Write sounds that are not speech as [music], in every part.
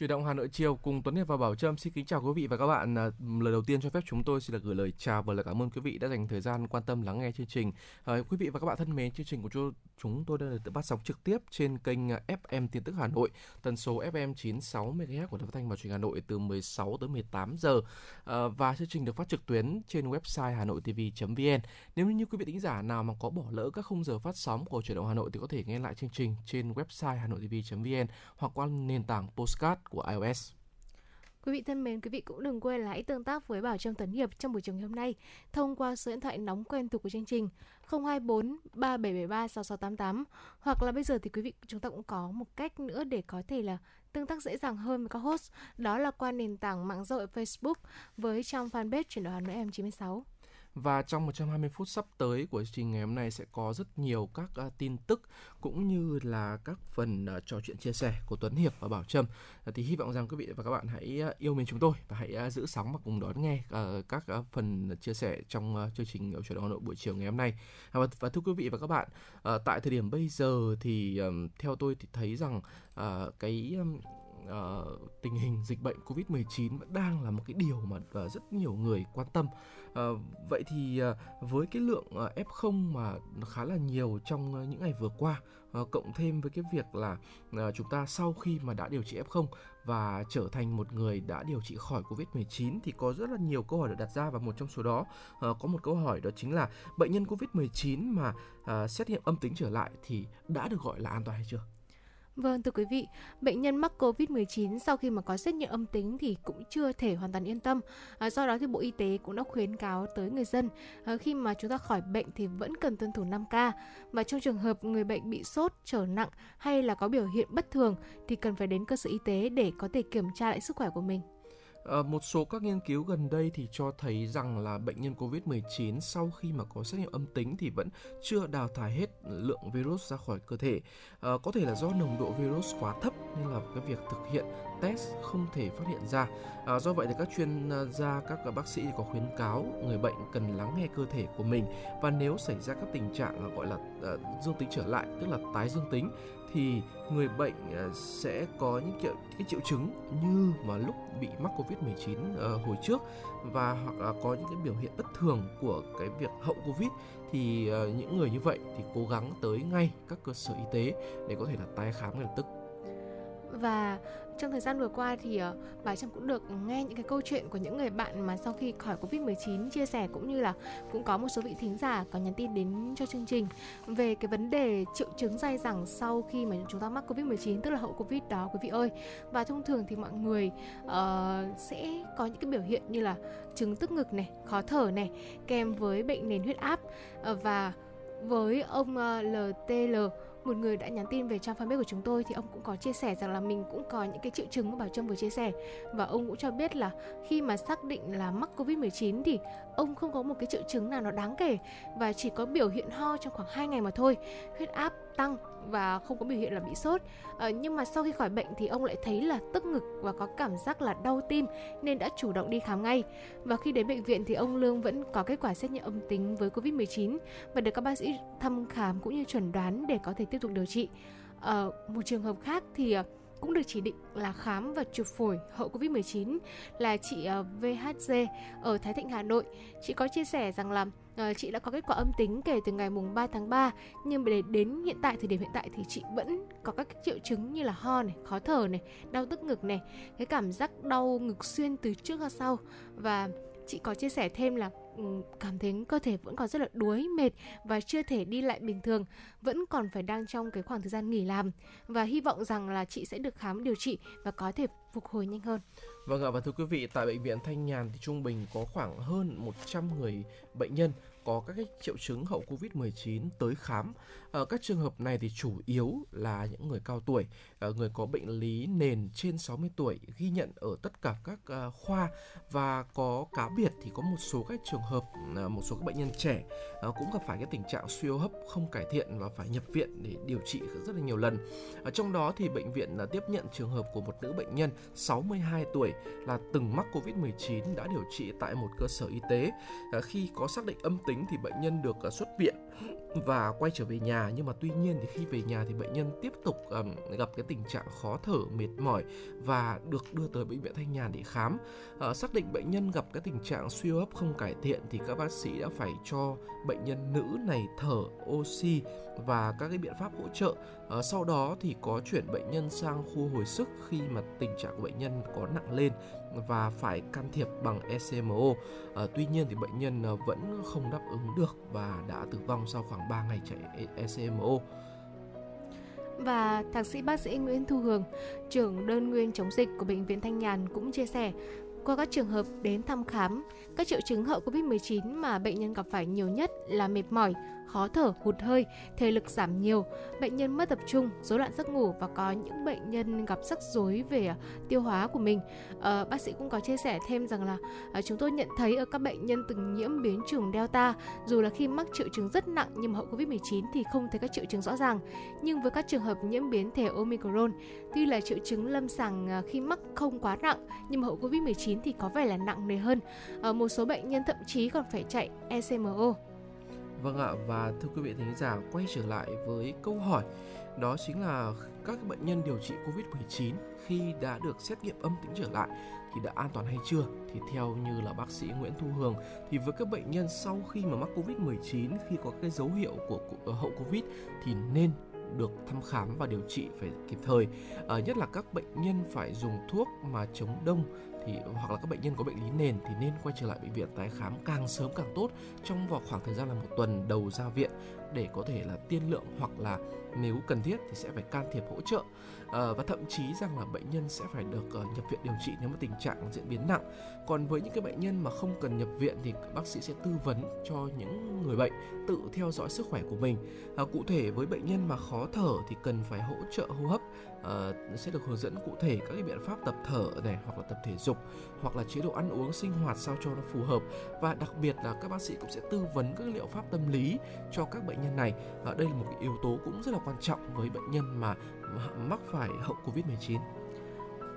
Chuyển động Hà Nội chiều cùng Tuấn Hiệp và Bảo Trâm xin kính chào quý vị và các bạn. À, lời đầu tiên cho phép chúng tôi xin được gửi lời chào và lời cảm ơn quý vị đã dành thời gian quan tâm lắng nghe chương trình. À, quý vị và các bạn thân mến, chương trình của chúng tôi đang được phát sóng trực tiếp trên kênh à, FM tin tức Hà Nội, tần số FM 96 MHz của Đài Phát thanh và Truyền hình Hà Nội từ 16 tới 18 giờ à, và chương trình được phát trực tuyến trên website hanoitv.vn. Nếu như quý vị thính giả nào mà có bỏ lỡ các khung giờ phát sóng của Chuyển động Hà Nội thì có thể nghe lại chương trình trên website hanoitv.vn hoặc qua nền tảng postcard của iOS. Quý vị thân mến, quý vị cũng đừng quên là hãy tương tác với Bảo Trâm Tấn Hiệp trong buổi chiều hôm nay thông qua số điện thoại nóng quen thuộc của chương trình 024 3773 6688 hoặc là bây giờ thì quý vị chúng ta cũng có một cách nữa để có thể là tương tác dễ dàng hơn với các host đó là qua nền tảng mạng xã hội Facebook với trang fanpage chuyển đổi Hà Nội M96. Và trong 120 phút sắp tới của chương trình ngày hôm nay sẽ có rất nhiều các uh, tin tức cũng như là các phần uh, trò chuyện chia sẻ của Tuấn Hiệp và Bảo Trâm. Uh, thì hy vọng rằng quý vị và các bạn hãy uh, yêu mến chúng tôi và hãy uh, giữ sóng và cùng đón nghe uh, các uh, phần chia sẻ trong uh, chương trình ở chuyển động Hà Nội buổi chiều ngày hôm nay. Uh, và, và thưa quý vị và các bạn, uh, tại thời điểm bây giờ thì um, theo tôi thì thấy rằng uh, cái um, uh, tình hình dịch bệnh Covid-19 vẫn đang là một cái điều mà uh, rất nhiều người quan tâm. Ờ, vậy thì ờ, với cái lượng ờ, F0 mà khá là nhiều trong những ngày vừa qua, cộng thêm với cái việc là chúng ta sau khi mà đã điều trị F0 và trở thành một người đã điều trị khỏi Covid-19 thì có rất là nhiều câu hỏi được đặt ra và một trong số đó có một câu hỏi đó chính là bệnh nhân Covid-19 mà xét nghiệm âm tính trở lại thì đã được gọi là an toàn hay chưa? Vâng, thưa quý vị, bệnh nhân mắc COVID-19 sau khi mà có xét nghiệm âm tính thì cũng chưa thể hoàn toàn yên tâm. À, do đó thì Bộ Y tế cũng đã khuyến cáo tới người dân à, khi mà chúng ta khỏi bệnh thì vẫn cần tuân thủ 5K. Và trong trường hợp người bệnh bị sốt, trở nặng hay là có biểu hiện bất thường thì cần phải đến cơ sở y tế để có thể kiểm tra lại sức khỏe của mình. À, một số các nghiên cứu gần đây thì cho thấy rằng là bệnh nhân COVID-19 sau khi mà có xét nghiệm âm tính thì vẫn chưa đào thải hết lượng virus ra khỏi cơ thể. À, có thể là do nồng độ virus quá thấp nên là cái việc thực hiện test không thể phát hiện ra. À, do vậy thì các chuyên gia, các bác sĩ có khuyến cáo người bệnh cần lắng nghe cơ thể của mình và nếu xảy ra các tình trạng gọi là uh, dương tính trở lại, tức là tái dương tính thì người bệnh ờ, sẽ có những kiểu cái triệu chứng như mà lúc bị mắc Covid-19 ờ, hồi trước và hoặc là có những cái biểu hiện bất thường của cái việc hậu Covid thì ờ, những người như vậy thì cố gắng tới ngay các cơ sở y tế để có thể là tái khám ngay lập tức. Và trong thời gian vừa qua thì uh, bà Trâm cũng được nghe những cái câu chuyện của những người bạn mà sau khi khỏi Covid-19 chia sẻ cũng như là cũng có một số vị thính giả có nhắn tin đến cho chương trình về cái vấn đề triệu chứng dai dẳng sau khi mà chúng ta mắc Covid-19 tức là hậu Covid đó quý vị ơi. Và thông thường thì mọi người uh, sẽ có những cái biểu hiện như là chứng tức ngực này, khó thở này, kèm với bệnh nền huyết áp uh, và với ông uh, LTL một người đã nhắn tin về trang fanpage của chúng tôi thì ông cũng có chia sẻ rằng là mình cũng có những cái triệu chứng mà Bảo Trâm vừa chia sẻ. Và ông cũng cho biết là khi mà xác định là mắc Covid-19 thì ông không có một cái triệu chứng nào nó đáng kể và chỉ có biểu hiện ho trong khoảng 2 ngày mà thôi. Huyết áp tăng và không có biểu hiện là bị sốt. À, nhưng mà sau khi khỏi bệnh thì ông lại thấy là tức ngực và có cảm giác là đau tim nên đã chủ động đi khám ngay. Và khi đến bệnh viện thì ông Lương vẫn có kết quả xét nghiệm âm tính với Covid-19 và được các bác sĩ thăm khám cũng như chuẩn đoán để có thể tiếp tục điều trị. À, một trường hợp khác thì ờ, cũng được chỉ định là khám và chụp phổi hậu Covid-19 là chị ờ, VHG ở Thái Thịnh, Hà Nội. Chị có chia sẻ rằng là ờ, chị đã có kết quả âm tính kể từ ngày mùng 3 tháng 3 nhưng để đến hiện tại thời điểm hiện tại thì chị vẫn có các triệu chứng như là ho này, khó thở này, đau tức ngực này, cái cảm giác đau ngực xuyên từ trước ra sau và chị có chia sẻ thêm là Ừ, cảm thấy cơ thể vẫn còn rất là đuối mệt và chưa thể đi lại bình thường vẫn còn phải đang trong cái khoảng thời gian nghỉ làm. Và hy vọng rằng là chị sẽ được khám điều trị và có thể phục hồi nhanh hơn. Vâng ạ và thưa quý vị, tại bệnh viện Thanh Nhàn thì trung bình có khoảng hơn 100 người bệnh nhân có các cái triệu chứng hậu Covid-19 tới khám. Ở các trường hợp này thì chủ yếu là những người cao tuổi, ờ, người có bệnh lý nền trên 60 tuổi ghi nhận ở tất cả các ờ, khoa và có cá biệt thì có một số các trường hợp một số các bệnh nhân trẻ cũng gặp phải cái tình trạng suy hô hấp không cải thiện và phải nhập viện để điều trị rất là nhiều lần. Ở trong đó thì bệnh viện tiếp nhận trường hợp của một nữ bệnh nhân 62 tuổi là từng mắc Covid-19 đã điều trị tại một cơ sở y tế. Khi có xác định âm tính tính thì bệnh nhân được à, xuất viện và quay trở về nhà. Nhưng mà tuy nhiên thì khi về nhà thì bệnh nhân tiếp tục um, gặp cái tình trạng khó thở mệt mỏi và được đưa tới bệnh viện thanh nhàn để khám. Uh, xác định bệnh nhân gặp cái tình trạng suy hô hấp không cải thiện thì các bác sĩ đã phải cho bệnh nhân nữ này thở oxy và các cái biện pháp hỗ trợ. Uh, sau đó thì có chuyển bệnh nhân sang khu hồi sức khi mà tình trạng của bệnh nhân có nặng lên và phải can thiệp bằng ECMO. À, ờ, tuy nhiên thì bệnh nhân ờ, vẫn không đáp ứng được và đã tử vong sau khoảng 3 ngày chạy ECMO. Và thạc sĩ bác sĩ Nguyễn Thu Hường, trưởng đơn nguyên chống dịch của Bệnh viện Thanh Nhàn cũng chia sẻ, qua các trường hợp đến thăm khám, các triệu chứng hậu Covid-19 mà bệnh nhân gặp phải nhiều nhất là mệt mỏi, khó thở, hụt hơi, thể lực giảm nhiều, bệnh nhân mất tập trung, rối loạn giấc ngủ và có những bệnh nhân gặp rắc rối về à, tiêu hóa của mình. À, bác sĩ cũng có chia sẻ thêm rằng là à, chúng tôi nhận thấy ở các bệnh nhân từng nhiễm biến chủng Delta, dù là khi mắc triệu chứng rất nặng nhưng hậu Covid-19 thì không thấy các triệu chứng rõ ràng. Nhưng với các trường hợp nhiễm biến thể Omicron, tuy là triệu chứng lâm sàng à, khi mắc không quá nặng nhưng hậu Covid-19 thì có vẻ là nặng nề hơn. À, một số bệnh nhân thậm chí còn phải chạy ECMO. Vâng ạ và thưa quý vị thính giả quay trở lại với câu hỏi đó chính là các bệnh nhân điều trị Covid-19 khi đã được xét nghiệm âm tính trở lại thì đã an toàn hay chưa? Thì theo như là bác sĩ Nguyễn Thu Hường thì với các bệnh nhân sau khi mà mắc Covid-19 khi có cái dấu hiệu của ờ, hậu Covid thì nên được thăm khám và điều trị phải kịp thời. À, nhất là các bệnh nhân phải dùng thuốc mà chống đông thì hoặc là các bệnh nhân có bệnh lý nền thì nên quay trở lại bệnh viện tái khám càng sớm càng tốt trong vào khoảng thời gian là một tuần đầu ra viện để có thể là tiên lượng hoặc là nếu cần thiết thì sẽ phải can thiệp hỗ trợ. À, và thậm chí rằng là bệnh nhân sẽ phải được uh, nhập viện điều trị nếu mà tình trạng diễn biến nặng. Còn với những cái bệnh nhân mà không cần nhập viện thì bác sĩ sẽ tư vấn cho những người bệnh tự theo dõi sức khỏe của mình. À, cụ thể với bệnh nhân mà khó thở thì cần phải hỗ trợ hô hấp uh, sẽ được hướng dẫn cụ thể các cái biện pháp tập thở này hoặc là tập thể dục hoặc là chế độ ăn uống sinh hoạt sao cho nó phù hợp và đặc biệt là các bác sĩ cũng sẽ tư vấn các liệu pháp tâm lý cho các bệnh nhân này. Uh, đây là một cái yếu tố cũng rất là quan trọng với bệnh nhân mà mắc phải hậu Covid-19.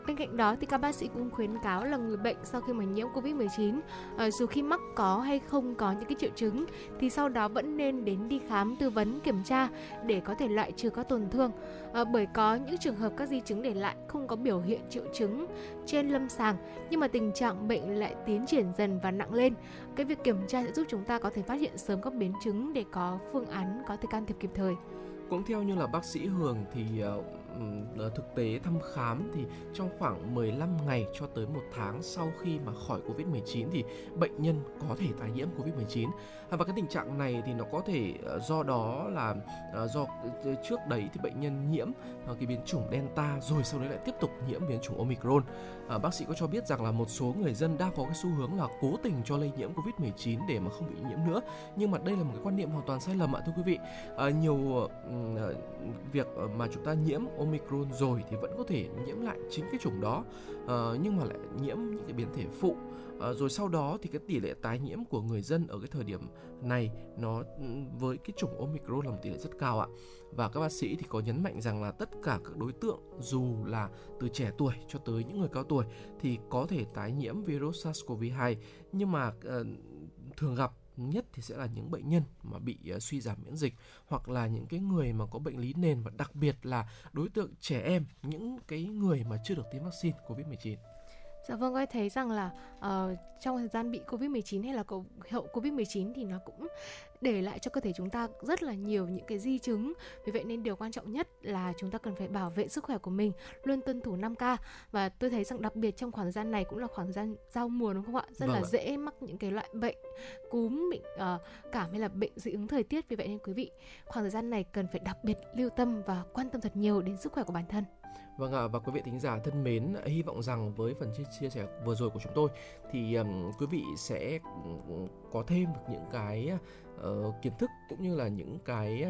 Bên cạnh đó thì các bác sĩ cũng khuyến cáo là người bệnh sau khi mà nhiễm Covid-19 ờ, dù khi mắc có hay không có những cái triệu chứng thì sau đó vẫn nên đến đi khám tư vấn kiểm tra để có thể loại trừ các tổn thương. Ờ, bởi có những trường hợp các di chứng để lại không có biểu hiện triệu chứng trên lâm sàng, nhưng mà tình trạng bệnh lại tiến triển dần và nặng lên. Cái việc kiểm tra sẽ giúp chúng ta có thể phát hiện sớm các biến chứng để có phương án, có thể can thiệp kịp thời. Cũng theo như là bác sĩ Hường thì ờ, Ờ, thực tế thăm khám thì trong khoảng 15 ngày cho tới một tháng sau khi mà khỏi Covid-19 thì bệnh nhân có thể tái nhiễm Covid-19 à, và cái tình trạng này thì nó có thể ờ, do đó là ờ, do trước đấy thì bệnh nhân nhiễm cái biến chủng Delta rồi sau đấy lại tiếp tục nhiễm biến chủng Omicron. À, bác sĩ có cho biết rằng là một số người dân đang có cái xu hướng là cố tình cho lây nhiễm Covid-19 để mà không bị nhiễm nữa. Nhưng mà đây là một cái quan niệm hoàn toàn sai lầm ạ, thưa quý vị. À, nhiều việc mà chúng ta nhiễm Omicron rồi thì vẫn có thể nhiễm lại chính cái chủng đó ờ, nhưng mà lại nhiễm những cái biến thể phụ. Uh, rồi sau đó thì cái tỷ lệ tái nhiễm của người dân ở cái thời điểm này nó ừ, với cái chủng Omicron là một tỷ lệ rất cao ạ. Và các bác sĩ thì có nhấn mạnh rằng là tất cả các đối tượng dù là từ trẻ tuổi cho tới những người cao tuổi thì có thể tái nhiễm virus SARS-CoV-2 nhưng mà uh, thường gặp nhất thì sẽ là những bệnh nhân mà bị uh, suy giảm miễn dịch hoặc là những cái người mà có bệnh lý nền và đặc biệt là đối tượng trẻ em những cái người mà chưa được tiêm vaccine COVID-19. Dạ vâng, tôi thấy rằng là uh, trong thời gian bị Covid-19 hay là hậu Covid-19 thì nó cũng để lại cho cơ thể chúng ta rất là nhiều những cái di chứng. Vì vậy nên điều quan trọng nhất là chúng ta cần phải bảo vệ sức khỏe của mình, luôn tuân thủ 5K và tôi thấy rằng đặc biệt trong khoảng thời gian này cũng là khoảng thời gian giao mùa đúng không ạ? Rất vâng là ạ. dễ mắc những cái loại bệnh cúm, bệnh uh, cảm hay là bệnh dị ứng thời tiết. Vì vậy nên quý vị khoảng thời gian này cần phải đặc biệt lưu tâm và quan tâm thật nhiều đến sức khỏe của bản thân. Vâng ạ, và quý vị thính giả thân mến, hy vọng rằng với phần chia, chia sẻ vừa rồi của chúng tôi thì um, quý vị sẽ có thêm được những cái uh, kiến thức cũng như là những cái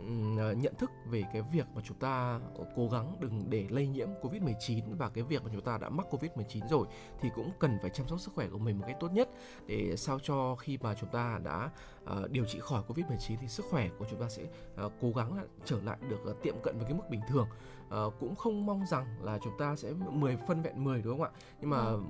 uh, nhận thức về cái việc mà chúng ta cố gắng đừng để lây nhiễm Covid-19 và cái việc mà chúng ta đã mắc Covid-19 rồi thì cũng cần phải chăm sóc sức khỏe của mình một cách tốt nhất để sao cho khi mà chúng ta đã uh, điều trị khỏi Covid-19 thì sức khỏe của chúng ta sẽ uh, cố gắng là trở lại được uh, tiệm cận với cái mức bình thường uh, cũng không mong rằng là chúng ta sẽ 10 phân vẹn 10 đúng không ạ? Nhưng mà ừ.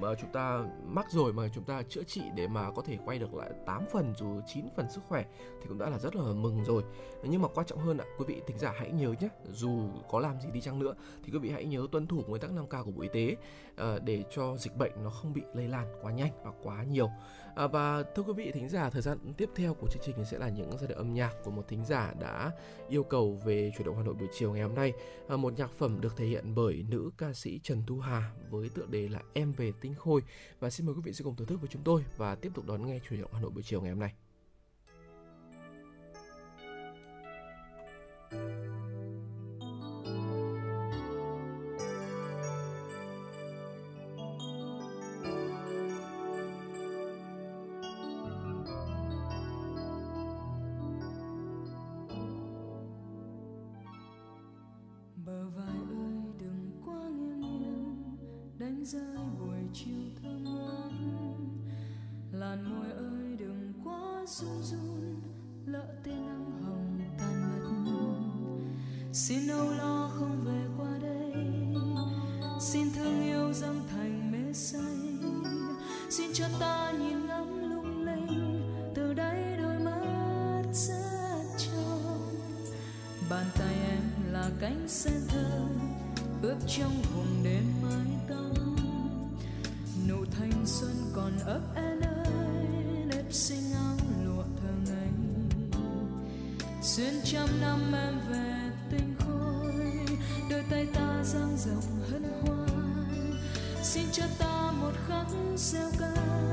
mà chúng ta mắc rồi mà chúng ta chữa trị để mà có thể quay được lại 8 phần dù 9 phần sức khỏe thì cũng đã là rất là mừng rồi. Nhưng mà quan trọng hơn ạ quý vị thính giả hãy nhớ nhé dù có làm gì đi chăng nữa thì quý vị hãy nhớ tuân thủ nguyên tắc 5K của Bộ Y tế uh, để cho dịch bệnh nó không bị lây lan quá nhanh và quá nhiều À, và thưa quý vị thính giả, thời gian tiếp theo của chương trình sẽ là những giai đoạn âm nhạc của một thính giả đã yêu cầu về chuyển động Hà Nội buổi chiều ngày hôm nay. À, một nhạc phẩm được thể hiện bởi nữ ca sĩ Trần Thu Hà với tựa đề là Em về tinh khôi. Và xin mời quý vị sẽ cùng thưởng thức với chúng tôi và tiếp tục đón nghe chuyển động Hà Nội buổi chiều ngày hôm nay. tia nắng hồng tàn mất. Xin âu lo không về qua đây. Xin thương yêu dâng thành mê say. Xin cho ta nhìn ngắm lung linh từ đây đôi mắt rất trong bàn tay em là cánh sen thơm, ướp trong vùng đêm mái tóc. Nụ thanh xuân còn ấp em xuyên trăm năm em về tinh khôi, đôi tay ta dang rộng hân hoan. Xin cho ta một khắc gieo ca.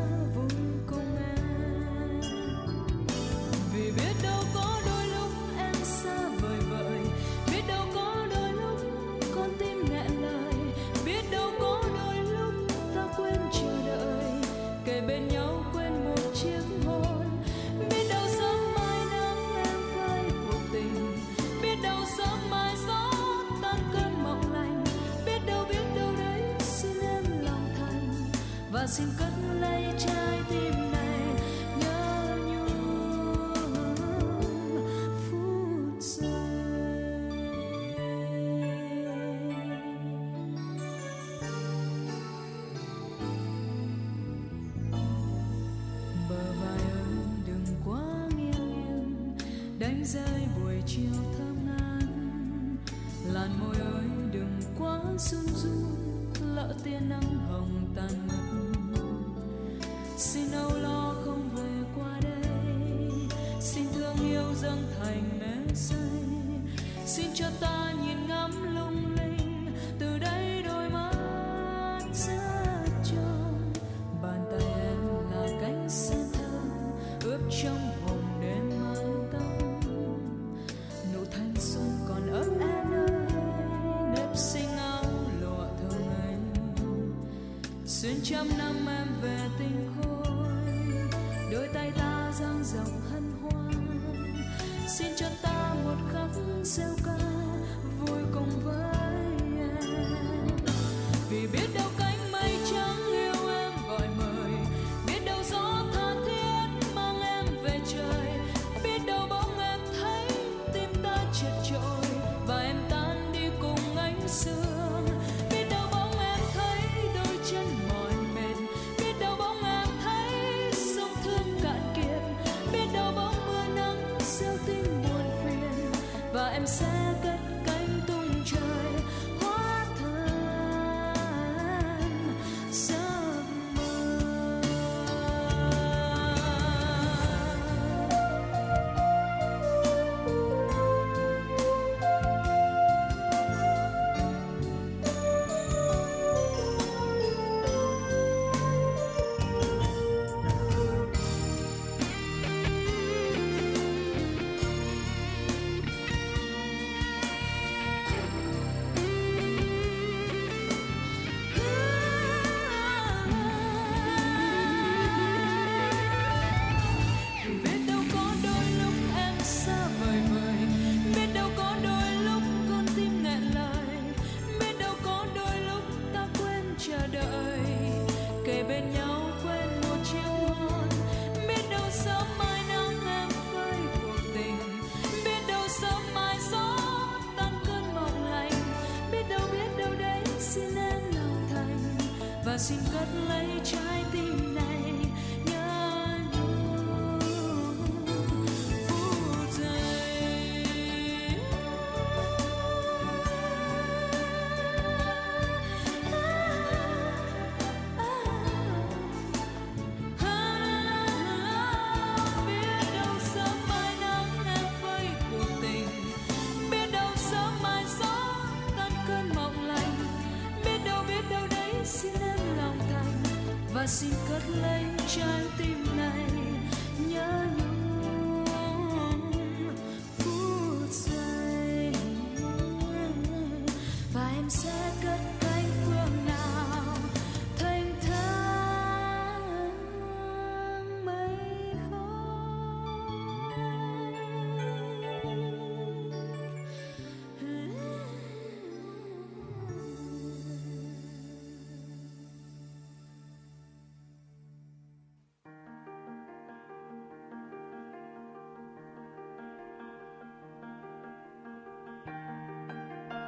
chiều thơm ngát làn môi ơi đừng quá run run lỡ tia nắng trăm năm em và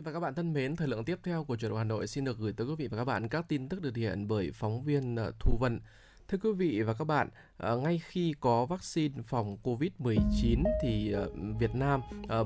vị và các bạn thân mến, thời lượng tiếp theo của truyền động Hà Nội xin được gửi tới quý vị và các bạn các tin tức được hiện bởi phóng viên ờ, Thu Vân. Thưa quý vị và các bạn, ờ, ngay khi có vaccine phòng COVID-19 thì ờ, Việt Nam,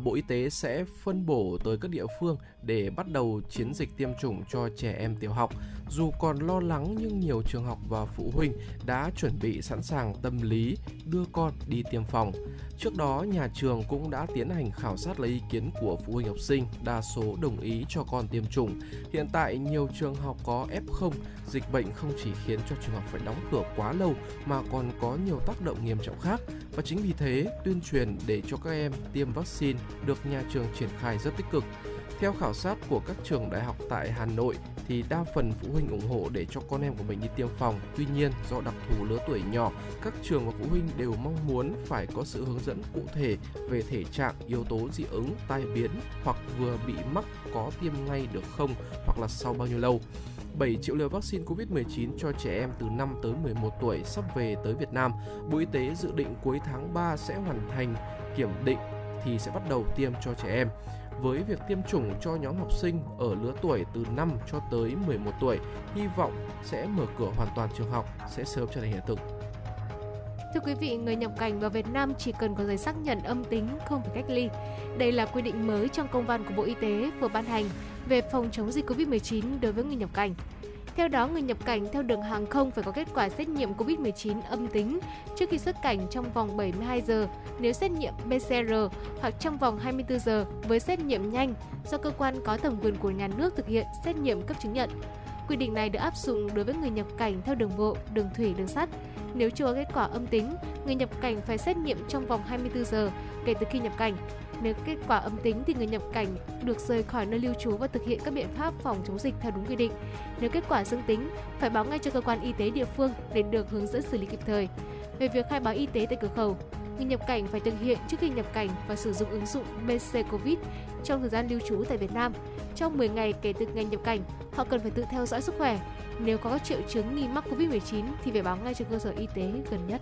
Bộ Y tế sẽ phân bổ tới các địa phương để bắt đầu chiến dịch tiêm chủng cho trẻ em tiểu học. Dù còn lo lắng nhưng nhiều trường học và phụ huynh đã chuẩn bị sẵn sàng tâm lý đưa con đi tiêm phòng. Trước đó, nhà trường cũng đã tiến hành khảo sát lấy ý kiến của phụ huynh học sinh, đa số đồng ý cho con tiêm chủng. Hiện tại, nhiều trường học có F0, dịch bệnh không chỉ khiến cho trường học phải đóng cửa quá lâu mà còn có nhiều tác động nghiêm trọng khác. Và chính vì thế, tuyên truyền để cho các em tiêm vaccine được nhà trường triển khai rất tích cực. Theo khảo sát của các trường đại học tại Hà Nội thì đa phần phụ huynh ủng hộ để cho con em của mình đi tiêm phòng. Tuy nhiên, do đặc thù lứa tuổi nhỏ, các trường và phụ huynh đều mong muốn phải có sự hướng dẫn cụ thể về thể trạng, yếu tố dị ứng, tai biến hoặc vừa bị mắc có tiêm ngay được không hoặc là sau bao nhiêu lâu. 7 triệu liều vaccine COVID-19 cho trẻ em từ 5 tới 11 tuổi sắp về tới Việt Nam. Bộ Y tế dự định cuối tháng 3 sẽ hoàn thành kiểm định thì sẽ bắt đầu tiêm cho trẻ em. Với việc tiêm chủng cho nhóm học sinh ở lứa tuổi từ 5 cho tới 11 tuổi, hy vọng sẽ mở cửa hoàn toàn trường học sẽ sớm trở thành hiện thực. Thưa quý vị, người nhập cảnh vào Việt Nam chỉ cần có giấy xác nhận âm tính không phải cách ly. Đây là quy định mới trong công văn của Bộ Y tế vừa ban hành về phòng chống dịch COVID-19 đối với người nhập cảnh. Theo đó, người nhập cảnh theo đường hàng không phải có kết quả xét nghiệm COVID-19 âm tính trước khi xuất cảnh trong vòng 72 giờ nếu xét nghiệm PCR hoặc trong vòng 24 giờ với xét nghiệm nhanh do cơ quan có thẩm quyền của nhà nước thực hiện xét nghiệm cấp chứng nhận. Quy định này được áp dụng đối với người nhập cảnh theo đường bộ, đường thủy, đường sắt. Nếu chưa có kết quả âm tính, người nhập cảnh phải xét nghiệm trong vòng 24 giờ kể từ khi nhập cảnh. Nếu kết quả âm tính thì người nhập cảnh được rời khỏi nơi lưu trú và thực hiện các biện pháp phòng chống dịch theo đúng quy định. Nếu kết quả dương tính, phải báo ngay cho cơ quan y tế địa phương để được hướng dẫn xử lý kịp thời. Về việc khai báo y tế tại cửa khẩu, người nhập cảnh phải thực hiện trước khi nhập cảnh và sử dụng ứng dụng BC Covid trong thời gian lưu trú tại Việt Nam. Trong 10 ngày kể từ ngày nhập cảnh, họ cần phải tự theo dõi sức khỏe. Nếu có các triệu chứng nghi mắc Covid-19 thì phải báo ngay cho cơ sở y tế gần nhất.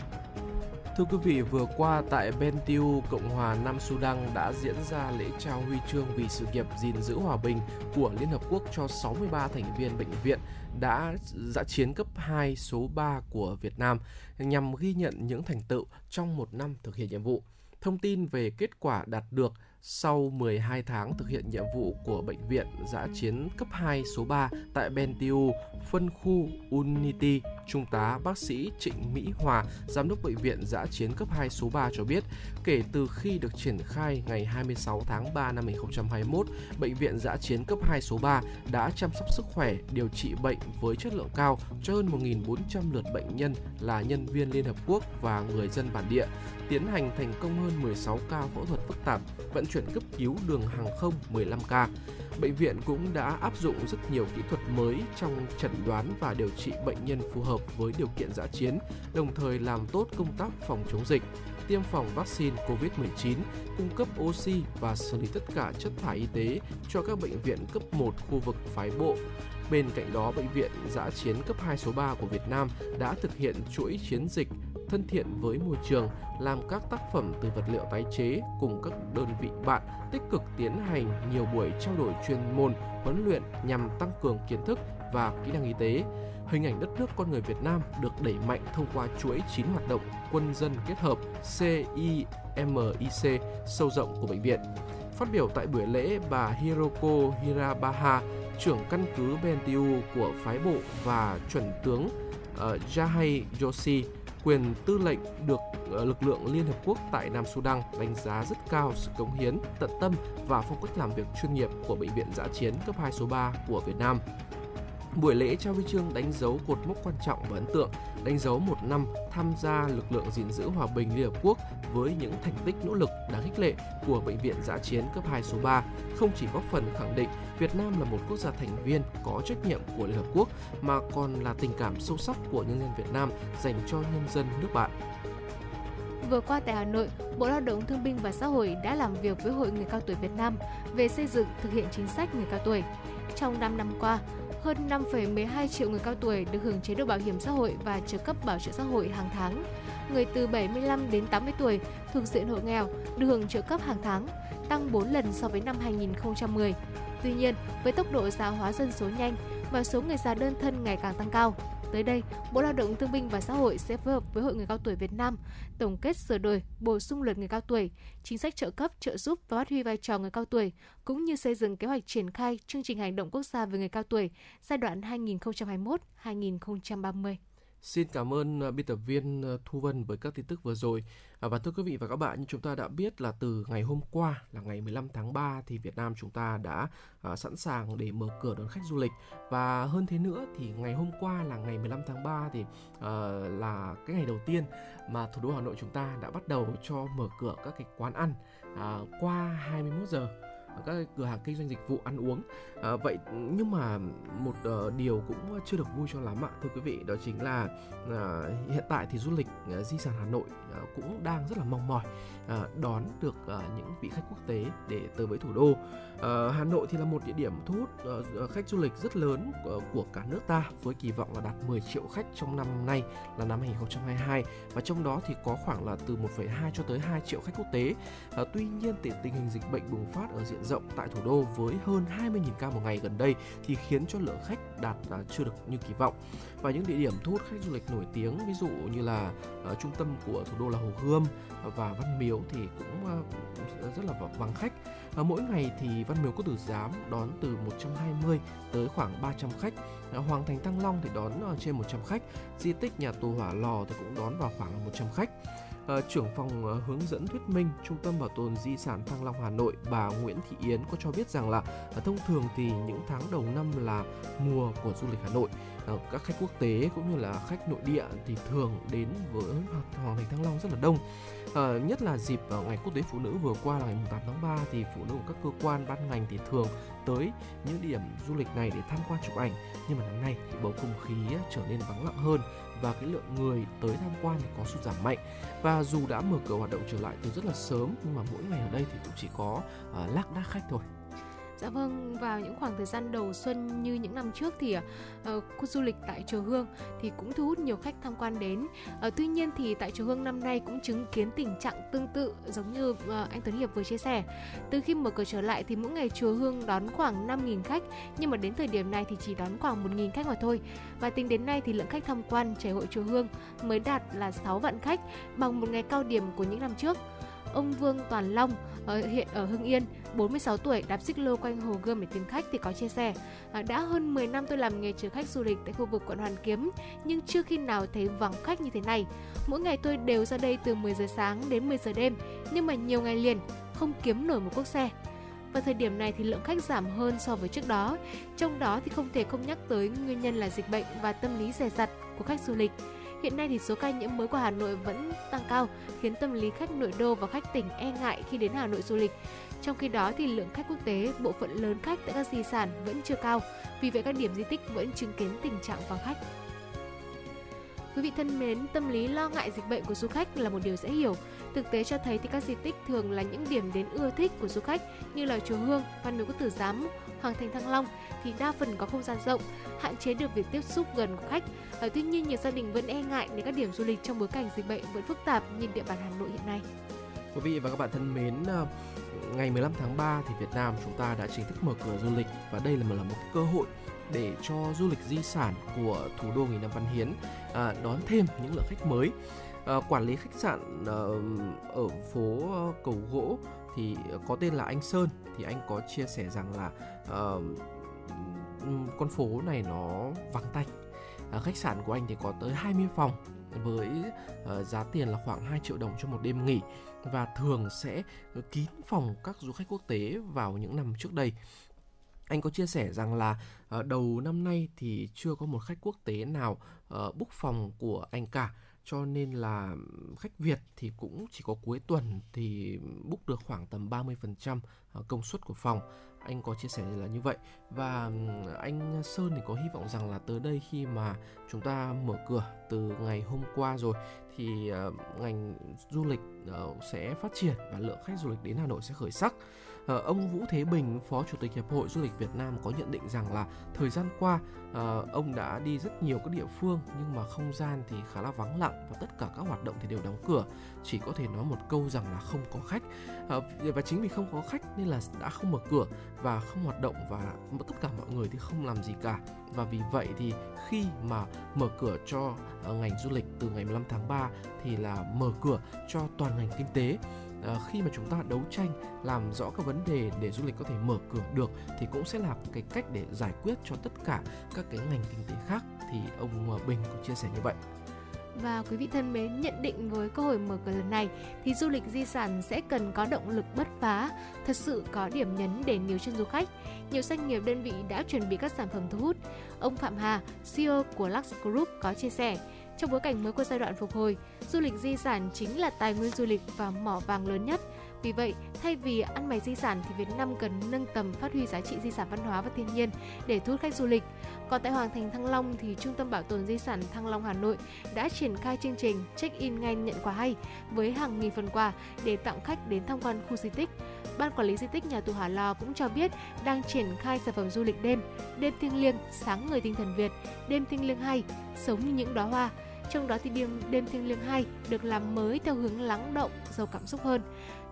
Thưa quý vị, vừa qua tại Bentiu, Cộng hòa Nam Sudan đã diễn ra lễ trao huy chương vì sự nghiệp gìn giữ hòa bình của Liên Hợp Quốc cho 63 thành viên bệnh viện đã dã chiến cấp 2 số 3 của Việt Nam nhằm ghi nhận những thành tựu trong một năm thực hiện nhiệm vụ. Thông tin về kết quả đạt được sau 12 tháng thực hiện nhiệm vụ của Bệnh viện Giã chiến cấp 2 số 3 tại Bentiu, phân khu Unity, Trung tá bác sĩ Trịnh Mỹ Hòa, Giám đốc Bệnh viện Giã chiến cấp 2 số 3 cho biết, kể từ khi được triển khai ngày 26 tháng 3 năm 2021, Bệnh viện Giã chiến cấp 2 số 3 đã chăm sóc sức khỏe, điều trị bệnh với chất lượng cao cho hơn 1.400 lượt bệnh nhân là nhân viên Liên Hợp Quốc và người dân bản địa, tiến hành thành công hơn 16 ca phẫu thuật phức tạp, vận chuyển cấp cứu đường hàng không 15 ca. Bệnh viện cũng đã áp dụng rất nhiều kỹ thuật mới trong chẩn đoán và điều trị bệnh nhân phù hợp với điều kiện giã chiến, đồng thời làm tốt công tác phòng chống dịch tiêm phòng vaccine COVID-19, cung cấp oxy và xử lý tất cả chất thải y tế cho các bệnh viện cấp 1 khu vực phái bộ. Bên cạnh đó, Bệnh viện Giã chiến cấp 2 số 3 của Việt Nam đã thực hiện chuỗi chiến dịch thân thiện với môi trường, làm các tác phẩm từ vật liệu tái chế cùng các đơn vị bạn tích cực tiến hành nhiều buổi trao đổi chuyên môn, huấn luyện nhằm tăng cường kiến thức và kỹ năng y tế. Hình ảnh đất nước con người Việt Nam được đẩy mạnh thông qua chuỗi 9 hoạt động quân dân kết hợp CIMIC sâu rộng của bệnh viện. Phát biểu tại buổi lễ, bà Hiroko Hirabaha, trưởng căn cứ Bentiu của phái bộ và chuẩn tướng uh, Jahai Yoshi, quyền tư lệnh được uh, lực lượng Liên Hợp Quốc tại Nam Sudan đánh giá rất cao sự cống hiến, tận tâm và phong cách làm việc chuyên nghiệp của Bệnh viện Giã chiến cấp 2 số 3 của Việt Nam. Buổi lễ trao huy chương đánh dấu cột mốc quan trọng và ấn tượng, đánh dấu một năm tham gia lực lượng gìn giữ hòa bình Liên Hợp Quốc với những thành tích nỗ lực đáng khích lệ của Bệnh viện Giã chiến cấp 2 số 3 không chỉ góp phần khẳng định Việt Nam là một quốc gia thành viên có trách nhiệm của Liên Hợp Quốc mà còn là tình cảm sâu sắc của nhân dân Việt Nam dành cho nhân dân nước bạn. Vừa qua tại Hà Nội, Bộ Lao động Thương binh và Xã hội đã làm việc với Hội người cao tuổi Việt Nam về xây dựng thực hiện chính sách người cao tuổi. Trong 5 năm qua, hơn 5,12 triệu người cao tuổi được hưởng chế độ bảo hiểm xã hội và trợ cấp bảo trợ xã hội hàng tháng. Người từ 75 đến 80 tuổi thuộc diện hộ nghèo được hưởng trợ cấp hàng tháng, tăng 4 lần so với năm 2010. Tuy nhiên, với tốc độ già hóa dân số nhanh và số người già đơn thân ngày càng tăng cao, Tới đây, Bộ Lao động Thương binh và Xã hội sẽ phối hợp với Hội người cao tuổi Việt Nam tổng kết sửa đổi, bổ sung luật người cao tuổi, chính sách trợ cấp, trợ giúp và phát huy vai trò người cao tuổi, cũng như xây dựng kế hoạch triển khai chương trình hành động quốc gia về người cao tuổi giai đoạn 2021-2030. Xin cảm ơn à, biên tập viên à, Thu Vân với các tin tức vừa rồi. À, và thưa quý vị và các bạn, như chúng ta đã biết là từ ngày hôm qua là ngày 15 tháng 3 thì Việt Nam chúng ta đã sẵn sàng để mở cửa đón khách du lịch và hơn thế nữa thì ngày hôm qua là ngày 15 tháng 3 thì là cái ngày đầu tiên mà thủ đô Hà Nội chúng ta đã bắt đầu cho mở cửa các cái quán ăn qua 21 giờ các cửa hàng kinh doanh dịch vụ ăn uống. À, vậy nhưng mà một uh, điều cũng chưa được vui cho lắm ạ thưa quý vị đó chính là uh, hiện tại thì du lịch uh, di sản Hà Nội uh, cũng đang rất là mong mỏi uh, đón được uh, những vị khách quốc tế để tới với thủ đô. Uh, Hà Nội thì là một địa điểm thu hút uh, khách du lịch rất lớn uh, của cả nước ta với kỳ vọng là đạt 10 triệu khách trong năm nay là năm 2022 và trong đó thì có khoảng là từ 1,2 cho tới 2 triệu khách quốc tế. Uh, tuy nhiên thì tình hình dịch bệnh bùng phát ở diện rộng tại thủ đô với hơn 20.000 ca một ngày gần đây thì khiến cho lượng khách đạt à, chưa được như kỳ vọng. Và những địa điểm thu hút khách du lịch nổi tiếng ví dụ như là uh, trung tâm của thủ đô là Hồ Gươm và Văn Miếu thì cũng uh, rất là vắng khách. Uh, mỗi ngày thì Văn Miếu có từ Giám đón từ 120 tới khoảng 300 khách. Uh, Hoàng Thành Thăng Long thì đón uh, trên 100 khách. Di tích nhà tù Hỏa Lò thì cũng đón vào khoảng 100 khách. Uh, trưởng phòng uh, hướng dẫn thuyết minh Trung tâm Bảo tồn Di sản Thăng Long Hà Nội bà Nguyễn Thị Yến có cho biết rằng là uh, thông thường thì những tháng đầu năm là mùa của du lịch Hà Nội. Uh, các khách quốc tế cũng như là khách nội địa thì thường đến với Hoàng Thành Thăng Long rất là đông. Uh, nhất là dịp uh, ngày quốc tế phụ nữ vừa qua là ngày 8 tháng 3 thì phụ nữ của các cơ quan ban ngành thì thường tới những điểm du lịch này để tham quan chụp ảnh. Nhưng mà năm nay thì bầu không khí trở nên vắng lặng hơn và cái lượng người tới tham quan thì có sụt giảm mạnh. Và dù đã mở cửa hoạt động trở lại từ rất là sớm nhưng mà mỗi ngày ở đây thì cũng chỉ có uh, lác đác khách thôi. Dạ vâng, vào những khoảng thời gian đầu xuân như những năm trước thì uh, khu du lịch tại Chùa Hương thì cũng thu hút nhiều khách tham quan đến. Uh, tuy nhiên thì tại Chùa Hương năm nay cũng chứng kiến tình trạng tương tự giống như uh, anh Tuấn Hiệp vừa chia sẻ. Từ khi mở cửa trở lại thì mỗi ngày Chùa Hương đón khoảng 5.000 khách nhưng mà đến thời điểm này thì chỉ đón khoảng 1.000 khách mà thôi. Và tính đến nay thì lượng khách tham quan trải hội Chùa Hương mới đạt là 6 vạn khách bằng một ngày cao điểm của những năm trước. Ông Vương Toàn Long ở hiện ở Hưng Yên, 46 tuổi đạp xích lô quanh Hồ Gươm để tìm khách thì có chia sẻ à, đã hơn 10 năm tôi làm nghề chở khách du lịch tại khu vực quận Hoàn Kiếm nhưng chưa khi nào thấy vắng khách như thế này. Mỗi ngày tôi đều ra đây từ 10 giờ sáng đến 10 giờ đêm nhưng mà nhiều ngày liền không kiếm nổi một cuốc xe. Và thời điểm này thì lượng khách giảm hơn so với trước đó. Trong đó thì không thể không nhắc tới nguyên nhân là dịch bệnh và tâm lý rẻ rặt của khách du lịch. Hiện nay thì số ca nhiễm mới của Hà Nội vẫn tăng cao, khiến tâm lý khách nội đô và khách tỉnh e ngại khi đến Hà Nội du lịch. Trong khi đó thì lượng khách quốc tế, bộ phận lớn khách tại các di sản vẫn chưa cao, vì vậy các điểm di tích vẫn chứng kiến tình trạng vắng khách. Quý vị thân mến, tâm lý lo ngại dịch bệnh của du khách là một điều dễ hiểu. Thực tế cho thấy thì các di tích thường là những điểm đến ưa thích của du khách như là chùa Hương, Văn Miếu Quốc Tử Giám, Hoàng Thành Thăng Long thì đa phần có không gian rộng, hạn chế được việc tiếp xúc gần của khách. À, tuy nhiên nhiều gia đình vẫn e ngại đến các điểm du lịch trong bối cảnh dịch bệnh vẫn phức tạp như địa bàn Hà Nội hiện nay. Quý vị và các bạn thân mến, ờ, ngày 15 tháng 3 thì Việt Nam chúng ta đã chính thức mở cửa du lịch và đây là một là một cơ hội để cho du lịch di sản của thủ đô nghìn năm văn hiến à, đón thêm những lượng khách mới. À, quản lý khách sạn à, ở phố Cầu Gỗ thì có tên là anh Sơn thì anh có chia sẻ rằng là con phố này nó vắng tanh. À, khách sạn của anh thì có tới 20 phòng với uh, giá tiền là khoảng 2 triệu đồng cho một đêm nghỉ và thường sẽ kín phòng các du khách quốc tế vào những năm trước đây anh có chia sẻ rằng là uh, đầu năm nay thì chưa có một khách quốc tế nào uh, book phòng của anh cả cho nên là khách Việt thì cũng chỉ có cuối tuần thì book được khoảng tầm 30% à, công suất của phòng anh có chia sẻ là như vậy và anh Sơn thì có hy vọng rằng là tới đây khi mà chúng ta mở cửa từ ngày hôm qua rồi thì à, ngành du lịch ờ, sẽ phát triển và lượng khách du lịch đến Hà Nội sẽ khởi sắc. Ờ, ông Vũ Thế Bình, Phó Chủ tịch Hiệp hội Du lịch Việt Nam có nhận định rằng là thời gian qua ờ, ông đã đi rất nhiều các địa phương nhưng mà không gian thì khá là vắng lặng và tất cả các hoạt động thì đều đóng cửa. Chỉ có thể nói một câu rằng là không có khách. Ờ, và chính vì không có khách nên là đã không mở cửa và không hoạt động và tất cả mọi người thì không làm gì cả và vì vậy thì khi mà mở cửa cho ngành du lịch từ ngày 15 tháng 3 thì là mở cửa cho toàn ngành kinh tế Ờ, khi mà chúng ta đấu tranh làm rõ các vấn đề để du lịch có thể mở cửa được thì cũng sẽ là cái cách để giải quyết cho tất cả các cái ngành kinh tế khác thì ông ờ, Bình cũng chia sẻ như vậy. Và quý vị thân mến, nhận định với cơ hội mở cửa lần này thì du lịch di sản sẽ cần có động lực bứt phá, thật sự có điểm nhấn để níu chân du khách. Nhiều doanh nghiệp đơn vị đã chuẩn bị các sản phẩm thu hút. Ông Phạm Hà, CEO của Lux Group có chia sẻ, trong bối cảnh mới của giai đoạn phục hồi, du lịch di sản chính là tài nguyên du lịch và mỏ vàng lớn nhất. Vì vậy, thay vì ăn mày di sản thì Việt Nam cần nâng tầm phát huy giá trị di sản văn hóa và thiên nhiên để thu hút khách du lịch. Còn tại Hoàng Thành Thăng Long thì Trung tâm Bảo tồn Di sản Thăng Long Hà Nội đã triển khai chương trình check-in ngay nhận quà hay với hàng nghìn phần quà để tặng khách đến tham quan khu di tích. Ban quản lý di tích nhà tù Hỏa Lò cũng cho biết đang triển khai sản phẩm du lịch đêm, đêm thiêng liêng, sáng người tinh thần Việt, đêm thiêng liêng hay, sống như những đóa hoa. Trong đó thì đêm đêm thiêng liêng 2 được làm mới theo hướng lắng động, giàu cảm xúc hơn.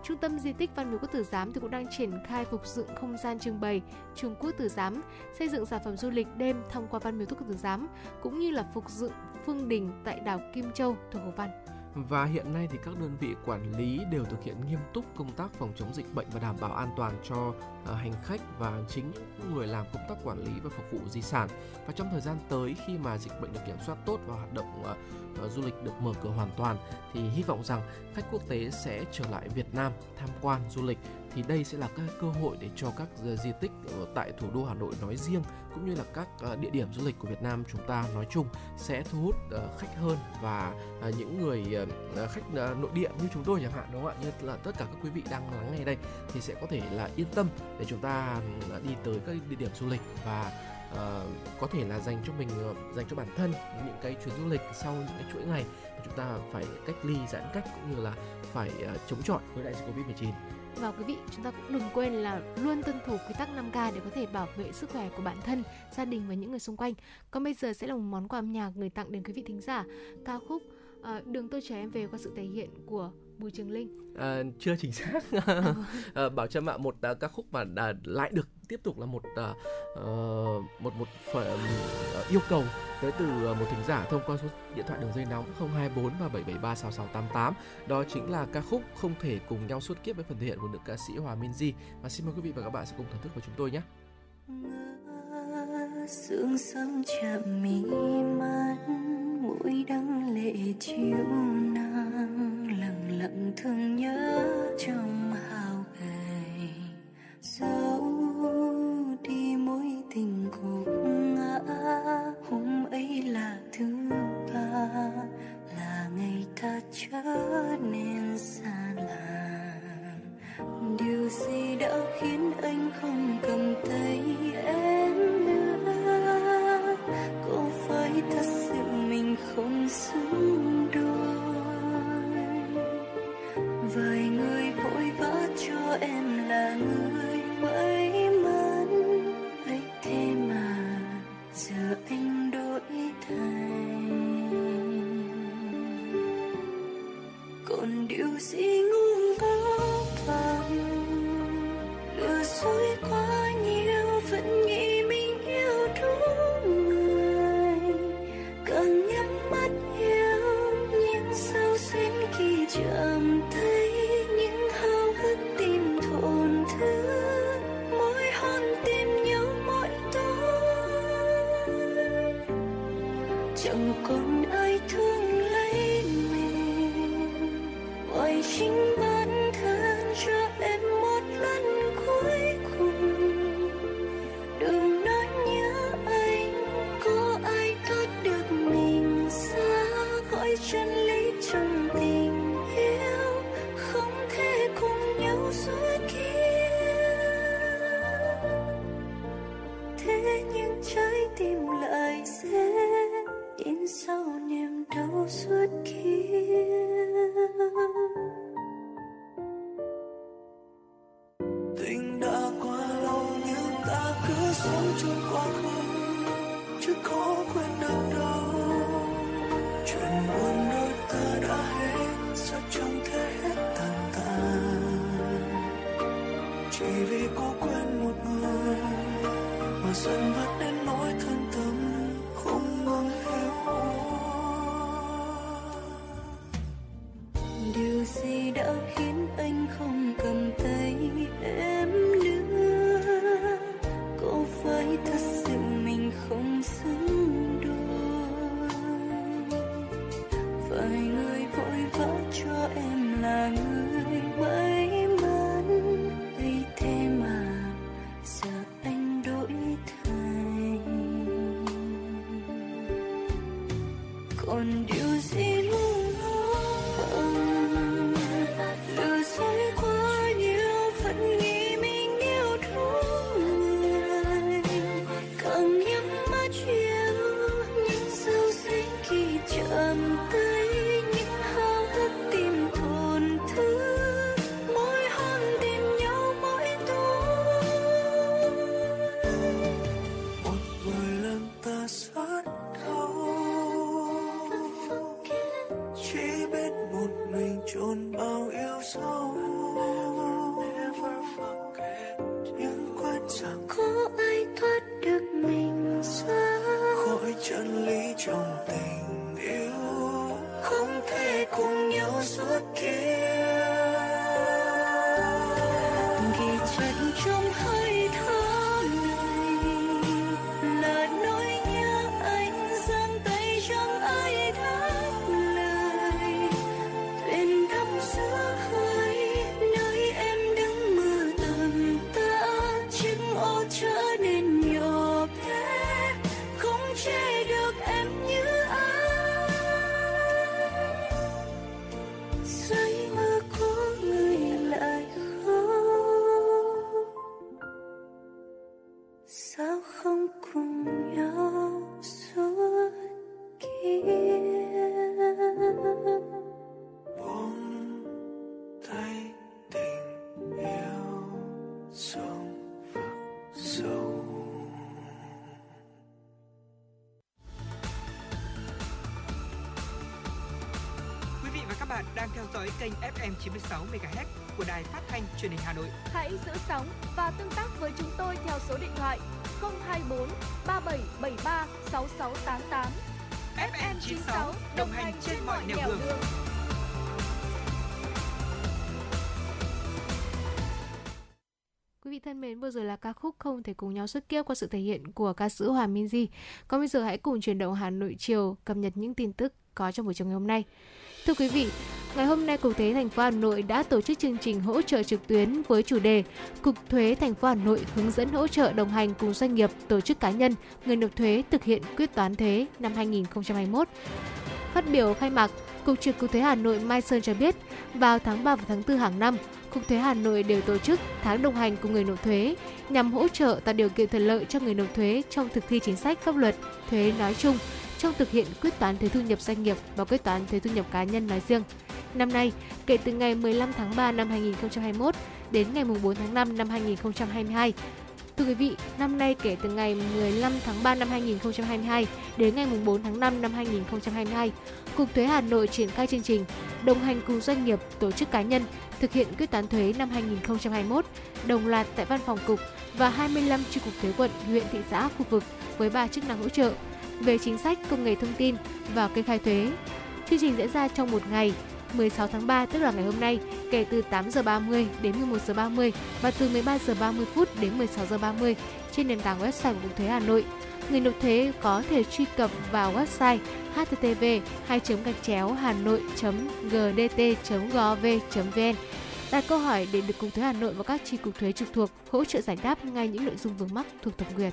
Trung tâm Di tích Văn miếu Quốc Tử Giám thì cũng đang triển khai phục dựng không gian trưng bày Trung Quốc Tử Giám, xây dựng sản phẩm du lịch đêm thông qua Văn miếu Quốc Tử Giám, cũng như là phục dựng phương đình tại đảo Kim Châu thuộc Hồ Văn. Và hiện nay thì các đơn vị quản lý đều thực hiện nghiêm túc công tác phòng chống dịch bệnh và đảm bảo an toàn cho uh, hành khách và chính những người làm công tác quản lý và phục vụ di sản. Và trong thời gian tới khi mà dịch bệnh được kiểm soát tốt và hoạt động uh, uh, du lịch được mở cửa hoàn toàn thì hy vọng rằng khách quốc tế sẽ trở lại Việt Nam tham quan du lịch thì đây sẽ là các cơ hội để cho các ờ, di tích tại thủ đô Hà Nội nói riêng cũng như là các ờ, địa điểm du lịch của Việt Nam chúng ta nói chung sẽ thu hút ờ, khách hơn và những người khách nội địa như chúng tôi chẳng hạn đúng không ạ? Như là tất cả các quý vị đang lắng nghe đây thì sẽ có thể là yên tâm để chúng ta đi tới các địa điểm du lịch và uh, có thể là dành cho mình dành cho bản thân những cái chuyến du lịch sau những cái chuỗi ngày chúng ta phải cách ly giãn cách cũng như là phải uh, chống chọi với đại dịch Covid 19 và quý vị chúng ta cũng đừng quên là luôn tuân thủ quy tắc 5K để có thể bảo vệ sức khỏe của bản thân, gia đình và những người xung quanh. Còn bây giờ sẽ là một món quà âm nhạc gửi tặng đến quý vị thính giả ca khúc uh, Đường tôi chờ em về qua sự thể hiện của Bùi Trường Linh. À, chưa chính xác. à, [laughs] [laughs] Bảo Trâm ạ, một uh, ca khúc mà uh, lại được tiếp tục là một uh, một một phần uh, yêu cầu tới từ một thính giả thông qua số điện thoại đường dây nóng 024 và 773 6688. Đó chính là ca khúc Không thể cùng nhau suốt kiếp với phần thể hiện của nữ ca sĩ Hòa Minzy. Và xin mời quý vị và các bạn sẽ cùng thưởng thức với chúng tôi nhé. Sương sớm chạm mi mắt mũi đắng lệ chiếu nắng lặng lặng thương nhớ trong hào gầy dấu đi mối tình gục ngã, hôm ấy là thứ ba, là ngày ta trở nên xa lạ. Điều gì đã khiến anh không cầm tay? Theo dõi kênh FM 96 MHz của đài phát thanh truyền hình Hà Nội. Hãy giữ sóng và tương tác với chúng tôi theo số điện thoại 024 3773 6688. FM 96 đồng hành trên mọi nẻo đường. Quý vị thân mến, vừa rồi là ca khúc Không thể cùng nhau xuất kiếp qua sự thể hiện của ca sĩ Hòa Minzy. Còn bây giờ hãy cùng chuyển động Hà Nội chiều cập nhật những tin tức có trong buổi chiều ngày hôm nay. Thưa quý vị, ngày hôm nay Cục Thuế thành phố Hà Nội đã tổ chức chương trình hỗ trợ trực tuyến với chủ đề Cục Thuế thành phố Hà Nội hướng dẫn hỗ trợ đồng hành cùng doanh nghiệp, tổ chức cá nhân, người nộp thuế thực hiện quyết toán thuế năm 2021. Phát biểu khai mạc, Cục trưởng Cục Thuế Hà Nội Mai Sơn cho biết, vào tháng 3 và tháng 4 hàng năm, Cục Thuế Hà Nội đều tổ chức tháng đồng hành cùng người nộp thuế nhằm hỗ trợ tạo điều kiện thuận lợi cho người nộp thuế trong thực thi chính sách pháp luật thuế nói chung, trong thực hiện quyết toán thuế thu nhập doanh nghiệp và quyết toán thuế thu nhập cá nhân nói riêng. Năm nay, kể từ ngày 15 tháng 3 năm 2021 đến ngày 4 tháng 5 năm 2022, Thưa quý vị, năm nay kể từ ngày 15 tháng 3 năm 2022 đến ngày 4 tháng 5 năm 2022, Cục Thuế Hà Nội triển khai chương trình đồng hành cùng doanh nghiệp, tổ chức cá nhân thực hiện quyết toán thuế năm 2021 đồng loạt tại văn phòng cục và 25 chi cục thuế quận, huyện, thị xã, khu vực với 3 chức năng hỗ trợ về chính sách công nghệ thông tin và kê khai thuế. Chương trình diễn ra trong một ngày 16 tháng 3 tức là ngày hôm nay, kể từ 8 giờ 30 đến 11 giờ 30 và từ 13 giờ 30 phút đến 16 giờ 30 trên nền tảng website của Cục Thuế Hà Nội. Người nộp thuế có thể truy cập vào website http 2 gạch chéo hà nội gdt gov vn đặt câu hỏi để được Cục Thuế Hà Nội và các chi cục thuế trực thuộc hỗ trợ giải đáp ngay những nội dung vướng mắc thuộc thẩm quyền.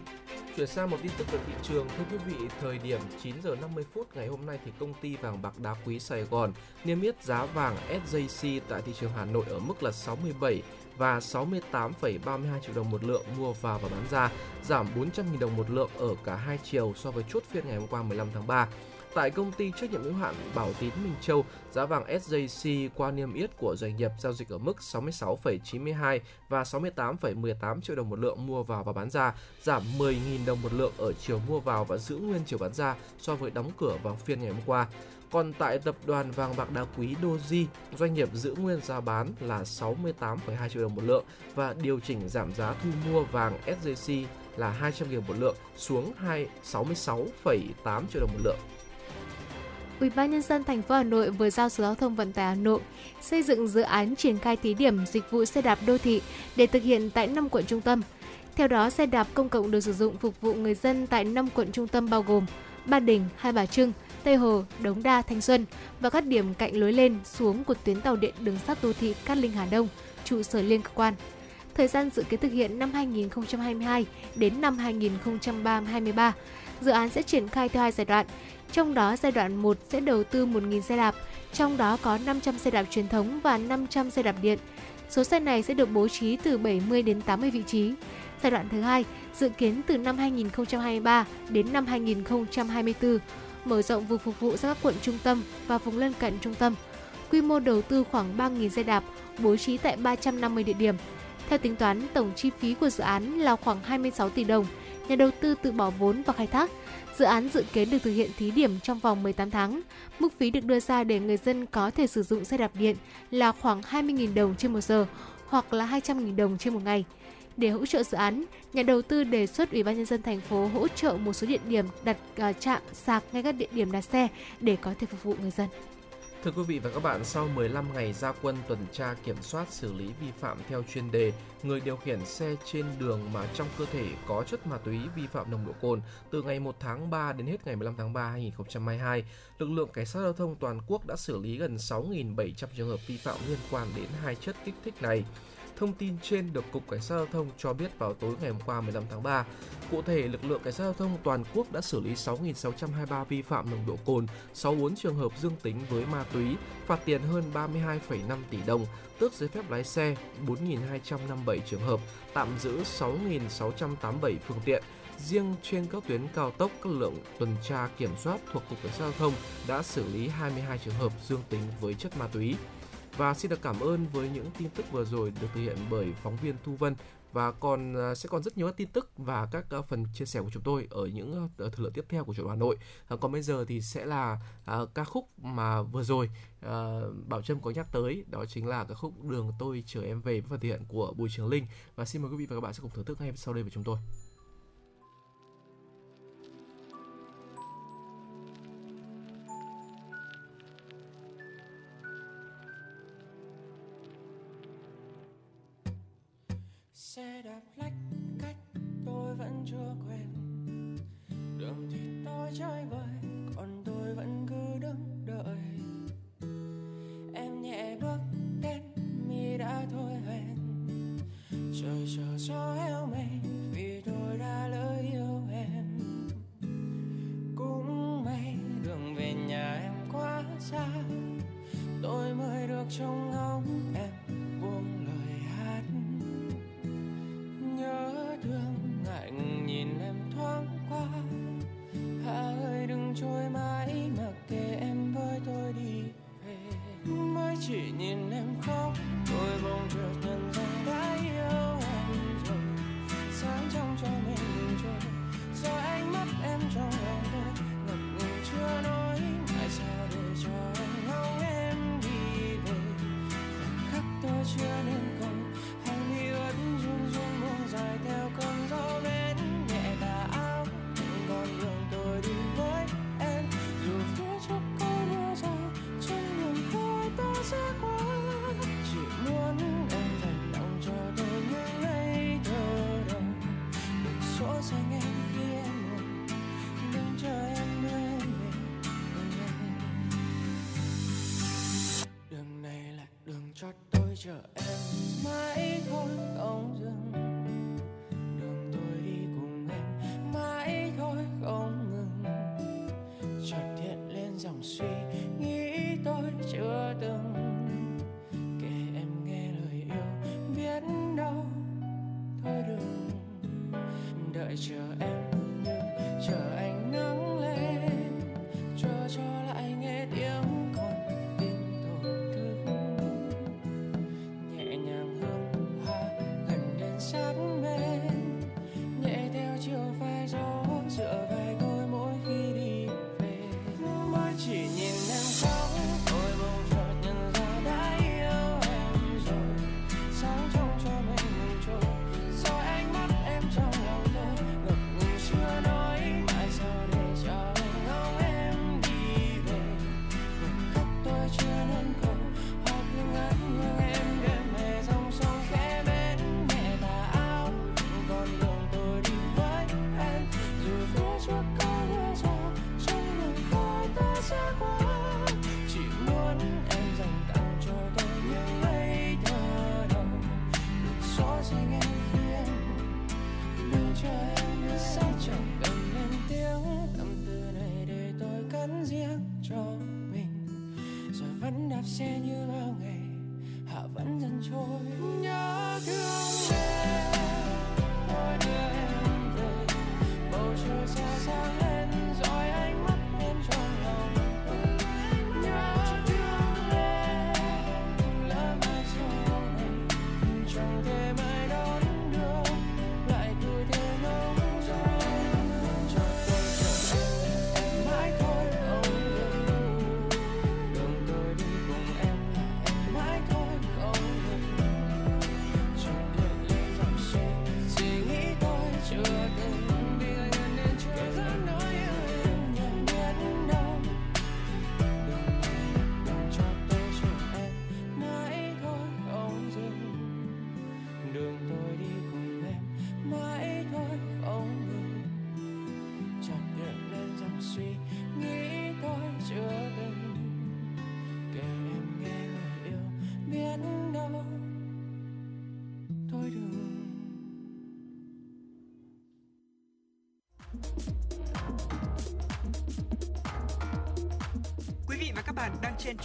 Chuyển sang một tin tức về thị trường, thưa quý vị, thời điểm 9 giờ 50 phút ngày hôm nay thì công ty vàng bạc đá quý Sài Gòn niêm yết giá vàng SJC tại thị trường Hà Nội ở mức là 67 và 68,32 triệu đồng một lượng mua vào và bán ra, giảm 400.000 đồng một lượng ở cả hai chiều so với chốt phiên ngày hôm qua 15 tháng 3. Tại công ty trách nhiệm hữu hạn Bảo Tín Minh Châu, giá vàng SJC qua niêm yết của doanh nghiệp giao dịch ở mức 66,92 và 68,18 triệu đồng một lượng mua vào và bán ra, giảm 10.000 đồng một lượng ở chiều mua vào và giữ nguyên chiều bán ra so với đóng cửa vào phiên ngày hôm qua. Còn tại tập đoàn vàng bạc đá quý Doji, doanh nghiệp giữ nguyên giá bán là 68,2 triệu đồng một lượng và điều chỉnh giảm giá thu mua vàng SJC là 200 000 một lượng xuống 266,8 triệu đồng một lượng. Ủy ban nhân dân thành phố Hà Nội vừa giao Sở Giao thông Vận tải Hà Nội xây dựng dự án triển khai thí điểm dịch vụ xe đạp đô thị để thực hiện tại 5 quận trung tâm. Theo đó, xe đạp công cộng được sử dụng phục vụ người dân tại 5 quận trung tâm bao gồm Ba Đình, Hai Bà Trưng, Tây Hồ, Đống Đa, Thanh Xuân và các điểm cạnh lối lên xuống của tuyến tàu điện đường sắt đô thị Cát Linh Hà Đông, trụ sở liên cơ quan. Thời gian dự kiến thực hiện năm 2022 đến năm 2023. Dự án sẽ triển khai theo hai giai đoạn. Trong đó giai đoạn 1 sẽ đầu tư 1.000 xe đạp, trong đó có 500 xe đạp truyền thống và 500 xe đạp điện. Số xe này sẽ được bố trí từ 70 đến 80 vị trí. Giai đoạn thứ hai dự kiến từ năm 2023 đến năm 2024, mở rộng vừa phục vụ ra các quận trung tâm và vùng lân cận trung tâm. Quy mô đầu tư khoảng 3.000 xe đạp, bố trí tại 350 địa điểm. Theo tính toán, tổng chi phí của dự án là khoảng 26 tỷ đồng. Nhà đầu tư tự bỏ vốn và khai thác. Dự án dự kiến được thực hiện thí điểm trong vòng 18 tháng. Mức phí được đưa ra để người dân có thể sử dụng xe đạp điện là khoảng 20.000 đồng trên một giờ hoặc là 200.000 đồng trên một ngày. Để hỗ trợ dự án, nhà đầu tư đề xuất Ủy ban nhân dân thành phố hỗ trợ một số địa điểm đặt uh, trạm sạc ngay các địa điểm đặt xe để có thể phục vụ người dân. Thưa quý vị và các bạn, sau 15 ngày ra quân tuần tra kiểm soát xử lý vi phạm theo chuyên đề người điều khiển xe trên đường mà trong cơ thể có chất ma túy vi phạm nồng độ cồn từ ngày 1 tháng 3 đến hết ngày 15 tháng 3 2022, lực lượng cảnh sát giao thông toàn quốc đã xử lý gần 6.700 trường hợp vi phạm liên quan đến hai chất kích thích này. Thông tin trên được Cục Cảnh sát Giao thông cho biết vào tối ngày hôm qua 15 tháng 3. Cụ thể, lực lượng Cảnh sát Giao thông toàn quốc đã xử lý 6.623 vi phạm nồng độ cồn, 64 trường hợp dương tính với ma túy, phạt tiền hơn 32,5 tỷ đồng, tước giấy phép lái xe 4.257 trường hợp, tạm giữ 6.687 phương tiện. Riêng trên các tuyến cao tốc, các lượng tuần tra kiểm soát thuộc Cục Cảnh sát Giao thông đã xử lý 22 trường hợp dương tính với chất ma túy. Và xin được cảm ơn với những tin tức vừa rồi được thực hiện bởi phóng viên Thu Vân và còn à, sẽ còn rất nhiều các tin tức và các à, phần chia sẻ của chúng tôi ở những à, thời lượng tiếp theo của chủ Hà Nội. Còn bây giờ thì sẽ là ca khúc mà vừa rồi Bảo Trâm có nhắc tới đó chính là ca khúc Đường tôi chờ em về với phần thể hiện của Bùi Trường Linh và xin mời quý vị và các bạn sẽ cùng thưởng thức ngay sau đây với chúng tôi. Xe đạp lách cách tôi vẫn chưa quen. Đường thì tôi chơi vơi còn tôi vẫn cứ đứng đợi. Em nhẹ bước đến mi đã thôi hẹn. Trời chờ gió heo mây vì tôi đã lỡ yêu em. Cũng may đường về nhà em quá xa, tôi mới được trông ngóng em. nhớ thương ngạnh nhìn em thoáng qua. Hà ơi, đừng trôi mãi mặc kệ em với tôi đi về. Mới chỉ nhìn em khóc tôi bỗng chợt nhận ra đã yêu em rồi. Sáng trong cho mình nhìn trôi do ánh mắt em trong lòng tôi. Ngập ngừng chưa nói mãi sao để cho anh ngóng em đi về. Khắc tôi chưa nên mãi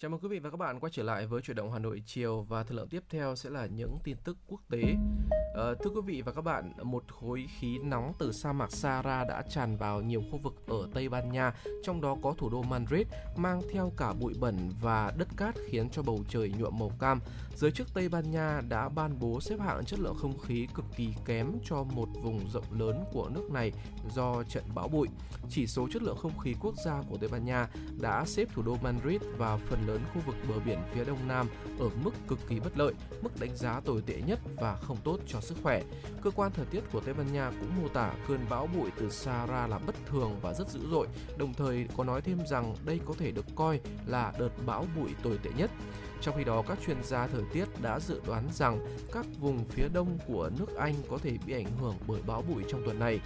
Chào mừng quý vị và các bạn quay trở lại với chuyển động Hà Nội chiều và thời lượng tiếp theo sẽ là những tin tức quốc tế. À, thưa quý vị và các bạn, một khối khí nóng từ sa mạc Sahara đã tràn vào nhiều khu vực ở Tây Ban Nha, trong đó có thủ đô Madrid, mang theo cả bụi bẩn và đất cát khiến cho bầu trời nhuộm màu cam. Giới chức Tây Ban Nha đã ban bố xếp hạng chất lượng không khí cực kỳ kém cho một vùng rộng lớn của nước này do trận bão bụi. Chỉ số chất lượng không khí quốc gia của Tây Ban Nha đã xếp thủ đô Madrid vào phần lớn khu vực bờ biển phía đông nam ở mức cực kỳ bất lợi, mức đánh giá tồi tệ nhất và không tốt cho sức khỏe. Cơ quan thời tiết của Tây Ban Nha cũng mô tả cơn bão bụi từ Sahara là bất thường và rất dữ dội, đồng thời có nói thêm rằng đây có thể được coi là đợt bão bụi tồi tệ nhất. Trong khi đó, các chuyên gia thời tiết đã dự đoán rằng các vùng phía đông của nước Anh có thể bị ảnh hưởng bởi bão bụi trong tuần này.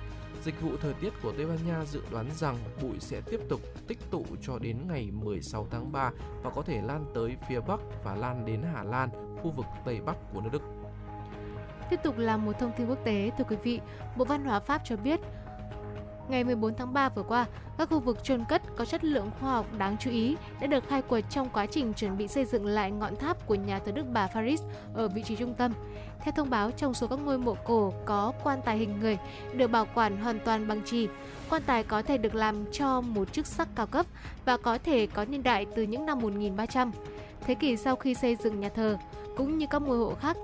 Dịch vụ thời tiết của Tây Ban Nha dự đoán rằng bụi sẽ tiếp tục tích tụ cho đến ngày 16 tháng 3 và có thể lan tới phía Bắc và lan đến Hà Lan, khu vực Tây Bắc của nước Đức. Tiếp tục là một thông tin quốc tế, thưa quý vị. Bộ Văn hóa Pháp cho biết, ngày 14 tháng 3 vừa qua, các khu vực chôn cất có chất lượng khoa học đáng chú ý đã được khai quật trong quá trình chuẩn bị xây dựng lại ngọn tháp của nhà thờ Đức Bà Paris ở vị trí trung tâm. Theo thông báo, trong số các ngôi mộ cổ có quan tài hình người được bảo quản hoàn toàn bằng trì. Quan tài có thể được làm cho một chức sắc cao cấp và có thể có niên đại từ những năm 1300. Thế kỷ sau khi xây dựng nhà thờ, cũng như các ngôi mộ khác,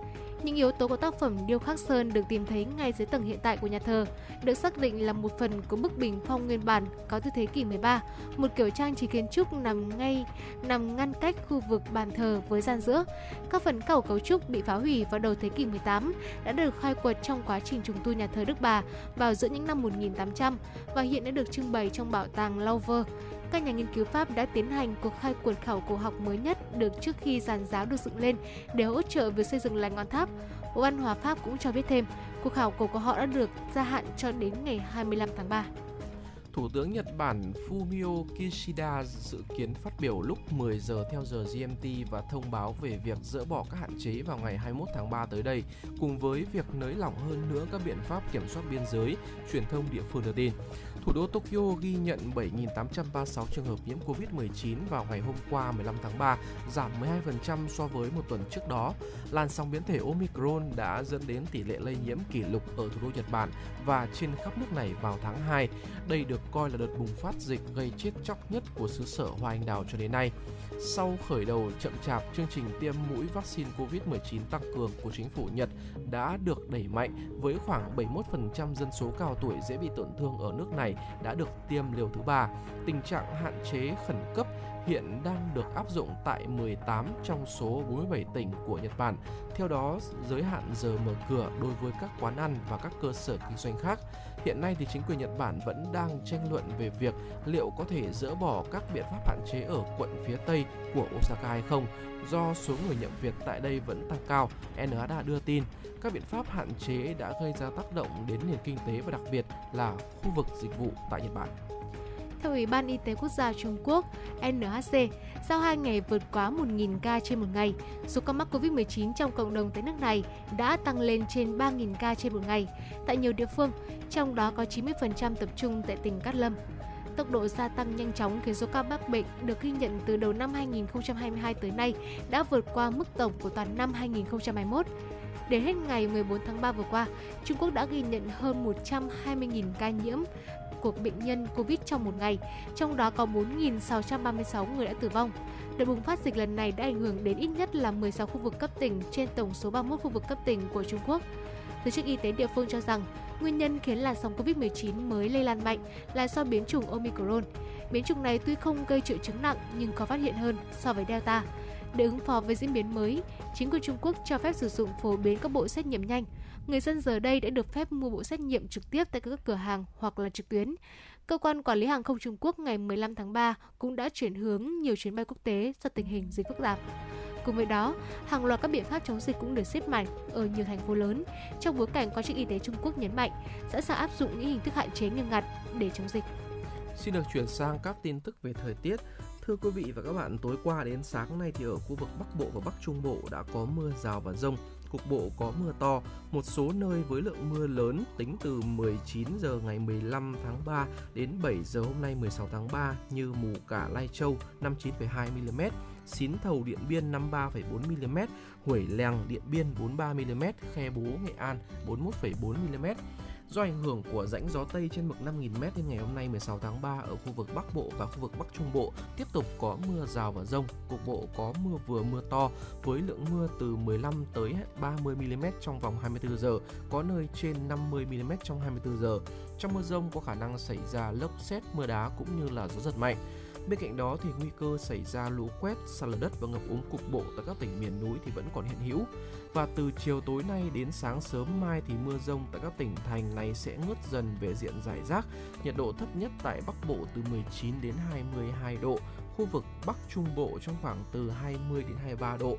những yếu tố của tác phẩm điêu khắc sơn được tìm thấy ngay dưới tầng hiện tại của nhà thờ, được xác định là một phần của bức bình phong nguyên bản có từ thế kỷ 13, một kiểu trang trí kiến trúc nằm ngay nằm ngăn cách khu vực bàn thờ với gian giữa. Các phần cầu cấu trúc bị phá hủy vào đầu thế kỷ 18 đã được khai quật trong quá trình trùng tu nhà thờ Đức Bà vào giữa những năm 1800 và hiện đã được trưng bày trong bảo tàng Louvre. Các nhà nghiên cứu Pháp đã tiến hành cuộc khai quật khảo cổ học mới nhất được trước khi giàn giáo được dựng lên để hỗ trợ việc xây dựng lại ngọn tháp. Bộ Văn hóa Pháp cũng cho biết thêm, cuộc khảo cổ của họ đã được gia hạn cho đến ngày 25 tháng 3. Thủ tướng Nhật Bản Fumio Kishida dự kiến phát biểu lúc 10 giờ theo giờ GMT và thông báo về việc dỡ bỏ các hạn chế vào ngày 21 tháng 3 tới đây, cùng với việc nới lỏng hơn nữa các biện pháp kiểm soát biên giới, truyền thông địa phương đưa tin. Thủ đô Tokyo ghi nhận 7.836 trường hợp nhiễm Covid-19 vào ngày hôm qua 15 tháng 3, giảm 12% so với một tuần trước đó. Làn sóng biến thể Omicron đã dẫn đến tỷ lệ lây nhiễm kỷ lục ở thủ đô Nhật Bản và trên khắp nước này vào tháng 2. Đây được coi là đợt bùng phát dịch gây chết chóc nhất của xứ sở hoa anh đào cho đến nay. Sau khởi đầu chậm chạp, chương trình tiêm mũi vaccine COVID-19 tăng cường của chính phủ Nhật đã được đẩy mạnh với khoảng 71% dân số cao tuổi dễ bị tổn thương ở nước này đã được tiêm liều thứ ba. Tình trạng hạn chế khẩn cấp hiện đang được áp dụng tại 18 trong số 47 tỉnh của Nhật Bản. Theo đó, giới hạn giờ mở cửa đối với các quán ăn và các cơ sở kinh doanh khác. Hiện nay thì chính quyền Nhật Bản vẫn đang tranh luận về việc liệu có thể dỡ bỏ các biện pháp hạn chế ở quận phía Tây của Osaka hay không, do số người nhập viện tại đây vẫn tăng cao. NHK đưa tin, các biện pháp hạn chế đã gây ra tác động đến nền kinh tế và đặc biệt là khu vực dịch vụ tại Nhật Bản. Theo Ủy ban Y tế Quốc gia Trung Quốc NHC, sau 2 ngày vượt quá 1.000 ca trên một ngày, số ca mắc COVID-19 trong cộng đồng tại nước này đã tăng lên trên 3.000 ca trên một ngày tại nhiều địa phương, trong đó có 90% tập trung tại tỉnh Cát Lâm. Tốc độ gia tăng nhanh chóng khiến số ca mắc bệnh được ghi nhận từ đầu năm 2022 tới nay đã vượt qua mức tổng của toàn năm 2021. Đến hết ngày 14 tháng 3 vừa qua, Trung Quốc đã ghi nhận hơn 120.000 ca nhiễm của bệnh nhân COVID trong một ngày, trong đó có 4.636 người đã tử vong. Đợt bùng phát dịch lần này đã ảnh hưởng đến ít nhất là 16 khu vực cấp tỉnh trên tổng số 31 khu vực cấp tỉnh của Trung Quốc. Giới chức y tế địa phương cho rằng nguyên nhân khiến làn sóng COVID-19 mới lây lan mạnh là do biến chủng Omicron. Biến chủng này tuy không gây triệu chứng nặng nhưng có phát hiện hơn so với Delta. Để ứng phó với diễn biến mới, chính quyền Trung Quốc cho phép sử dụng phổ biến các bộ xét nghiệm nhanh. Người dân giờ đây đã được phép mua bộ xét nghiệm trực tiếp tại các cửa hàng hoặc là trực tuyến. Cơ quan Quản lý Hàng không Trung Quốc ngày 15 tháng 3 cũng đã chuyển hướng nhiều chuyến bay quốc tế do tình hình dịch phức tạp. Cùng với đó, hàng loạt các biện pháp chống dịch cũng được xếp mạnh ở nhiều thành phố lớn, trong bối cảnh quan chức y tế Trung Quốc nhấn mạnh sẵn sàng áp dụng những hình thức hạn chế nghiêm ngặt để chống dịch. Xin được chuyển sang các tin tức về thời tiết. Thưa quý vị và các bạn, tối qua đến sáng nay thì ở khu vực Bắc Bộ và Bắc Trung Bộ đã có mưa rào và rông. Cục bộ có mưa to, một số nơi với lượng mưa lớn tính từ 19 giờ ngày 15 tháng 3 đến 7 giờ hôm nay 16 tháng 3 như Mù Cả Lai Châu 59,2 mm, Xín Thầu Điện Biên 53,4 mm, Huổi Lèng Điện Biên 43 mm, Khe bố Nghệ An 41,4 mm. Do ảnh hưởng của rãnh gió Tây trên mực 5.000m nên ngày hôm nay 16 tháng 3 ở khu vực Bắc Bộ và khu vực Bắc Trung Bộ tiếp tục có mưa rào và rông, cục bộ có mưa vừa mưa to với lượng mưa từ 15 tới 30mm trong vòng 24 giờ, có nơi trên 50mm trong 24 giờ. Trong mưa rông có khả năng xảy ra lốc xét, mưa đá cũng như là gió giật mạnh. Bên cạnh đó thì nguy cơ xảy ra lũ quét, sạt lở đất và ngập úng cục bộ tại các tỉnh miền núi thì vẫn còn hiện hữu. Và từ chiều tối nay đến sáng sớm mai thì mưa rông tại các tỉnh thành này sẽ ngớt dần về diện giải rác. Nhiệt độ thấp nhất tại Bắc Bộ từ 19 đến 22 độ, khu vực Bắc Trung Bộ trong khoảng từ 20 đến 23 độ.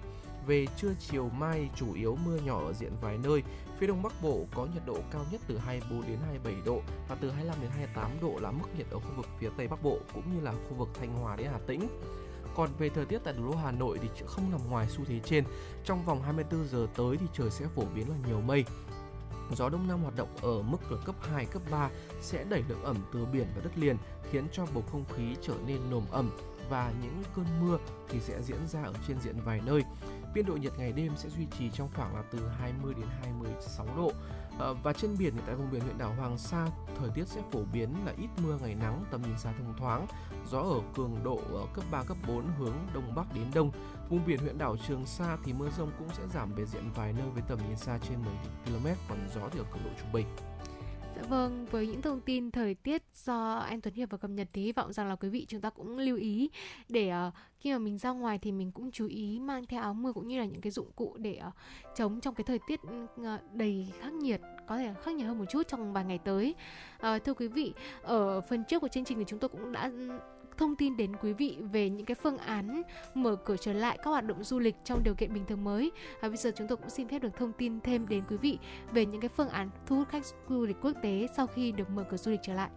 Về trưa chiều mai chủ yếu mưa nhỏ ở diện vài nơi, phía đông bắc bộ có nhiệt độ cao nhất từ 24 đến 27 độ và từ 25 đến 28 độ là mức nhiệt ở khu vực phía tây bắc bộ cũng như là khu vực Thanh hòa đến Hà Tĩnh. Còn về thời tiết tại thủ đô Hà Nội thì không nằm ngoài xu thế trên. Trong vòng 24 giờ tới thì trời sẽ phổ biến là nhiều mây. Gió đông nam hoạt động ở mức là cấp 2, cấp 3 sẽ đẩy lượng ẩm từ biển và đất liền khiến cho bầu không khí trở nên nồm ẩm và những cơn mưa thì sẽ diễn ra ở trên diện vài nơi. Biên độ nhiệt ngày đêm sẽ duy trì trong khoảng là từ 20 đến 26 độ. À, và trên biển thì tại vùng biển huyện đảo Hoàng Sa, thời tiết sẽ phổ biến là ít mưa ngày nắng, tầm nhìn xa thông thoáng, gió ở cường độ ở cấp 3 cấp 4 hướng đông bắc đến đông. Vùng biển huyện đảo Trường Sa thì mưa rông cũng sẽ giảm về diện vài nơi với tầm nhìn xa trên 10 km, còn gió thì ở cường độ trung bình. Dạ vâng, với những thông tin thời tiết do anh Tuấn Hiệp vừa cập nhật thì hy vọng rằng là quý vị chúng ta cũng lưu ý để uh, khi mà mình ra ngoài thì mình cũng chú ý mang theo áo mưa cũng như là những cái dụng cụ để uh, chống trong cái thời tiết uh, đầy khắc nghiệt có thể khắc nghiệt hơn một chút trong vài ngày tới. Uh, thưa quý vị, ở phần trước của chương trình thì chúng tôi cũng đã thông tin đến quý vị về những cái phương án mở cửa trở lại các hoạt động du lịch trong điều kiện bình thường mới. À, bây giờ chúng tôi cũng xin phép được thông tin thêm đến quý vị về những cái phương án thu hút khách du lịch quốc tế sau khi được mở cửa du lịch trở lại.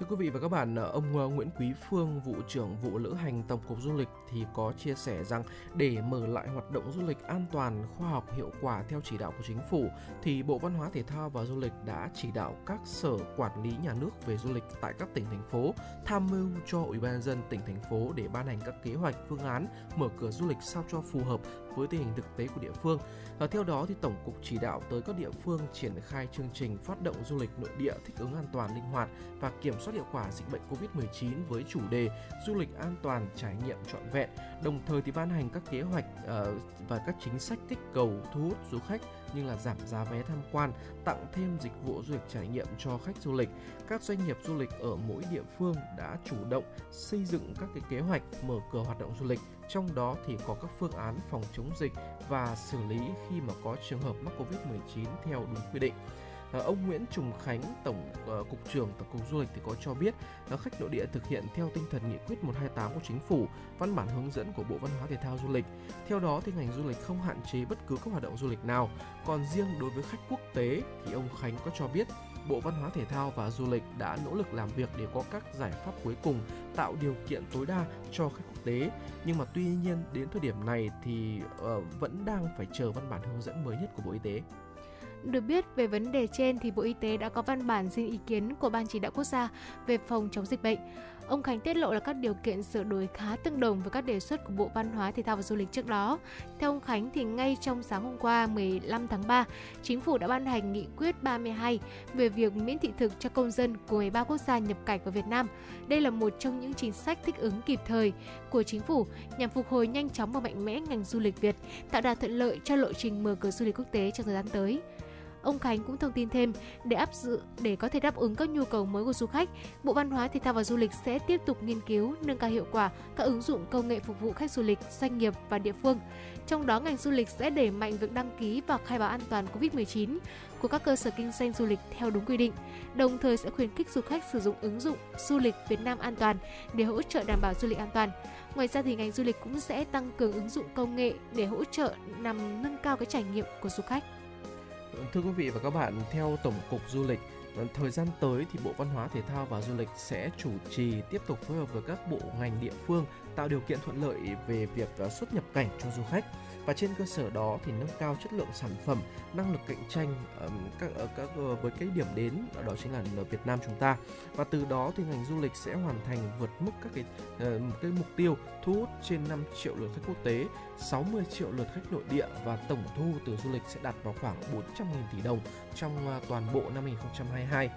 Thưa quý vị và các bạn, ông ờ, Nguyễn Quý Phương, vụ trưởng vụ lữ hành Tổng cục Du lịch thì có chia sẻ rằng để mở lại hoạt động du lịch an toàn, khoa học, hiệu quả theo chỉ đạo của chính phủ thì Bộ Văn hóa Thể thao và Du lịch đã chỉ đạo các sở quản lý nhà nước về du lịch tại các tỉnh thành phố tham mưu cho Ủy ban nhân dân tỉnh thành phố để ban hành các kế hoạch phương án mở cửa du lịch sao cho phù hợp với tình hình thực tế của địa phương. Và theo đó thì Tổng cục chỉ đạo tới các địa phương triển khai chương trình phát động du lịch nội địa thích ứng an toàn linh hoạt và kiểm soát hiệu quả dịch bệnh Covid-19 với chủ đề du lịch an toàn trải nghiệm trọn vẹn. Đồng thời thì ban hành các kế hoạch uh, và các chính sách kích cầu thu hút du khách như là giảm giá vé tham quan, tặng thêm dịch vụ du lịch trải nghiệm cho khách du lịch. Các doanh nghiệp du lịch ở mỗi địa phương đã chủ động xây dựng các cái kế hoạch mở cửa hoạt động du lịch trong đó thì có các phương án phòng chống dịch và xử lý khi mà có trường hợp mắc Covid-19 theo đúng quy định. À, ông Nguyễn Trùng Khánh, Tổng uh, cục trưởng Tổng cục Du lịch thì có cho biết uh, khách nội địa thực hiện theo tinh thần nghị quyết 128 của chính phủ, văn bản hướng dẫn của Bộ Văn hóa Thể thao Du lịch. Theo đó thì ngành du lịch không hạn chế bất cứ các hoạt động du lịch nào. Còn riêng đối với khách quốc tế thì ông Khánh có cho biết Bộ Văn hóa Thể thao và Du lịch đã nỗ lực làm việc để có các giải pháp cuối cùng tạo điều kiện tối đa cho khách quốc tế. Nhưng mà tuy nhiên đến thời điểm này thì uh, vẫn đang phải chờ văn bản hướng dẫn mới nhất của Bộ Y tế. Được biết về vấn đề trên thì Bộ Y tế đã có văn bản xin ý kiến của Ban chỉ đạo quốc gia về phòng chống dịch bệnh. Ông Khánh tiết lộ là các điều kiện sửa đổi khá tương đồng với các đề xuất của Bộ Văn hóa Thể thao và Du lịch trước đó. Theo ông Khánh thì ngay trong sáng hôm qua 15 tháng 3, chính phủ đã ban hành nghị quyết 32 về việc miễn thị thực cho công dân của 13 quốc gia nhập cảnh vào Việt Nam. Đây là một trong những chính sách thích ứng kịp thời của chính phủ nhằm phục hồi nhanh chóng và mạnh mẽ ngành du lịch Việt, tạo đà thuận lợi cho lộ trình mở cửa du lịch quốc tế trong thời gian tới. Ông Khánh cũng thông tin thêm để áp dự để có thể đáp ứng các nhu cầu mới của du khách, Bộ Văn hóa Thể thao và Du lịch sẽ tiếp tục nghiên cứu nâng cao hiệu quả các ứng dụng công nghệ phục vụ khách du lịch, doanh nghiệp và địa phương. Trong đó ngành du lịch sẽ đẩy mạnh việc đăng ký và khai báo an toàn COVID-19 của các cơ sở kinh doanh du lịch theo đúng quy định, đồng thời sẽ khuyến khích du khách sử dụng ứng dụng du lịch Việt Nam an toàn để hỗ trợ đảm bảo du lịch an toàn. Ngoài ra thì ngành du lịch cũng sẽ tăng cường ứng dụng công nghệ để hỗ trợ nằm nâng cao cái trải nghiệm của du khách. Thưa quý vị và các bạn, theo Tổng cục Du lịch, ờ, thời gian tới thì Bộ Văn hóa Thể thao và Du lịch sẽ chủ trì tiếp tục phối hợp với các bộ ngành địa phương tạo điều kiện thuận lợi về việc ờ, xuất nhập cảnh cho du khách và trên cơ sở đó thì nâng cao chất lượng sản phẩm, năng lực cạnh tranh các ờ, các ờ, với cái điểm đến đó chính là ở Việt Nam chúng ta. Và từ đó thì ngành du lịch sẽ hoàn thành vượt mức các cái ờ, cái mục tiêu thu hút trên 5 triệu lượt khách quốc tế, 60 triệu lượt khách nội địa và tổng thu từ du lịch sẽ đạt vào khoảng 400.000 tỷ đồng trong toàn bộ năm 2022.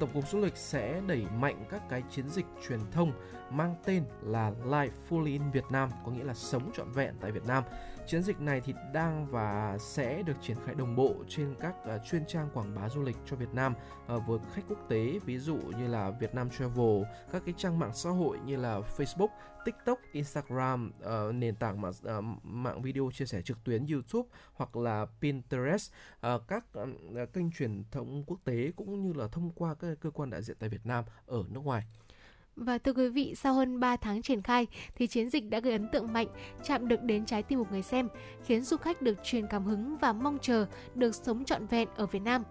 Tổng cục Du lịch sẽ đẩy mạnh các cái chiến dịch truyền thông mang tên là life Fully in Việt Nam, có nghĩa là sống trọn vẹn tại Việt Nam Chiến dịch này thì đang và sẽ được triển khai đồng bộ trên các uh, chuyên trang quảng bá du lịch cho Việt Nam uh, với khách quốc tế ví dụ như là Việt Nam Travel, các cái trang mạng xã hội như là Facebook, TikTok, Instagram, uh, nền tảng mạng uh, ờ, mạng video chia sẻ trực tuyến YouTube hoặc là Pinterest, uh, các uh, kênh truyền thông quốc tế cũng như là thông qua các cơ quan đại diện tại Việt Nam ở nước ngoài. Và thưa quý vị, sau hơn 3 tháng triển khai thì chiến dịch đã gây ấn tượng mạnh, chạm được đến trái tim của người xem, khiến du khách được truyền cảm hứng và mong chờ được sống trọn vẹn ở Việt Nam.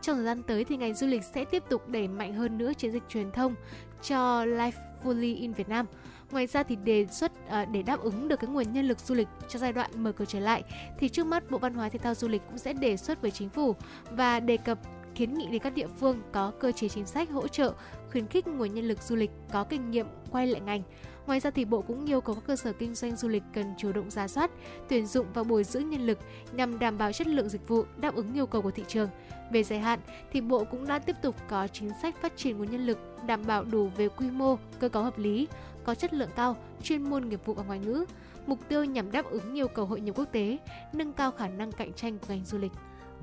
Trong thời gian tới thì ngành du lịch sẽ tiếp tục đẩy mạnh hơn nữa chiến dịch truyền thông cho Life Fully in Việt Nam. Ngoài ra thì đề xuất ờ, để đáp ứng được cái nguồn nhân lực du lịch cho giai đoạn mở cửa trở lại thì trước mắt Bộ Văn hóa Thể thao Du lịch cũng sẽ đề xuất với chính phủ và đề cập kiến nghị đến các địa phương có cơ chế chính sách hỗ trợ, khuyến khích nguồn nhân lực du lịch có kinh nghiệm quay lại ngành. Ngoài ra thì Bộ cũng yêu cầu các cơ sở kinh doanh du lịch cần chủ động ra soát, tuyển dụng và bồi dưỡng nhân lực nhằm đảm bảo chất lượng dịch vụ đáp ứng yêu cầu của thị trường. Về dài hạn thì Bộ cũng đã tiếp tục có chính sách phát triển nguồn nhân lực đảm bảo đủ về quy mô, cơ cấu hợp lý, có chất lượng cao, chuyên môn nghiệp vụ và ngoại ngữ. Mục tiêu nhằm đáp ứng yêu cầu hội nhập quốc tế, nâng cao khả năng cạnh tranh của ngành du lịch.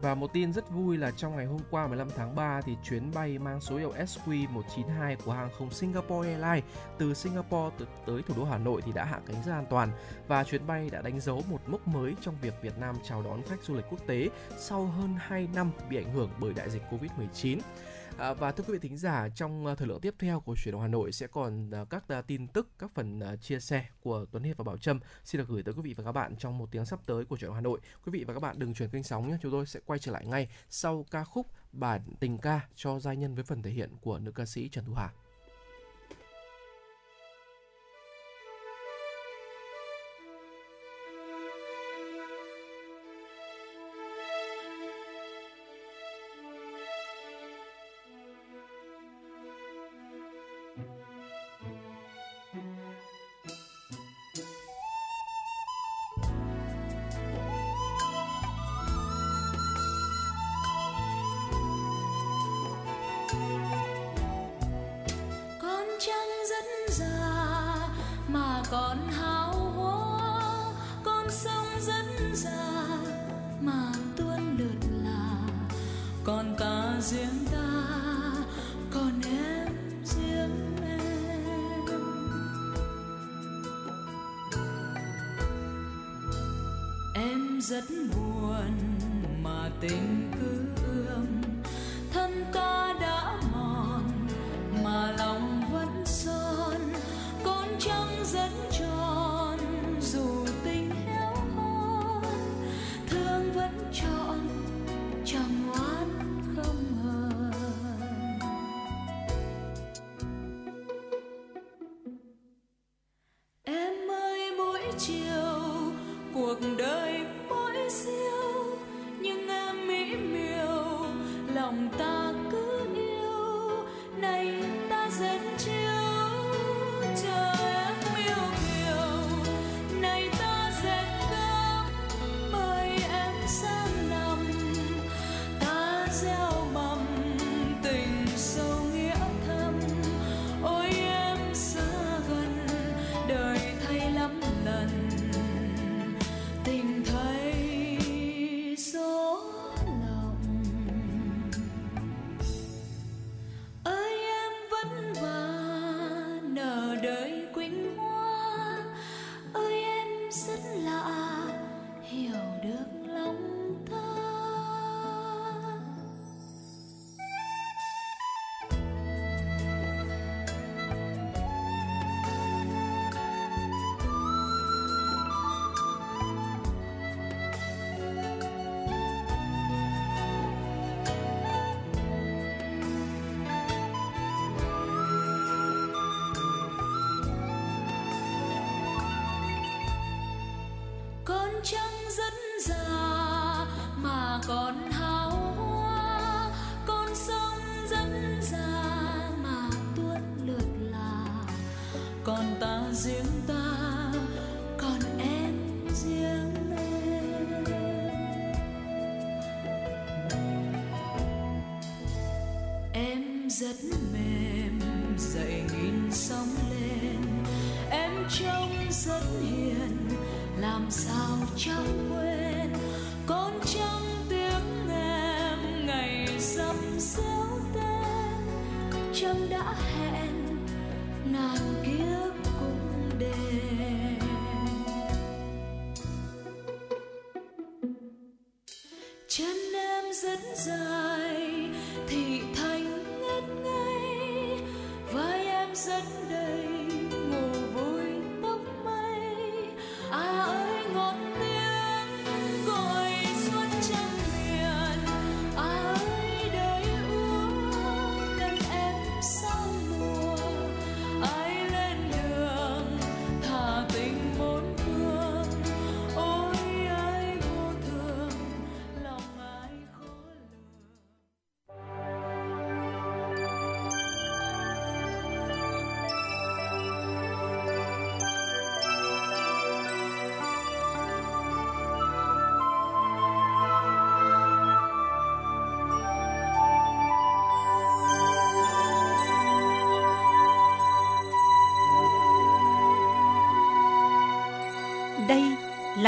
Và một tin rất vui là trong ngày hôm qua 15 tháng 3 thì chuyến bay mang số hiệu SQ192 của hàng không Singapore Airlines từ Singapore tới thủ đô Hà Nội thì đã hạ cánh rất an toàn và chuyến bay đã đánh dấu một mốc mới trong việc Việt Nam chào đón khách du lịch quốc tế sau hơn 2 năm bị ảnh hưởng bởi đại dịch Covid-19. À, và thưa quý vị thính giả, trong ờ, thời lượng tiếp theo của chuyển động Hà Nội sẽ còn ờ, các tin tức, các phần chia sẻ của Tuấn Hiệp và Bảo Trâm xin được gửi tới quý vị và các bạn trong một tiếng sắp tới của chuyển động Hà Nội. Quý vị và các bạn đừng chuyển kênh sóng nhé, chúng tôi sẽ quay trở lại ngay sau ca khúc bản tình ca cho giai nhân với phần thể hiện của nữ ca sĩ Trần Thu Hà.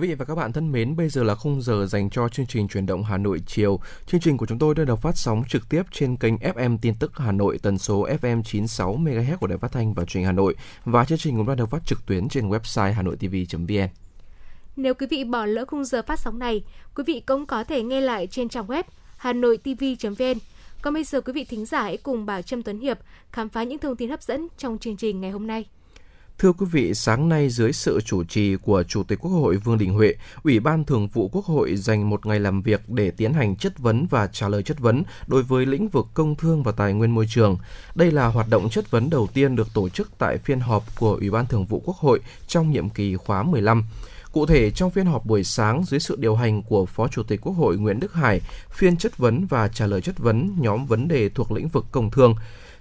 Quý vị và các bạn thân mến, bây giờ là khung giờ dành cho chương trình truyền động Hà Nội chiều. Chương trình của chúng tôi đã được phát sóng trực tiếp trên kênh FM tin tức Hà Nội tần số FM 96 MHz của Đài Phát thanh và Truyền hình Hà Nội và chương trình cũng đã được phát trực tuyến trên website hanoitv.vn. Nếu quý vị bỏ lỡ khung giờ phát sóng này, quý vị cũng có thể nghe lại trên trang web hanoitv.vn. Còn bây giờ quý vị thính giả hãy cùng bà Trâm Tuấn Hiệp khám phá những thông tin hấp dẫn trong chương trình ngày hôm nay. Thưa quý vị, sáng nay dưới sự chủ trì của Chủ tịch Quốc hội Vương Đình Huệ, Ủy ban Thường vụ Quốc hội dành một ngày làm việc để tiến hành chất vấn và trả lời chất vấn đối với lĩnh vực công thương và tài nguyên môi trường. Đây là hoạt động chất vấn đầu tiên được tổ chức tại phiên họp của Ủy ban Thường vụ Quốc hội trong nhiệm kỳ khóa 15. Cụ thể, trong phiên họp buổi sáng dưới sự điều hành của Phó Chủ tịch Quốc hội Nguyễn Đức Hải, phiên chất vấn và trả lời chất vấn nhóm vấn đề thuộc lĩnh vực công thương.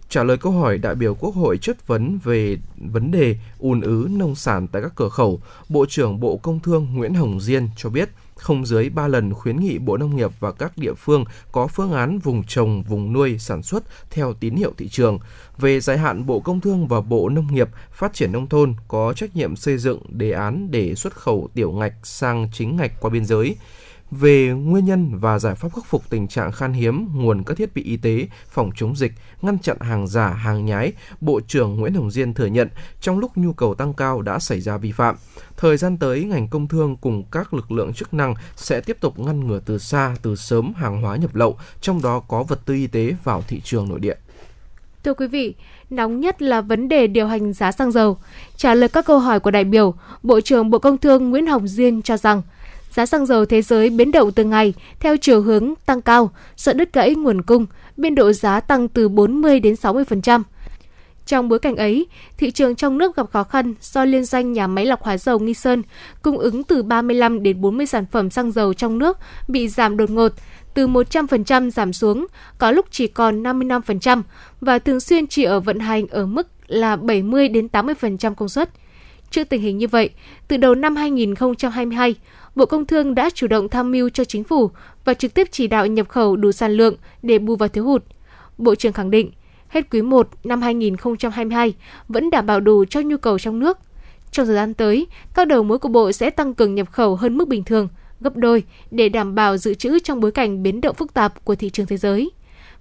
Trả lời câu hỏi đại biểu Quốc hội chất vấn về vấn đề ùn ứ nông sản tại các cửa khẩu, Bộ trưởng Bộ Công Thương Nguyễn Hồng Diên cho biết không dưới 3 lần khuyến nghị Bộ Nông nghiệp và các địa phương có phương án vùng trồng, vùng nuôi, sản xuất theo tín hiệu thị trường. Về dài hạn, Bộ Công Thương và Bộ Nông nghiệp Phát triển Nông thôn có trách nhiệm xây dựng đề án để xuất khẩu tiểu ngạch sang chính ngạch qua biên giới về nguyên nhân và giải pháp khắc phục tình trạng khan hiếm nguồn các thiết bị y tế, phòng chống dịch, ngăn chặn hàng giả, hàng nhái, Bộ trưởng Nguyễn Hồng Diên thừa nhận trong lúc nhu cầu tăng cao đã xảy ra vi phạm. Thời gian tới, ngành công thương cùng các lực lượng chức năng sẽ tiếp tục ngăn ngừa từ xa, từ sớm hàng hóa nhập lậu, trong đó có vật tư y tế vào thị trường nội địa. Thưa quý vị, nóng nhất là vấn đề điều hành giá xăng dầu. Trả lời các câu hỏi của đại biểu, Bộ trưởng Bộ Công Thương Nguyễn Hồng Diên cho rằng giá xăng dầu thế giới biến động từng ngày theo chiều hướng tăng cao, sợ đứt gãy nguồn cung, biên độ giá tăng từ 40 đến 60%. Trong bối cảnh ấy, thị trường trong nước gặp khó khăn do liên doanh nhà máy lọc hóa dầu Nghi Sơn cung ứng từ 35 đến 40 sản phẩm xăng dầu trong nước bị giảm đột ngột, từ 100% giảm xuống, có lúc chỉ còn 55% và thường xuyên chỉ ở vận hành ở mức là 70 đến 80% công suất. Trước tình hình như vậy, từ đầu năm 2022, Bộ Công Thương đã chủ động tham mưu cho chính phủ và trực tiếp chỉ đạo nhập khẩu đủ sản lượng để bù vào thiếu hụt. Bộ trưởng khẳng định, hết quý 1 năm 2022 vẫn đảm bảo đủ cho nhu cầu trong nước. Trong thời gian tới, các đầu mối của Bộ sẽ tăng cường nhập khẩu hơn mức bình thường, gấp đôi để đảm bảo dự trữ trong bối cảnh biến động phức tạp của thị trường thế giới.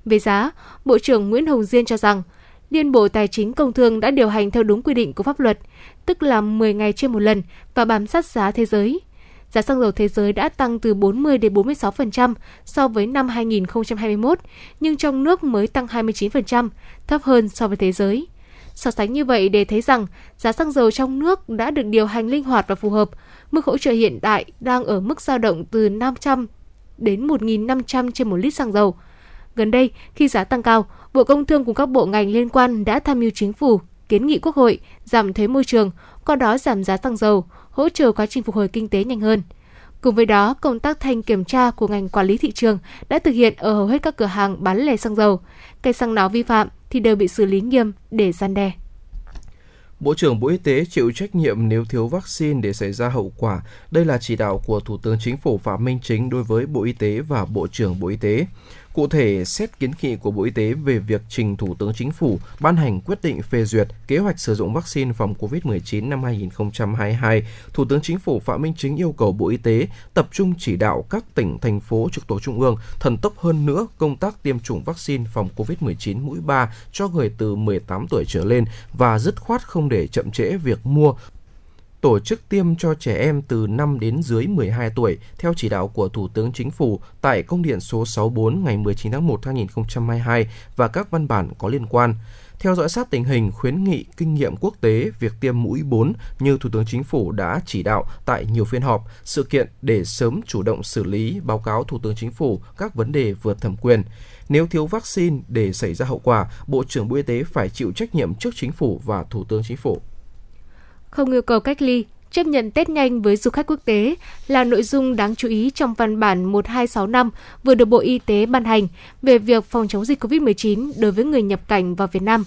Về giá, Bộ trưởng Nguyễn Hồng Diên cho rằng, Liên Bộ Tài chính Công Thương đã điều hành theo đúng quy định của pháp luật, tức là 10 ngày trên một lần và bám sát giá thế giới giá xăng dầu thế giới đã tăng từ 40 đến 46% so với năm 2021, nhưng trong nước mới tăng 29%, thấp hơn so với thế giới. So sánh như vậy để thấy rằng giá xăng dầu trong nước đã được điều hành linh hoạt và phù hợp. Mức hỗ trợ hiện tại đang ở mức dao động từ 500 đến 1.500 trên một lít xăng dầu. Gần đây, khi giá tăng cao, Bộ Công Thương cùng các bộ ngành liên quan đã tham mưu chính phủ kiến nghị Quốc hội giảm thuế môi trường, qua đó giảm giá xăng dầu, hỗ trợ quá trình phục hồi kinh tế nhanh hơn. Cùng với đó, công tác thanh kiểm tra của ngành quản lý thị trường đã thực hiện ở hầu hết các cửa hàng bán lẻ xăng dầu. Cây xăng nào vi phạm thì đều bị xử lý nghiêm để gian đe. Bộ trưởng Bộ Y tế chịu trách nhiệm nếu thiếu vaccine để xảy ra hậu quả. Đây là chỉ đạo của Thủ tướng Chính phủ Phạm Minh Chính đối với Bộ Y tế và Bộ trưởng Bộ Y tế. Cụ thể, xét kiến nghị của Bộ Y tế về việc trình Thủ tướng Chính phủ ban hành quyết định phê duyệt kế hoạch sử dụng vaccine phòng COVID-19 năm 2022, Thủ tướng Chính phủ Phạm Minh Chính yêu cầu Bộ Y tế tập trung chỉ đạo các tỉnh, thành phố trực thuộc Trung ương thần tốc hơn nữa công tác tiêm chủng vaccine phòng COVID-19 mũi 3 cho người từ 18 tuổi trở lên và dứt khoát không để chậm trễ việc mua, tổ chức tiêm cho trẻ em từ 5 đến dưới 12 tuổi theo chỉ đạo của Thủ tướng Chính phủ tại công điện số 64 ngày 19 tháng 1 năm 2022 và các văn bản có liên quan. Theo dõi sát tình hình, khuyến nghị kinh nghiệm quốc tế việc tiêm mũi 4 như Thủ tướng Chính phủ đã chỉ đạo tại nhiều phiên họp, sự kiện để sớm chủ động xử lý, báo cáo Thủ tướng Chính phủ các vấn đề vượt thẩm quyền. Nếu thiếu vaccine để xảy ra hậu quả, Bộ trưởng Bộ Y tế phải chịu trách nhiệm trước Chính phủ và Thủ tướng Chính phủ không yêu cầu cách ly, chấp nhận test nhanh với du khách quốc tế là nội dung đáng chú ý trong văn bản 1265 vừa được Bộ Y tế ban hành về việc phòng chống dịch COVID-19 đối với người nhập cảnh vào Việt Nam.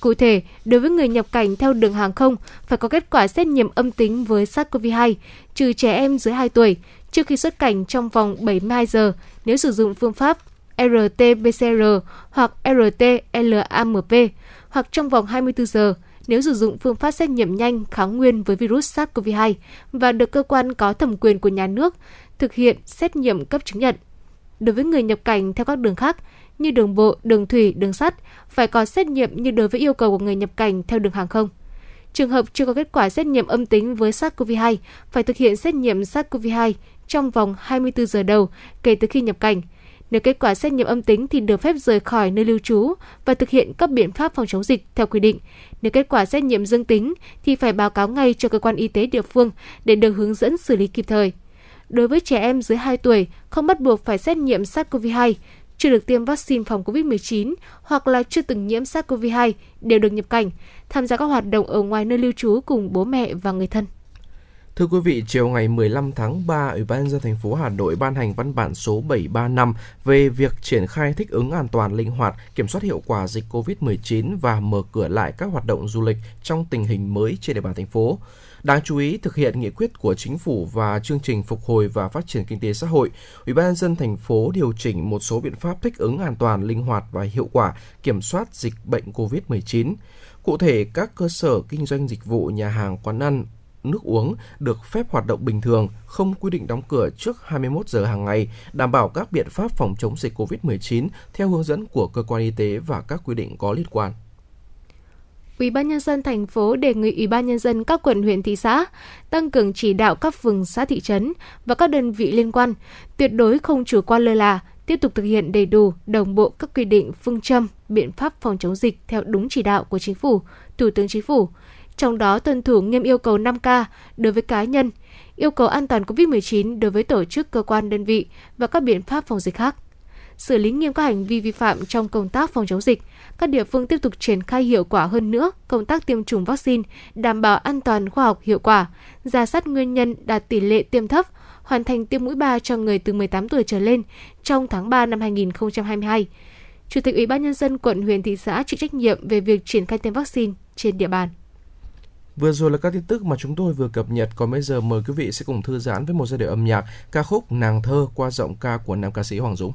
Cụ thể, đối với người nhập cảnh theo đường hàng không phải có kết quả xét nghiệm âm tính với SARS-CoV-2, trừ trẻ em dưới 2 tuổi, trước khi xuất cảnh trong vòng 72 giờ nếu sử dụng phương pháp RT-PCR hoặc RT-LAMP hoặc trong vòng 24 giờ nếu sử dụng phương pháp xét nghiệm nhanh kháng nguyên với virus SARS-CoV-2 và được cơ quan có thẩm quyền của nhà nước thực hiện xét nghiệm cấp chứng nhận. Đối với người nhập cảnh theo các đường khác như đường bộ, đường thủy, đường sắt phải có xét nghiệm như đối với yêu cầu của người nhập cảnh theo đường hàng không. Trường hợp chưa có kết quả xét nghiệm âm tính với SARS-CoV-2 phải thực hiện xét nghiệm SARS-CoV-2 trong vòng 24 giờ đầu kể từ khi nhập cảnh. Nếu kết quả xét nghiệm âm tính thì được phép rời khỏi nơi lưu trú và thực hiện các biện pháp phòng chống dịch theo quy định. Nếu kết quả xét nghiệm dương tính thì phải báo cáo ngay cho cơ quan y tế địa phương để được hướng dẫn xử lý kịp thời. Đối với trẻ em dưới 2 tuổi, không bắt buộc phải xét nghiệm SARS-CoV-2, chưa được tiêm vaccine phòng COVID-19 hoặc là chưa từng nhiễm SARS-CoV-2 đều được nhập cảnh, tham gia các hoạt động ở ngoài nơi lưu trú cùng bố mẹ và người thân. Thưa quý vị, chiều ngày 15 tháng 3, Ủy ban nhân dân thành phố Hà Nội ban hành văn bản số 735 về việc triển khai thích ứng an toàn linh hoạt, kiểm soát hiệu quả dịch COVID-19 và mở cửa lại các hoạt động du lịch trong tình hình mới trên địa bàn thành phố. Đáng chú ý, thực hiện nghị quyết của chính phủ và chương trình phục hồi và phát triển kinh tế xã hội, Ủy ban nhân dân thành phố điều chỉnh một số biện pháp thích ứng an toàn, linh hoạt và hiệu quả kiểm soát dịch bệnh COVID-19. Cụ thể, các cơ sở kinh doanh dịch vụ nhà hàng, quán ăn, nước uống được phép hoạt động bình thường, không quy định đóng cửa trước 21 giờ hàng ngày, đảm bảo các biện pháp phòng chống dịch COVID-19 theo hướng dẫn của cơ quan y tế và các quy định có liên quan. Ủy ban nhân dân thành phố đề nghị Ủy ban nhân dân các quận huyện thị xã tăng cường chỉ đạo các phường xã thị trấn và các đơn vị liên quan tuyệt đối không chủ quan lơ là, tiếp tục thực hiện đầy đủ, đồng bộ các quy định phương châm, biện pháp phòng chống dịch theo đúng chỉ đạo của chính phủ, Thủ tướng Chính phủ. Trong đó tuân thủ nghiêm yêu cầu 5K đối với cá nhân, yêu cầu an toàn COVID-19 đối với tổ chức cơ quan đơn vị và các biện pháp phòng dịch khác. Xử lý nghiêm các hành vi vi phạm trong công tác phòng chống dịch, các địa phương tiếp tục triển khai hiệu quả hơn nữa công tác tiêm chủng vaccine, đảm bảo an toàn khoa học hiệu quả, ra soát nguyên nhân đạt tỷ lệ tiêm thấp, hoàn thành tiêm mũi 3 cho người từ 18 tuổi trở lên trong tháng 3 năm 2022. Chủ tịch Ủy ban nhân dân quận huyện thị xã chịu trách nhiệm về việc triển khai tiêm vaccine trên địa bàn. Vừa rồi là các tin tức mà chúng tôi vừa cập nhật, còn bây giờ mời quý vị sẽ cùng thư giãn với một giai điệu âm nhạc ca khúc Nàng thơ qua giọng ca của nam ca sĩ Hoàng Dũng.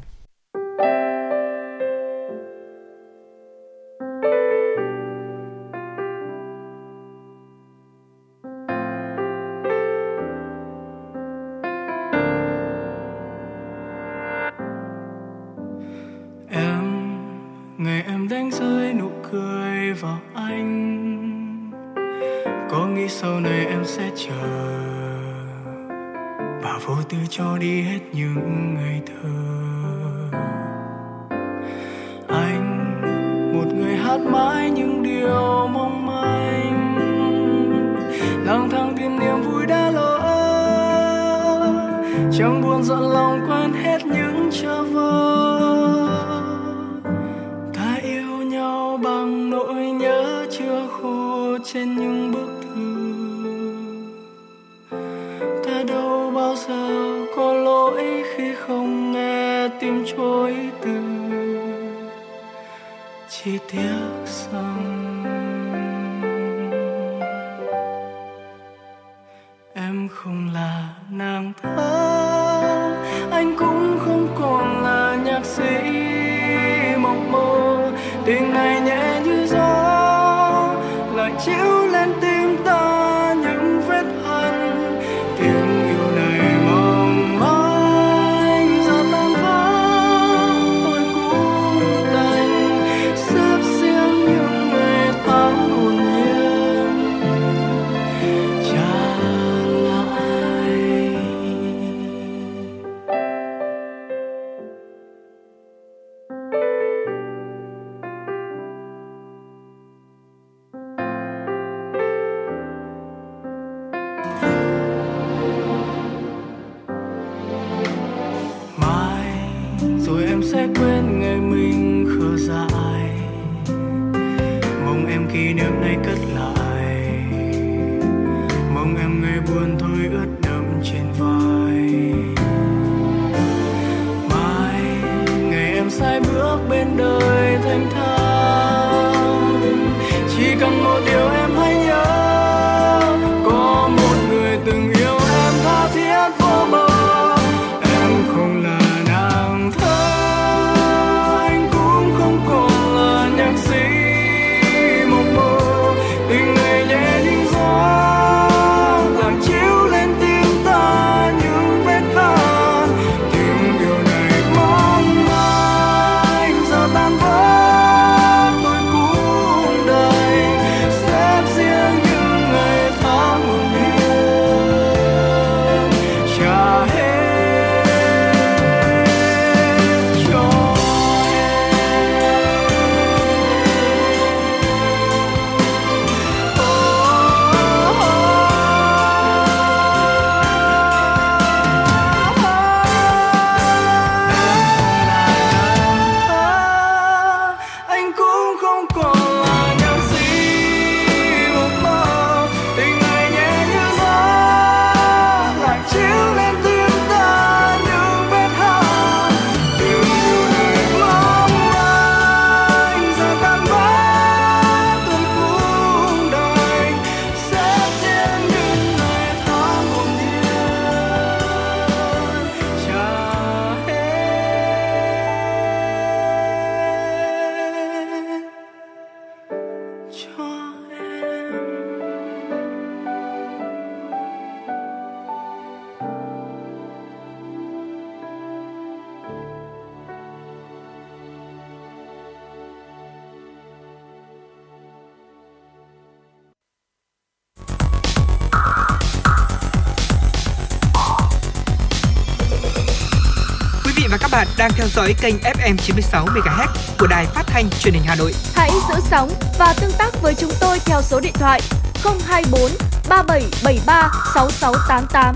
Đang theo dõi kênh FM 96 MHz của đài phát thanh truyền hình Hà Nội. Hãy giữ sóng và tương tác với chúng tôi theo số điện thoại 024 3773 6688.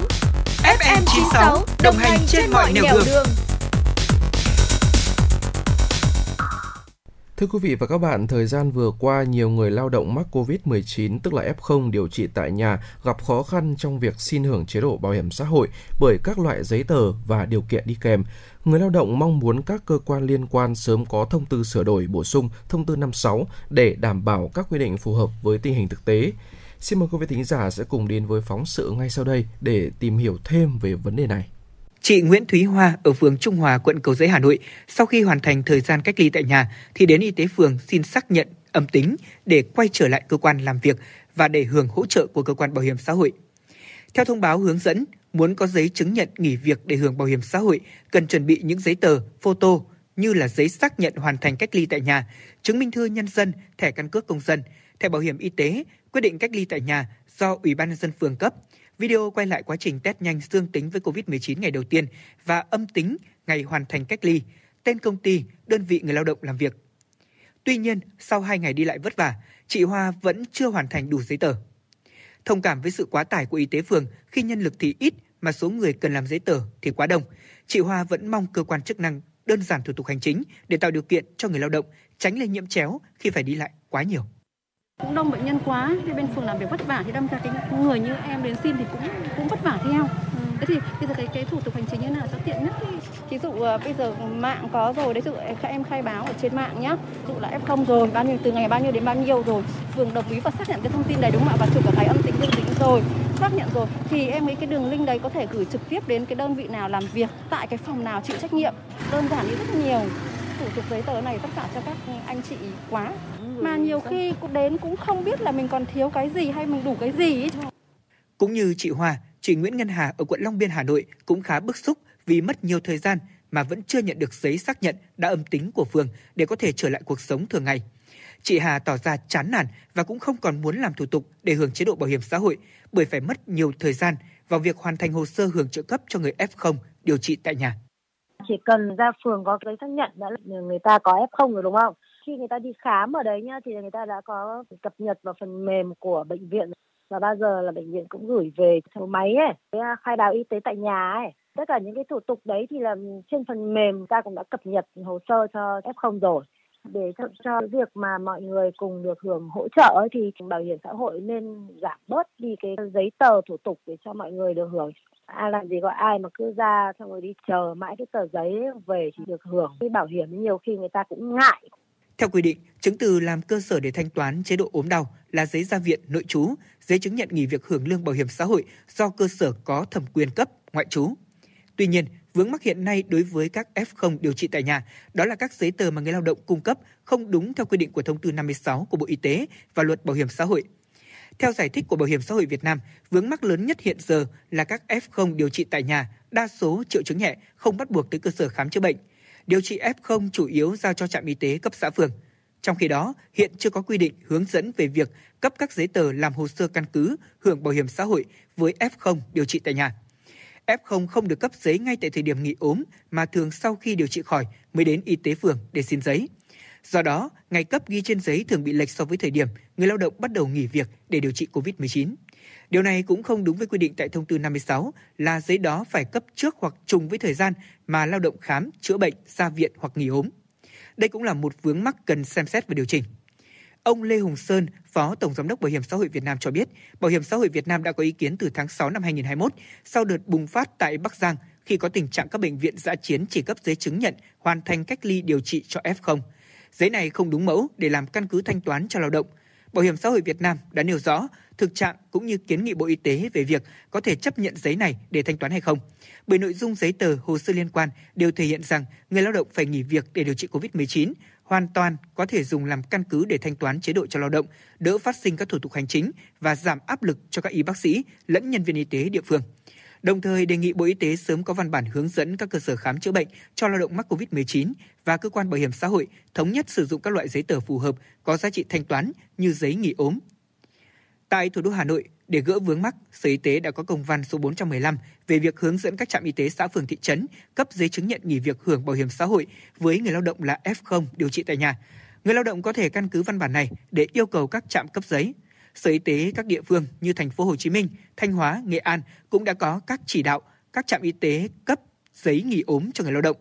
FM 96 đồng hành trên mọi nẻo đường. Thưa quý vị và các bạn, thời gian vừa qua nhiều người lao động mắc COVID-19 tức là F0 điều trị tại nhà gặp khó khăn trong việc xin hưởng chế độ bảo hiểm xã hội bởi các loại giấy tờ và điều kiện đi kèm. Người lao động mong muốn các cơ quan liên quan sớm có thông tư sửa đổi bổ sung thông tư 56 để đảm bảo các quy định phù hợp với tình hình thực tế. Xin mời quý vị thính giả sẽ cùng đến với phóng sự ngay sau đây để tìm hiểu thêm về vấn đề này. Chị Nguyễn Thúy Hoa ở phường Trung Hòa, quận Cầu Giấy, Hà Nội, sau khi hoàn thành thời gian cách ly tại nhà thì đến y tế phường xin xác nhận âm tính để quay trở lại cơ quan làm việc và để hưởng hỗ trợ của cơ quan bảo hiểm xã hội. Theo thông báo hướng dẫn, muốn có giấy chứng nhận nghỉ việc để hưởng bảo hiểm xã hội cần chuẩn bị những giấy tờ, photo như là giấy xác nhận hoàn thành cách ly tại nhà, chứng minh thư nhân dân, thẻ căn cước công dân, thẻ bảo hiểm y tế, quyết định cách ly tại nhà do Ủy ban nhân dân phường cấp, video quay lại quá trình test nhanh dương tính với COVID-19 ngày đầu tiên và âm tính ngày hoàn thành cách ly, tên công ty, đơn vị người lao động làm việc. Tuy nhiên, sau 2 ngày đi lại vất vả, chị Hoa vẫn chưa hoàn thành đủ giấy tờ. Thông cảm với sự quá tải của y tế phường khi nhân lực thì ít mà số người cần làm giấy tờ thì quá đông, chị Hoa vẫn mong cơ quan chức năng đơn giản thủ tục hành chính để tạo điều kiện cho người lao động tránh lây nhiễm chéo khi phải đi lại quá nhiều. cũng đông bệnh nhân quá thì bên phường làm việc vất vả thì đâm ra cái người như em đến xin thì cũng cũng vất vả theo thế thì bây giờ cái cái thủ tục hành chính như thế nào cho tiện nhất ý. Ví dụ ờ, bây giờ mạng có rồi, đấy dụ các em khai báo ở trên mạng nhá. Ví dụ là F0 rồi, bao nhiêu từ ngày bao nhiêu đến bao nhiêu rồi. Phường đồng ý và xác nhận cái thông tin đấy đúng không ạ? Và chụp cả cái âm tính dương tính rồi, xác nhận rồi thì em nghĩ cái đường link đấy có thể gửi trực tiếp đến cái đơn vị nào làm việc tại cái phòng nào chịu trách nhiệm. Đơn giản đi rất nhiều. Thủ tục giấy tờ này tất cả cho các anh chị quá. Mà nhiều khi cũng đến cũng không biết là mình còn thiếu cái gì hay mình đủ cái gì ấy. Cũng như chị Hoa, chị Nguyễn Ngân Hà ở quận Long Biên, Hà Nội cũng khá bức xúc vì mất nhiều thời gian mà vẫn chưa nhận được giấy xác nhận đã âm tính của phường để có thể trở lại cuộc sống thường ngày. Chị Hà tỏ ra chán nản và cũng không còn muốn làm thủ tục để hưởng chế độ bảo hiểm xã hội bởi phải mất nhiều thời gian vào việc hoàn thành hồ sơ hưởng trợ cấp cho người F0 điều trị tại nhà. chỉ cần ra phường có giấy xác nhận đã là người ta có F0 rồi đúng không? Khi người ta đi khám ở đấy nhá thì người ta đã có cập nhật vào phần mềm của bệnh viện và bao giờ là bệnh viện cũng gửi về số máy ấy, cái à, khai báo y tế tại nhà ấy. Tất cả những cái thủ tục đấy thì là trên phần mềm ta cũng đã cập nhật hồ sơ cho F0 rồi. Để cho, cho việc mà mọi người cùng được hưởng hỗ trợ ấy, thì bảo hiểm xã hội nên giảm bớt đi cái giấy tờ thủ tục để cho mọi người được hưởng. Ai làm gì có ai mà cứ ra xong rồi đi chờ mãi cái tờ giấy về thì được hưởng. Cái bảo hiểm nhiều khi người ta cũng ngại. Theo quy định, chứng từ làm cơ sở để thanh toán chế độ ốm đau là giấy ra viện nội trú, giấy chứng nhận nghỉ việc hưởng lương bảo hiểm xã hội do cơ sở có thẩm quyền cấp ngoại trú. Tuy nhiên, vướng mắc hiện nay đối với các F0 điều trị tại nhà đó là các giấy tờ mà người lao động cung cấp không đúng theo quy định của thông tư 56 của Bộ Y tế và Luật Bảo hiểm xã hội. Theo giải thích của Bảo hiểm xã hội Việt Nam, vướng mắc lớn nhất hiện giờ là các F0 điều trị tại nhà, đa số triệu chứng nhẹ, không bắt buộc tới cơ sở khám chữa bệnh. Điều trị F0 chủ yếu giao cho trạm y tế cấp xã phường. Trong khi đó, hiện chưa có quy định hướng dẫn về việc cấp các giấy tờ làm hồ sơ căn cứ hưởng bảo hiểm xã hội với F0 điều trị tại nhà. F0 không được cấp giấy ngay tại thời điểm nghỉ ốm mà thường sau khi điều trị khỏi mới đến y tế phường để xin giấy. Do đó, ngày cấp ghi trên giấy thường bị lệch so với thời điểm người lao động bắt đầu nghỉ việc để điều trị COVID-19. Điều này cũng không đúng với quy định tại thông tư 56 là giấy đó phải cấp trước hoặc trùng với thời gian mà lao động khám, chữa bệnh, ra viện hoặc nghỉ ốm. Đây cũng là một vướng mắc cần xem xét và điều chỉnh. Ông Lê Hùng Sơn, Phó Tổng Giám đốc Bảo hiểm xã hội Việt Nam cho biết, Bảo hiểm xã hội Việt Nam đã có ý kiến từ tháng 6 năm 2021 sau đợt bùng phát tại Bắc Giang khi có tình trạng các bệnh viện giã chiến chỉ cấp giấy chứng nhận hoàn thành cách ly điều trị cho F0. Giấy này không đúng mẫu để làm căn cứ thanh toán cho lao động. Bảo hiểm xã hội Việt Nam đã nêu rõ thực trạng cũng như kiến nghị Bộ Y tế về việc có thể chấp nhận giấy này để thanh toán hay không. Bởi nội dung giấy tờ, hồ sơ liên quan đều thể hiện rằng người lao động phải nghỉ việc để điều trị COVID-19, hoàn toàn có thể dùng làm căn cứ để thanh toán chế độ cho lao động, đỡ phát sinh các thủ tục hành chính và giảm áp lực cho các y bác sĩ lẫn nhân viên y tế địa phương. Đồng thời đề nghị Bộ Y tế sớm có văn bản hướng dẫn các cơ sở khám chữa bệnh cho lao động mắc COVID-19 và cơ quan bảo hiểm xã hội thống nhất sử dụng các loại giấy tờ phù hợp có giá trị thanh toán như giấy nghỉ ốm. Tại thủ đô Hà Nội, để gỡ vướng mắc, Sở Y tế đã có công văn số 415 về việc hướng dẫn các trạm y tế xã phường thị trấn cấp giấy chứng nhận nghỉ việc hưởng bảo hiểm xã hội với người lao động là F0 điều trị tại nhà. Người lao động có thể căn cứ văn bản này để yêu cầu các trạm cấp giấy. Sở Y tế các địa phương như thành phố Hồ Chí Minh, Thanh Hóa, Nghệ An cũng đã có các chỉ đạo các trạm y tế cấp giấy nghỉ ốm cho người lao động.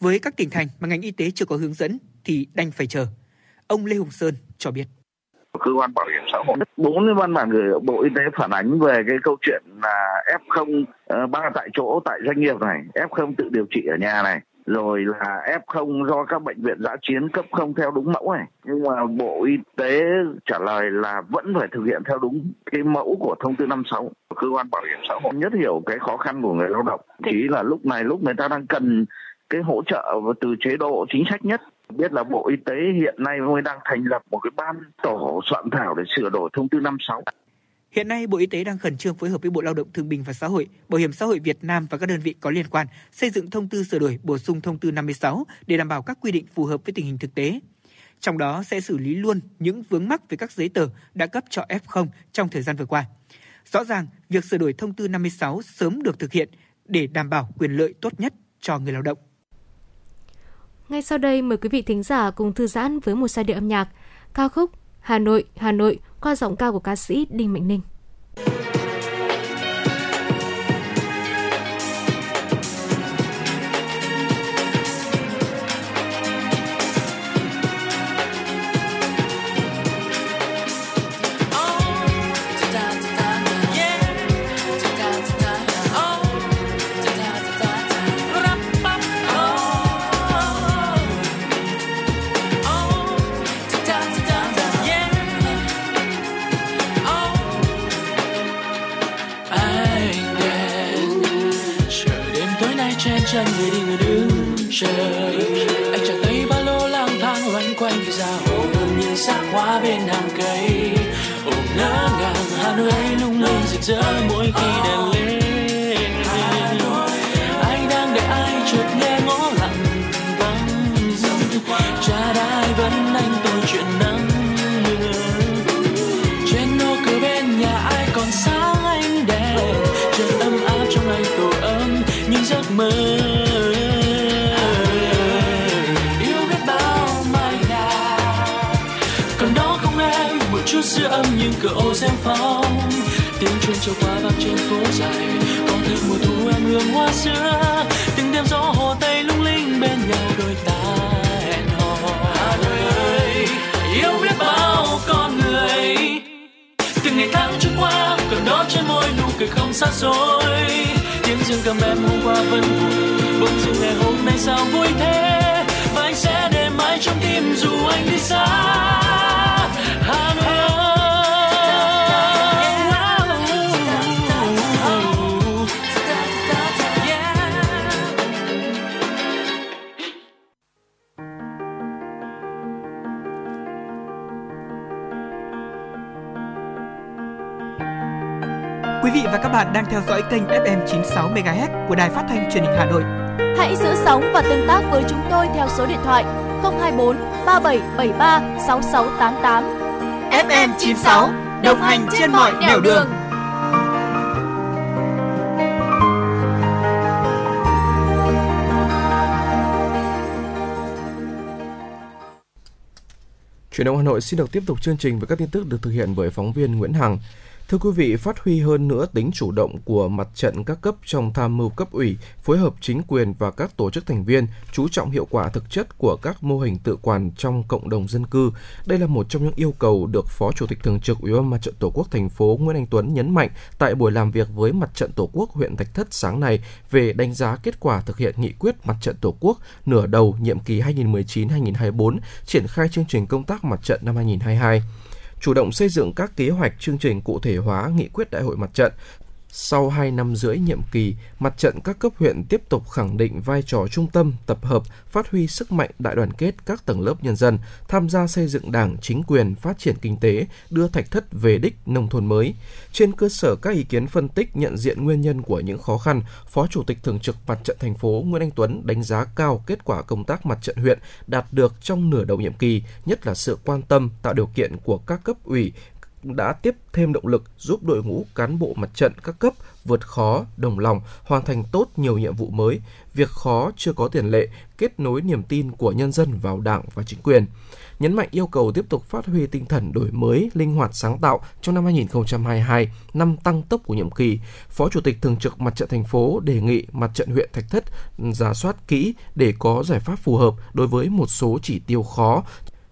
Với các tỉnh thành mà ngành y tế chưa có hướng dẫn thì đành phải chờ. Ông Lê Hùng Sơn cho biết cơ quan bảo hiểm xã hội bốn cái văn bản gửi bộ y tế phản ánh về cái câu chuyện là f0 ờ, ba tại chỗ tại doanh nghiệp này f0 tự điều trị ở nhà này rồi là F0 do các bệnh viện giã chiến cấp không theo đúng mẫu này. Nhưng mà Bộ Y tế trả lời là vẫn phải thực hiện theo đúng cái mẫu của thông tư 56 của cơ quan bảo hiểm xã hội. Nhất hiểu cái khó khăn của người lao động. Chỉ là lúc này lúc người ta đang cần cái hỗ trợ từ chế độ chính sách nhất biết là Bộ Y tế hiện nay mới đang thành lập một cái ban tổ soạn thảo để sửa đổi thông tư 56. Hiện nay, Bộ Y tế đang khẩn trương phối hợp với Bộ Lao động Thương binh và Xã hội, Bảo hiểm xã hội Việt Nam và các đơn vị có liên quan xây dựng thông tư sửa đổi bổ sung thông tư 56 để đảm bảo các quy định phù hợp với tình hình thực tế. Trong đó sẽ xử lý luôn những vướng mắc về các giấy tờ đã cấp cho F0 trong thời gian vừa qua. Rõ ràng, việc sửa đổi thông tư 56 sớm được thực hiện để đảm bảo quyền lợi tốt nhất cho người lao động. Ngay sau đây mời quý vị thính giả cùng thư giãn với một giai điệu âm nhạc ca khúc Hà Nội, Hà Nội qua giọng ca của ca sĩ Đinh Mạnh Ninh. Chân người đi người đứng chờ anh chẳng thấy ba lô lang thang loanh quanh vì ra hồ như nhìn xác hoa bên hàng cây. Ôm ngỡ ngàng hà nội ấy lung linh rực rỡ mỗi khi đèn lên. Những cửa ô xem phong. Tiếng chuông trôi qua vang trên phố dài, có thêm mùa thu em hương hoa xưa. Từng đêm gió hồ tây lung linh bên nhau đôi ta hẹn hò. Hà Nội ơi, yêu biết bao con người. Từng ngày tháng trôi qua còn đó trên môi nụ cười không xa xôi. Tiếng dương cầm em hôm qua vẫn vui, bỗng dưng ngày hôm nay sao vui thế? Và anh sẽ để mãi trong tim dù anh đi xa. Vị và các bạn đang theo dõi kênh FM 96 MHz của đài phát thanh truyền hình Hà Nội. Hãy giữ sóng và tương tác với chúng tôi theo số điện thoại 024 3773 6688. FM 96 đồng hành trên mọi nẻo đường. Truyền động Hà Nội xin được tiếp tục chương trình với các tin tức được thực hiện bởi phóng viên Nguyễn Hằng. Thưa quý vị, phát huy hơn nữa tính chủ động của mặt trận các cấp trong tham mưu cấp ủy, phối hợp chính quyền và các tổ chức thành viên, chú trọng hiệu quả thực chất của các mô hình tự quản trong cộng đồng dân cư. Đây là một trong những yêu cầu được Phó Chủ tịch Thường trực Ủy ban Mặt trận Tổ quốc thành phố Nguyễn Anh Tuấn nhấn mạnh tại buổi làm việc với Mặt trận Tổ quốc huyện Thạch Thất sáng nay về đánh giá kết quả thực hiện nghị quyết Mặt trận Tổ quốc nửa đầu nhiệm kỳ 2019-2024, triển khai chương trình công tác mặt trận năm 2022 chủ động xây dựng các kế hoạch chương trình cụ thể hóa nghị quyết đại hội mặt trận. Sau 2 năm rưỡi nhiệm kỳ, mặt trận các cấp huyện tiếp tục khẳng định vai trò trung tâm, tập hợp, phát huy sức mạnh đại đoàn kết các tầng lớp nhân dân, tham gia xây dựng đảng, chính quyền, phát triển kinh tế, đưa thạch thất về đích nông thôn mới. Trên cơ sở các ý kiến phân tích nhận diện nguyên nhân của những khó khăn, Phó Chủ tịch Thường trực Mặt trận thành phố Nguyễn Anh Tuấn đánh giá cao kết quả công tác mặt trận huyện đạt được trong nửa đầu nhiệm kỳ, nhất là sự quan tâm tạo điều kiện của các cấp ủy, đã tiếp thêm động lực giúp đội ngũ cán bộ mặt trận các cấp vượt khó, đồng lòng, hoàn thành tốt nhiều nhiệm vụ mới. Việc khó chưa có tiền lệ, kết nối niềm tin của nhân dân vào Đảng và chính quyền. Nhấn mạnh yêu cầu tiếp tục phát huy tinh thần đổi mới, linh hoạt sáng tạo trong năm 2022, năm tăng tốc của nhiệm kỳ. Phó Chủ tịch Thường trực Mặt trận thành phố đề nghị Mặt trận huyện Thạch Thất giả soát kỹ để có giải pháp phù hợp đối với một số chỉ tiêu khó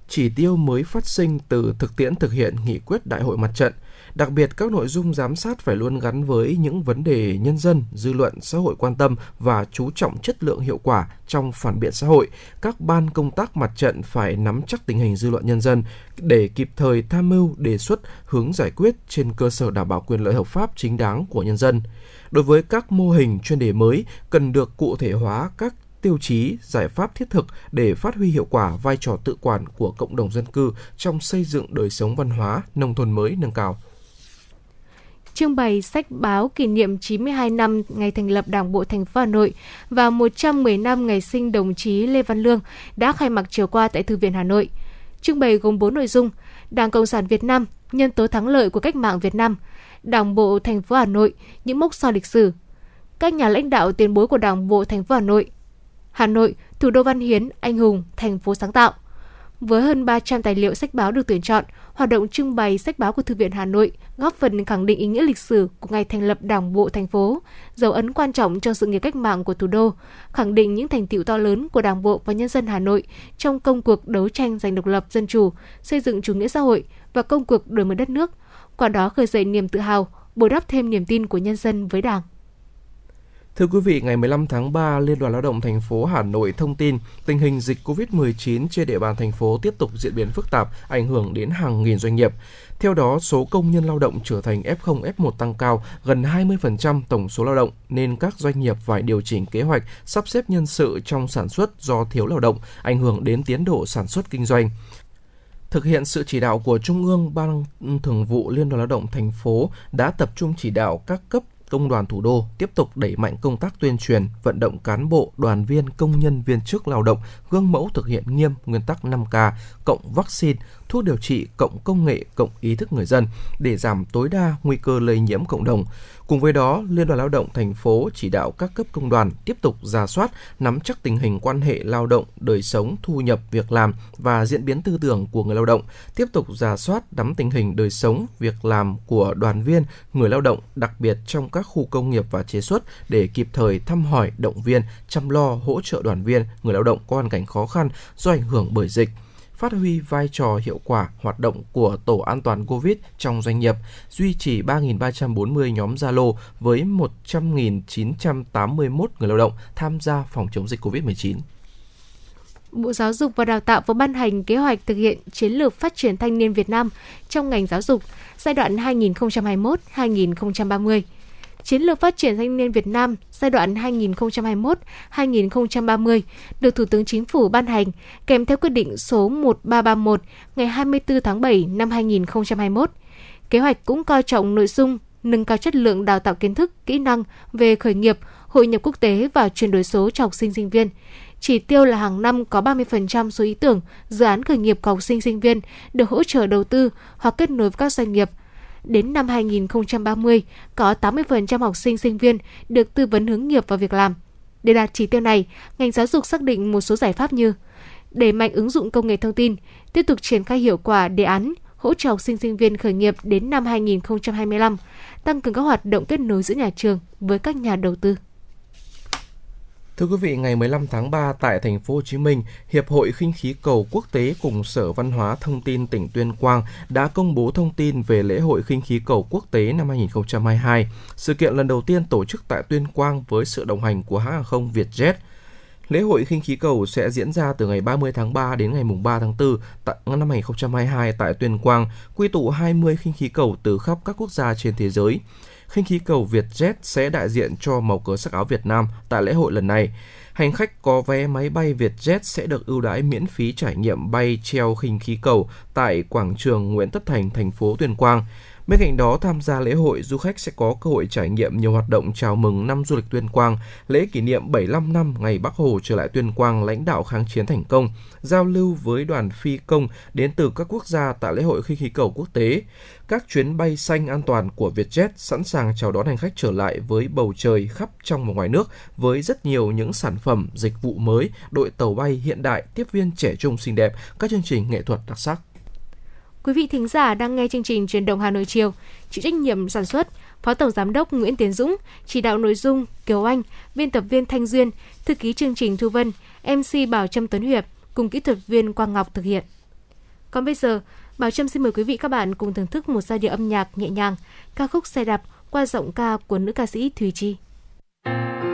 chỉ tiêu mới phát sinh từ thực tiễn thực hiện nghị quyết đại hội mặt trận. Đặc biệt, các nội dung giám sát phải luôn gắn với những vấn đề nhân dân, dư luận, xã hội quan tâm và chú trọng chất lượng hiệu quả trong phản biện xã hội. Các ban công tác mặt trận phải nắm chắc tình hình dư luận nhân dân để kịp thời tham mưu, đề xuất, hướng giải quyết trên cơ sở đảm bảo quyền lợi hợp pháp chính đáng của nhân dân. Đối với các mô hình chuyên đề mới, cần được cụ thể hóa các tiêu chí, giải pháp thiết thực để phát huy hiệu quả vai trò tự quản của cộng đồng dân cư trong xây dựng đời sống văn hóa nông thôn mới nâng cao. Trưng bày sách báo kỷ niệm 92 năm ngày thành lập Đảng bộ thành phố Hà Nội và 110 năm ngày sinh đồng chí Lê Văn Lương đã khai mạc chiều qua tại Thư viện Hà Nội. Trưng bày gồm 4 nội dung: Đảng Cộng sản Việt Nam, nhân tố thắng lợi của cách mạng Việt Nam, Đảng bộ thành phố Hà Nội, những mốc son lịch sử, các nhà lãnh đạo tiền bối của Đảng bộ thành phố Hà Nội, Hà Nội, thủ đô văn hiến, anh hùng, thành phố sáng tạo. Với hơn 300 tài liệu sách báo được tuyển chọn, hoạt động trưng bày sách báo của Thư viện Hà Nội góp phần khẳng định ý nghĩa lịch sử của ngày thành lập Đảng bộ thành phố, dấu ấn quan trọng cho sự nghiệp cách mạng của thủ đô, khẳng định những thành tựu to lớn của Đảng bộ và nhân dân Hà Nội trong công cuộc đấu tranh giành độc lập dân chủ, xây dựng chủ nghĩa xã hội và công cuộc đổi mới đất nước, qua đó khơi dậy niềm tự hào, bồi đắp thêm niềm tin của nhân dân với Đảng. Thưa quý vị, ngày 15 tháng 3, Liên đoàn Lao động thành phố Hà Nội thông tin tình hình dịch COVID-19 trên địa bàn thành phố tiếp tục diễn biến phức tạp, ảnh hưởng đến hàng nghìn doanh nghiệp. Theo đó, số công nhân lao động trở thành F0, F1 tăng cao, gần 20% tổng số lao động, nên các doanh nghiệp phải điều chỉnh kế hoạch sắp xếp nhân sự trong sản xuất do thiếu lao động, ảnh hưởng đến tiến độ sản xuất kinh doanh thực hiện sự chỉ đạo của Trung ương Ban Thường vụ Liên đoàn Lao động thành phố đã tập trung chỉ đạo các cấp Công đoàn thủ đô tiếp tục đẩy mạnh công tác tuyên truyền, vận động cán bộ, đoàn viên, công nhân viên chức lao động gương mẫu thực hiện nghiêm nguyên tắc 5K, cộng vaccine, thuốc điều trị, cộng công nghệ, cộng ý thức người dân để giảm tối đa nguy cơ lây nhiễm cộng đồng. Cùng với đó, Liên đoàn Lao động thành phố chỉ đạo các cấp công đoàn tiếp tục ra soát, nắm chắc tình hình quan hệ lao động, đời sống, thu nhập, việc làm và diễn biến tư tưởng của người lao động, tiếp tục ra soát nắm tình hình đời sống, việc làm của đoàn viên, người lao động, đặc biệt trong các khu công nghiệp và chế xuất để kịp thời thăm hỏi, động viên, chăm lo, hỗ trợ đoàn viên, người lao động có hoàn cảnh khó khăn do ảnh hưởng bởi dịch phát huy vai trò hiệu quả hoạt động của tổ an toàn COVID trong doanh nghiệp, duy trì 3.340 nhóm Zalo với 100.981 người lao động tham gia phòng chống dịch COVID-19. Bộ Giáo dục và Đào tạo vừa ban hành kế hoạch thực hiện chiến lược phát triển thanh niên Việt Nam trong ngành giáo dục giai đoạn 2021-2030. Chiến lược phát triển thanh niên Việt Nam giai đoạn 2021-2030 được Thủ tướng Chính phủ ban hành kèm theo quyết định số 1331 ngày 24 tháng 7 năm 2021. Kế hoạch cũng coi trọng nội dung nâng cao chất lượng đào tạo kiến thức, kỹ năng về khởi nghiệp, hội nhập quốc tế và chuyển đổi số cho học sinh sinh viên. Chỉ tiêu là hàng năm có 30% số ý tưởng, dự án khởi nghiệp của học sinh sinh viên được hỗ trợ đầu tư hoặc kết nối với các doanh nghiệp. Đến năm 2030, có 80% học sinh sinh viên được tư vấn hướng nghiệp và việc làm. Để đạt chỉ tiêu này, ngành giáo dục xác định một số giải pháp như đẩy mạnh ứng dụng công nghệ thông tin, tiếp tục triển khai hiệu quả đề án hỗ trợ học sinh sinh viên khởi nghiệp đến năm 2025, tăng cường các hoạt động kết nối giữa nhà trường với các nhà đầu tư. Thưa quý vị, ngày 15 tháng 3 tại thành phố Hồ Chí Minh, Hiệp hội khinh khí cầu quốc tế cùng Sở Văn hóa Thông tin tỉnh Tuyên Quang đã công bố thông tin về lễ hội khinh khí cầu quốc tế năm 2022. Sự kiện lần đầu tiên tổ chức tại Tuyên Quang với sự đồng hành của hãng hàng không Vietjet. Lễ hội khinh khí cầu sẽ diễn ra từ ngày 30 tháng 3 đến ngày 3 tháng 4 tại năm 2022 tại Tuyên Quang, quy tụ 20 khinh khí cầu từ khắp các quốc gia trên thế giới khinh khí cầu Vietjet sẽ đại diện cho màu cờ sắc áo Việt Nam tại lễ hội lần này. Hành khách có vé máy bay Vietjet sẽ được ưu đãi miễn phí trải nghiệm bay treo khinh khí cầu tại quảng trường Nguyễn Tất Thành, thành phố Tuyên Quang. Bên cạnh đó, tham gia lễ hội, du khách sẽ có cơ hội trải nghiệm nhiều hoạt động chào mừng năm du lịch Tuyên Quang, lễ kỷ niệm 75 năm ngày Bắc Hồ trở lại Tuyên Quang lãnh đạo kháng chiến thành công, giao lưu với đoàn phi công đến từ các quốc gia tại lễ hội khinh khí cầu quốc tế. Các chuyến bay xanh an toàn của Vietjet sẵn sàng chào đón hành khách trở lại với bầu trời khắp trong và ngoài nước với rất nhiều những sản phẩm, dịch vụ mới, đội tàu bay hiện đại, tiếp viên trẻ trung xinh đẹp, các chương trình nghệ thuật đặc sắc. Quý vị thính giả đang nghe chương trình Truyền động Hà Nội chiều, chịu trách nhiệm sản xuất Phó Tổng Giám đốc Nguyễn Tiến Dũng, chỉ đạo nội dung Kiều Anh, biên tập viên Thanh Duyên, thư ký chương trình Thu Vân, MC Bảo Trâm Tuấn Hiệp cùng kỹ thuật viên Quang Ngọc thực hiện. Còn bây giờ, Bảo Trâm xin mời quý vị các bạn cùng thưởng thức một giai điệu âm nhạc nhẹ nhàng, ca khúc xe đạp qua giọng ca của nữ ca sĩ Thùy Chi. dường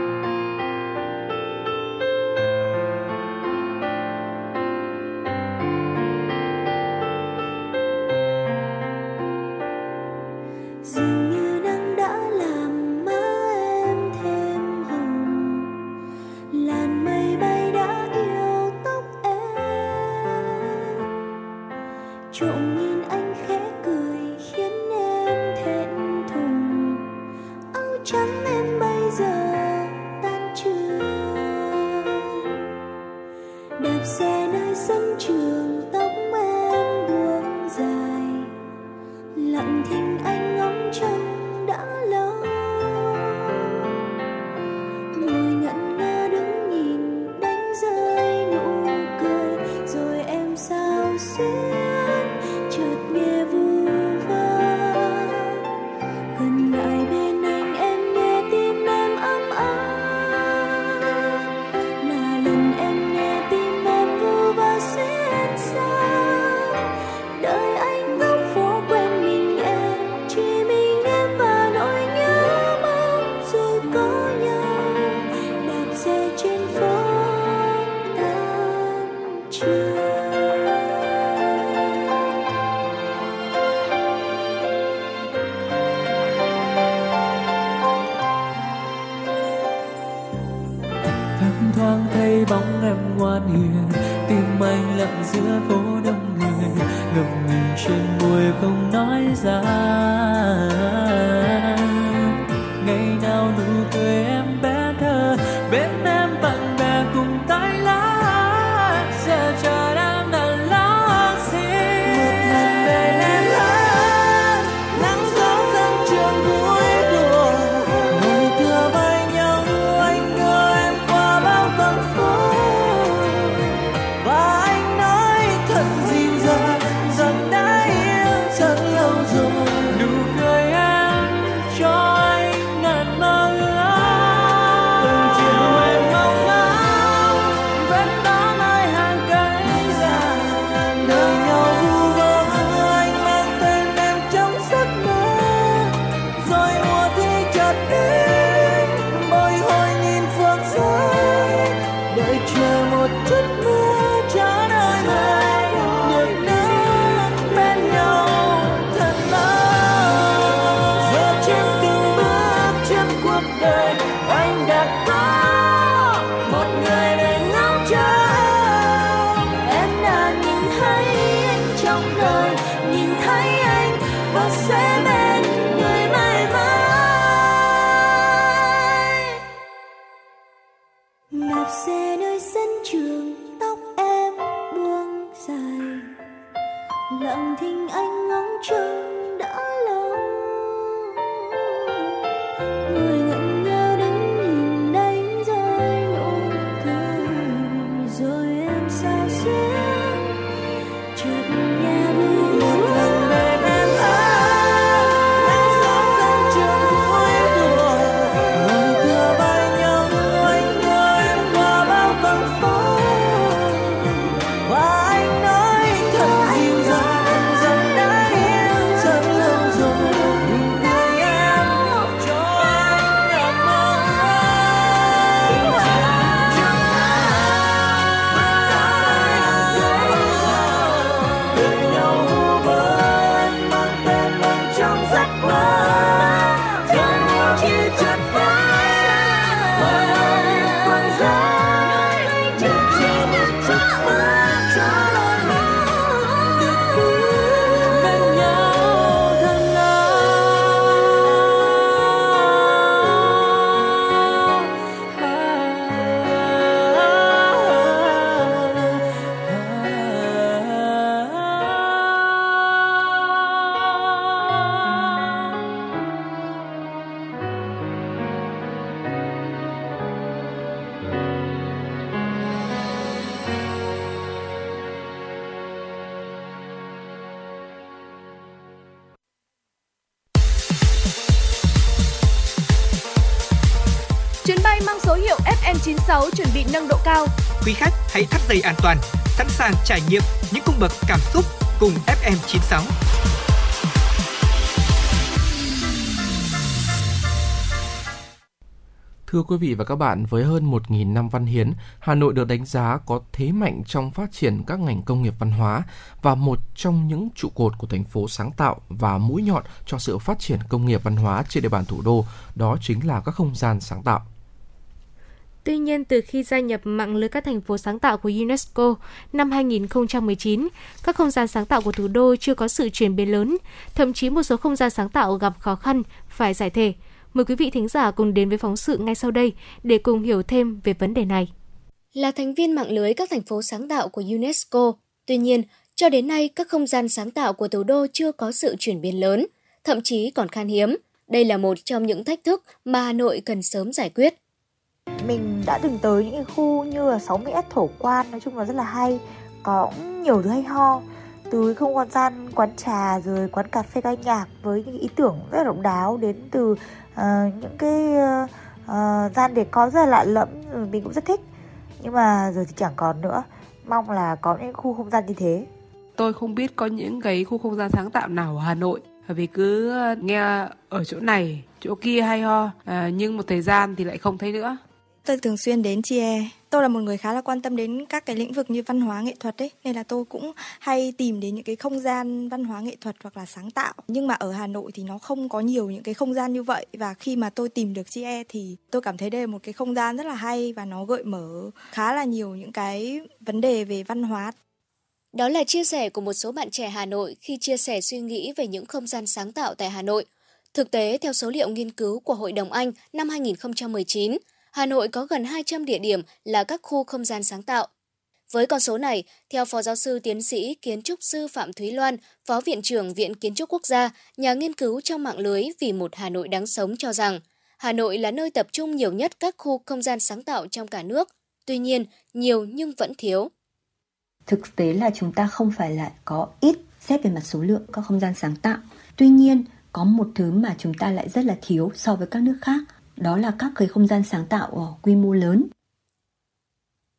sàng trải nghiệm những cung bậc cảm xúc cùng FM96. Thưa quý vị và các bạn, với hơn 1.000 năm văn hiến, Hà Nội được đánh giá có thế mạnh trong phát triển các ngành công nghiệp văn hóa và một trong những trụ cột của thành phố sáng tạo và mũi nhọn cho sự phát triển công nghiệp văn hóa trên địa bàn thủ đô, đó chính là các không gian sáng tạo. Tuy nhiên, từ khi gia nhập mạng lưới các thành phố sáng tạo của UNESCO năm 2019, các không gian sáng tạo của thủ đô chưa có sự chuyển biến lớn, thậm chí một số không gian sáng tạo gặp khó khăn, phải giải thể. Mời quý vị thính giả cùng đến với phóng sự ngay sau đây để cùng hiểu thêm về vấn đề này. Là thành viên mạng lưới các thành phố sáng tạo của UNESCO, tuy nhiên, cho đến nay các không gian sáng tạo của thủ đô chưa có sự chuyển biến lớn, thậm chí còn khan hiếm. Đây là một trong những thách thức mà Hà Nội cần sớm giải quyết. Mình đã từng tới những khu như là 60S thổ quan nói chung là rất là hay. Có nhiều thứ hay ho. Từ không gian gian quán trà rồi quán cà phê ca nhạc với những ý tưởng rất là độc đáo đến từ uh, những cái uh, uh, gian để có rất là lạ lẫm rồi mình cũng rất thích. Nhưng mà giờ thì chẳng còn nữa. Mong là có những khu không gian như thế. Tôi không biết có những cái khu không gian sáng tạo nào ở Hà Nội vì cứ nghe ở chỗ này chỗ kia hay ho à, nhưng một thời gian thì lại không thấy nữa Tôi thường xuyên đến Chie. Tôi là một người khá là quan tâm đến các cái lĩnh vực như văn hóa nghệ thuật ấy, nên là tôi cũng hay tìm đến những cái không gian văn hóa nghệ thuật hoặc là sáng tạo. Nhưng mà ở Hà Nội thì nó không có nhiều những cái không gian như vậy và khi mà tôi tìm được Chie thì tôi cảm thấy đây là một cái không gian rất là hay và nó gợi mở khá là nhiều những cái vấn đề về văn hóa. Đó là chia sẻ của một số bạn trẻ Hà Nội khi chia sẻ suy nghĩ về những không gian sáng tạo tại Hà Nội. Thực tế, theo số liệu nghiên cứu của Hội đồng Anh năm 2019, Hà Nội có gần 200 địa điểm là các khu không gian sáng tạo. Với con số này, theo Phó Giáo sư Tiến sĩ Kiến trúc sư Phạm Thúy Loan, Phó Viện trưởng Viện Kiến trúc Quốc gia, nhà nghiên cứu trong mạng lưới Vì một Hà Nội đáng sống cho rằng, Hà Nội là nơi tập trung nhiều nhất các khu không gian sáng tạo trong cả nước. Tuy nhiên, nhiều nhưng vẫn thiếu. Thực tế là chúng ta không phải là có ít xét về mặt số lượng các không gian sáng tạo. Tuy nhiên, có một thứ mà chúng ta lại rất là thiếu so với các nước khác, đó là các cái không gian sáng tạo ở quy mô lớn.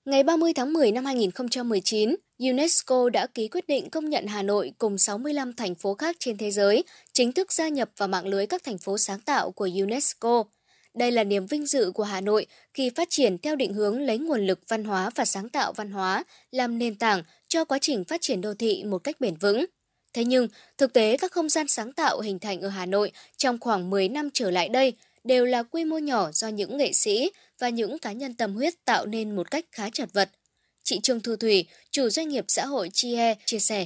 Ngày 30 tháng 10 năm 2019, UNESCO đã ký quyết định công nhận Hà Nội cùng 65 thành phố khác trên thế giới chính thức gia nhập vào mạng lưới các thành phố sáng tạo của UNESCO. Đây là niềm vinh dự của Hà Nội khi phát triển theo định hướng lấy nguồn lực văn hóa và sáng tạo văn hóa làm nền tảng cho quá trình phát triển đô thị một cách bền vững. Thế nhưng, thực tế các không gian sáng tạo hình thành ở Hà Nội trong khoảng 10 năm trở lại đây đều là quy mô nhỏ do những nghệ sĩ và những cá nhân tâm huyết tạo nên một cách khá chật vật. Chị Trương Thu Thủy, chủ doanh nghiệp xã hội Chie, chia sẻ.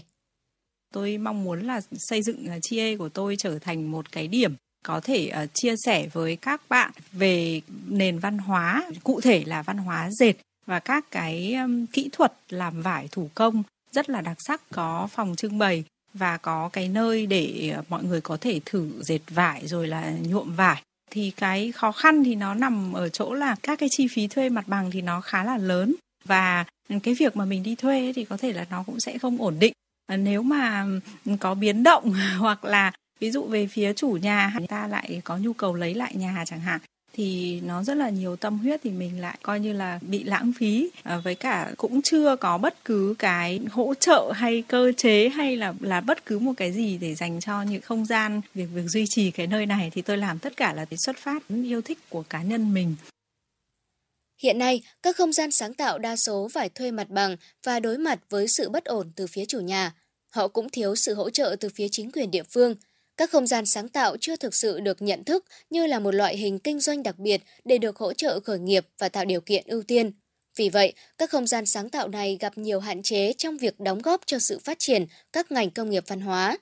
Tôi mong muốn là xây dựng à, Chie của tôi trở thành một cái điểm có thể uh, chia sẻ với các bạn về nền văn hóa, cụ thể là văn hóa dệt và các cái um, kỹ thuật làm vải thủ công rất là đặc sắc có phòng trưng bày và có cái nơi để à, mọi người có thể thử dệt vải rồi là nhuộm vải thì cái khó khăn thì nó nằm ở chỗ là các cái chi phí thuê mặt bằng thì nó khá là lớn. Và cái việc mà mình đi thuê thì có thể là nó cũng sẽ không ổn định. Nếu mà có biến động [laughs] hoặc là ví dụ về phía chủ nhà, người ta lại có nhu cầu lấy lại nhà chẳng hạn thì nó rất là nhiều tâm huyết thì mình lại coi như là bị lãng phí. À, với cả cũng chưa có bất cứ cái hỗ trợ hay cơ chế hay là là bất cứ một cái gì để dành cho những không gian việc việc duy trì cái nơi này thì tôi làm tất cả là để xuất phát yêu thích của cá nhân mình. Hiện nay, các không gian sáng tạo đa số phải thuê mặt bằng và đối mặt với sự bất ổn từ phía chủ nhà. Họ cũng thiếu sự hỗ trợ từ phía chính quyền địa phương – các không gian sáng tạo chưa thực sự được nhận thức như là một loại hình kinh doanh đặc biệt để được hỗ trợ khởi nghiệp và tạo điều kiện ưu tiên. Vì vậy, các không gian sáng tạo này gặp nhiều hạn chế trong việc đóng góp cho sự phát triển các ngành công nghiệp văn hóa.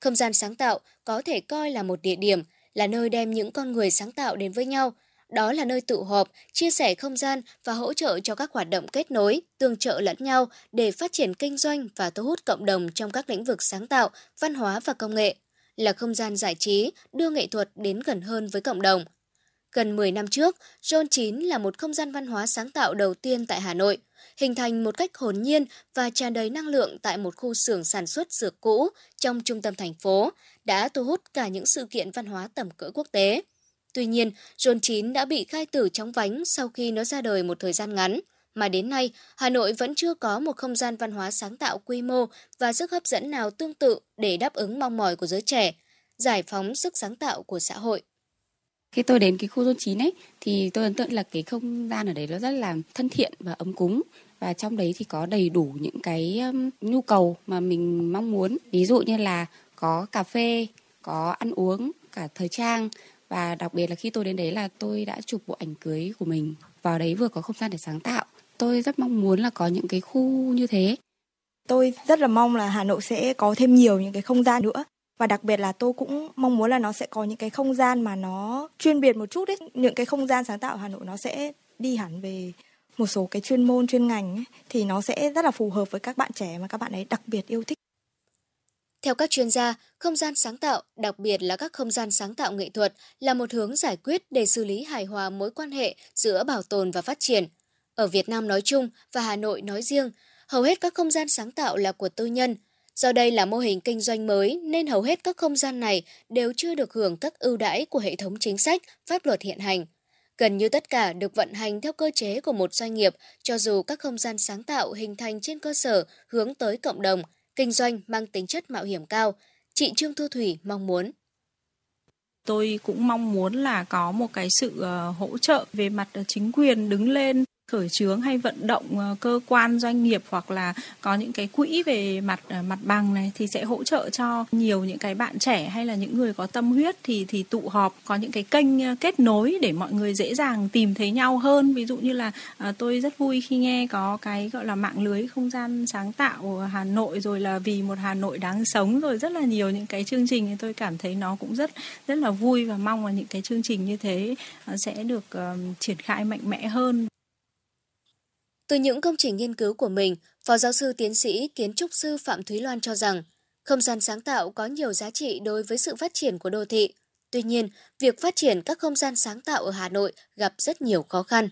Không gian sáng tạo có thể coi là một địa điểm, là nơi đem những con người sáng tạo đến với nhau. Đó là nơi tụ họp, chia sẻ không gian và hỗ trợ cho các hoạt động kết nối, tương trợ lẫn nhau để phát triển kinh doanh và thu hút cộng đồng trong các lĩnh vực sáng tạo, văn hóa và công nghệ là không gian giải trí, đưa nghệ thuật đến gần hơn với cộng đồng. Gần 10 năm trước, John 9 là một không gian văn hóa sáng tạo đầu tiên tại Hà Nội, hình thành một cách hồn nhiên và tràn đầy năng lượng tại một khu xưởng sản xuất dược cũ trong trung tâm thành phố, đã thu hút cả những sự kiện văn hóa tầm cỡ quốc tế. Tuy nhiên, John 9 đã bị khai tử trong vánh sau khi nó ra đời một thời gian ngắn – mà đến nay Hà Nội vẫn chưa có một không gian văn hóa sáng tạo quy mô và sức hấp dẫn nào tương tự để đáp ứng mong mỏi của giới trẻ, giải phóng sức sáng tạo của xã hội. Khi tôi đến cái khu zone 9 ấy thì tôi ấn tượng là cái không gian ở đấy nó rất là thân thiện và ấm cúng và trong đấy thì có đầy đủ những cái um, nhu cầu mà mình mong muốn. Ví dụ như là có cà phê, có ăn uống, cả thời trang và đặc biệt là khi tôi đến đấy là tôi đã chụp bộ ảnh cưới của mình. Vào đấy vừa có không gian để sáng tạo tôi rất mong muốn là có những cái khu như thế. Tôi rất là mong là Hà Nội sẽ có thêm nhiều những cái không gian nữa. Và đặc biệt là tôi cũng mong muốn là nó sẽ có những cái không gian mà nó chuyên biệt một chút ấy. Những cái không gian sáng tạo Hà Nội nó sẽ đi hẳn về một số cái chuyên môn chuyên ngành ấy, thì nó sẽ rất là phù hợp với các bạn trẻ mà các bạn ấy đặc biệt yêu thích. Theo các chuyên gia, không gian sáng tạo, đặc biệt là các không gian sáng tạo nghệ thuật, là một hướng giải quyết để xử lý hài hòa mối quan hệ giữa bảo tồn và phát triển. Ở Việt Nam nói chung và Hà Nội nói riêng, hầu hết các không gian sáng tạo là của tư nhân. Do đây là mô hình kinh doanh mới nên hầu hết các không gian này đều chưa được hưởng các ưu đãi của hệ thống chính sách, pháp luật hiện hành. Gần như tất cả được vận hành theo cơ chế của một doanh nghiệp, cho dù các không gian sáng tạo hình thành trên cơ sở hướng tới cộng đồng, kinh doanh mang tính chất mạo hiểm cao. Chị Trương Thu Thủy mong muốn tôi cũng mong muốn là có một cái sự ờ, hỗ trợ về mặt ờ, chính quyền đứng lên khởi xướng hay vận động ờ, cơ quan doanh nghiệp hoặc là có những cái quỹ về mặt ờ, mặt bằng này thì sẽ hỗ trợ cho nhiều những cái bạn trẻ hay là những người có tâm huyết thì thì tụ họp có những cái kênh ờ, kết nối để mọi người dễ dàng tìm thấy nhau hơn. Ví dụ như là tôi rất vui khi nghe có cái gọi là mạng lưới không gian sáng tạo Hà Nội rồi là vì một Hà Nội đáng sống rồi rất là nhiều những cái chương trình thì tôi cảm thấy nó cũng rất rất là vui và mong là những cái chương trình như thế sẽ được uh, triển khai mạnh mẽ hơn từ những công trình nghiên cứu của mình, Phó giáo sư tiến sĩ kiến trúc sư Phạm Thúy Loan cho rằng, không gian sáng tạo có nhiều giá trị đối với sự phát triển của đô thị. Tuy nhiên, việc phát triển các không gian sáng tạo ở Hà Nội gặp rất nhiều khó khăn.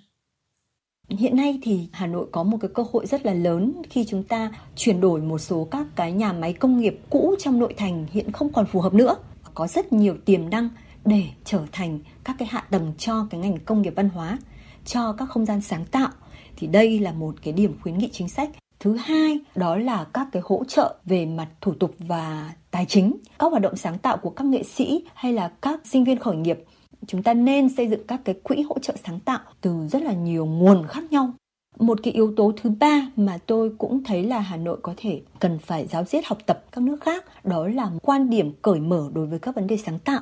Hiện nay thì Hà Nội có một cái cơ hội rất là lớn khi chúng ta chuyển đổi một số các cái nhà máy công nghiệp cũ trong nội thành hiện không còn phù hợp nữa. Có rất nhiều tiềm năng để trở thành các cái hạ tầng cho cái ngành công nghiệp văn hóa, cho các không gian sáng tạo thì đây là một cái điểm khuyến nghị chính sách Thứ hai, đó là các cái hỗ trợ về mặt thủ tục và tài chính. Các hoạt động sáng tạo của các nghệ sĩ hay là các sinh viên khởi nghiệp, chúng ta nên xây dựng các cái quỹ hỗ trợ sáng tạo từ rất là nhiều nguồn khác nhau. Một cái yếu tố thứ ba mà tôi cũng thấy là Hà Nội có thể cần phải giáo diết học tập các nước khác, đó là quan điểm cởi mở đối với các vấn đề sáng tạo.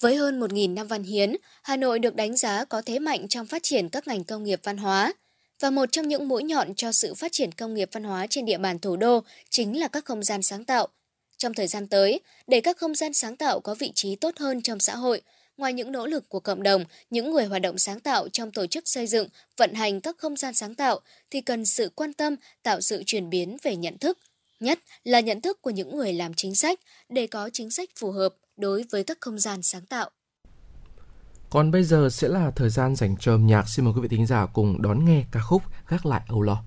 Với hơn 1.000 năm văn hiến, Hà Nội được đánh giá có thế mạnh trong phát triển các ngành công nghiệp văn hóa. Và một trong những mũi nhọn cho sự phát triển công nghiệp văn hóa trên địa bàn thủ đô chính là các không gian sáng tạo. Trong thời gian tới, để các không gian sáng tạo có vị trí tốt hơn trong xã hội, ngoài những nỗ lực của cộng đồng, những người hoạt động sáng tạo trong tổ chức xây dựng, vận hành các không gian sáng tạo thì cần sự quan tâm, tạo sự chuyển biến về nhận thức, nhất là nhận thức của những người làm chính sách để có chính sách phù hợp, đối với các không gian sáng tạo. Còn bây giờ sẽ là thời gian dành cho âm nhạc. Xin mời quý vị thính giả cùng đón nghe ca khúc Gác lại Âu Lo.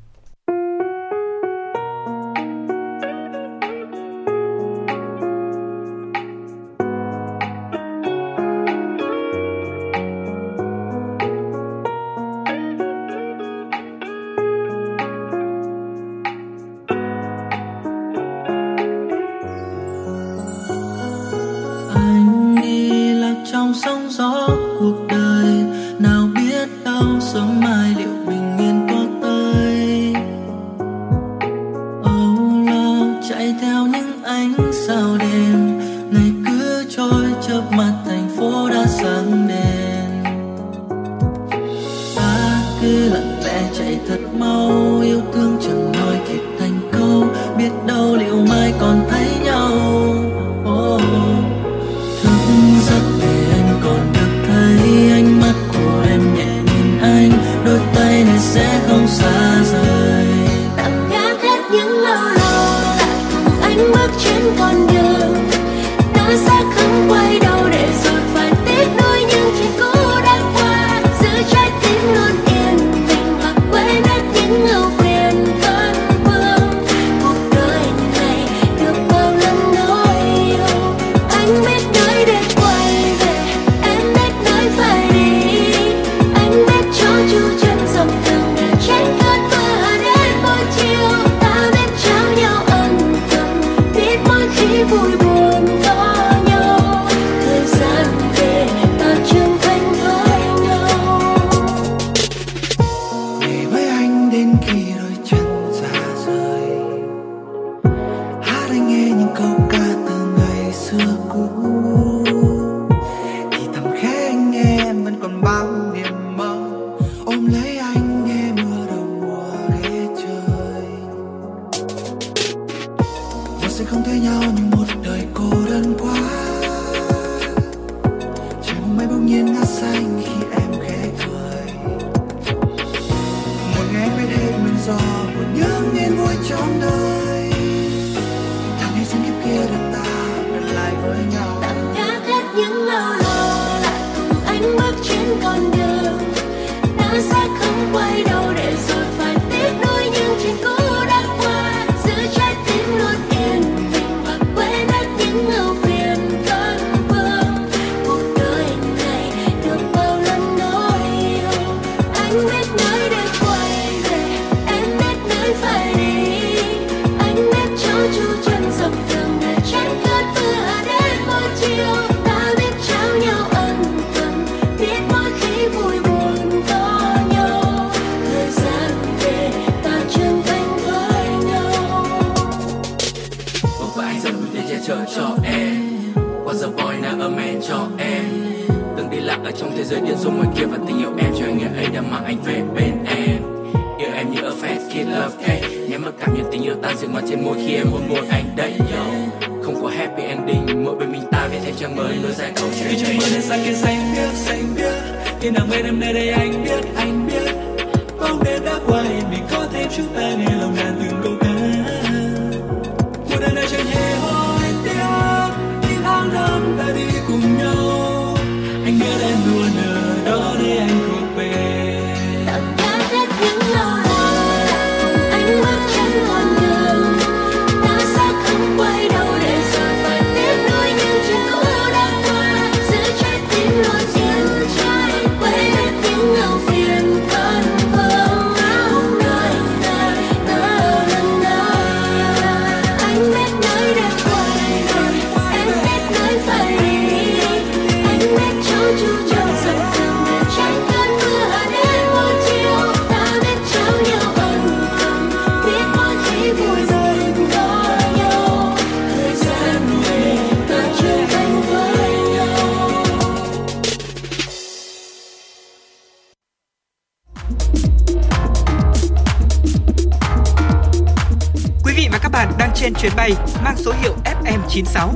FM96.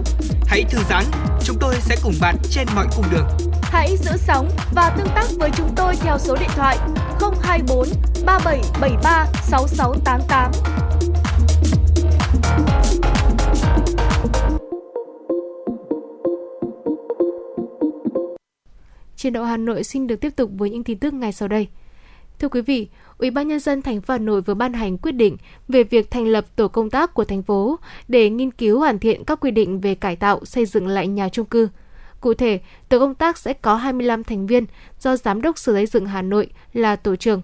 Hãy thư giãn, chúng tôi sẽ cùng bạn trên mọi cung đường. Hãy giữ sóng và tương tác với chúng tôi theo số điện thoại 024 3773 6688. Truyền động Hà Nội xin được tiếp tục với những tin tức ngay sau đây. Thưa quý vị, Ủy ban nhân dân thành phố Hà Nội vừa ban hành quyết định về việc thành lập tổ công tác của thành phố để nghiên cứu hoàn thiện các quy định về cải tạo, xây dựng lại nhà trung cư. Cụ thể, tổ công tác sẽ có 25 thành viên do Giám đốc Sở Xây dựng Hà Nội là tổ trưởng.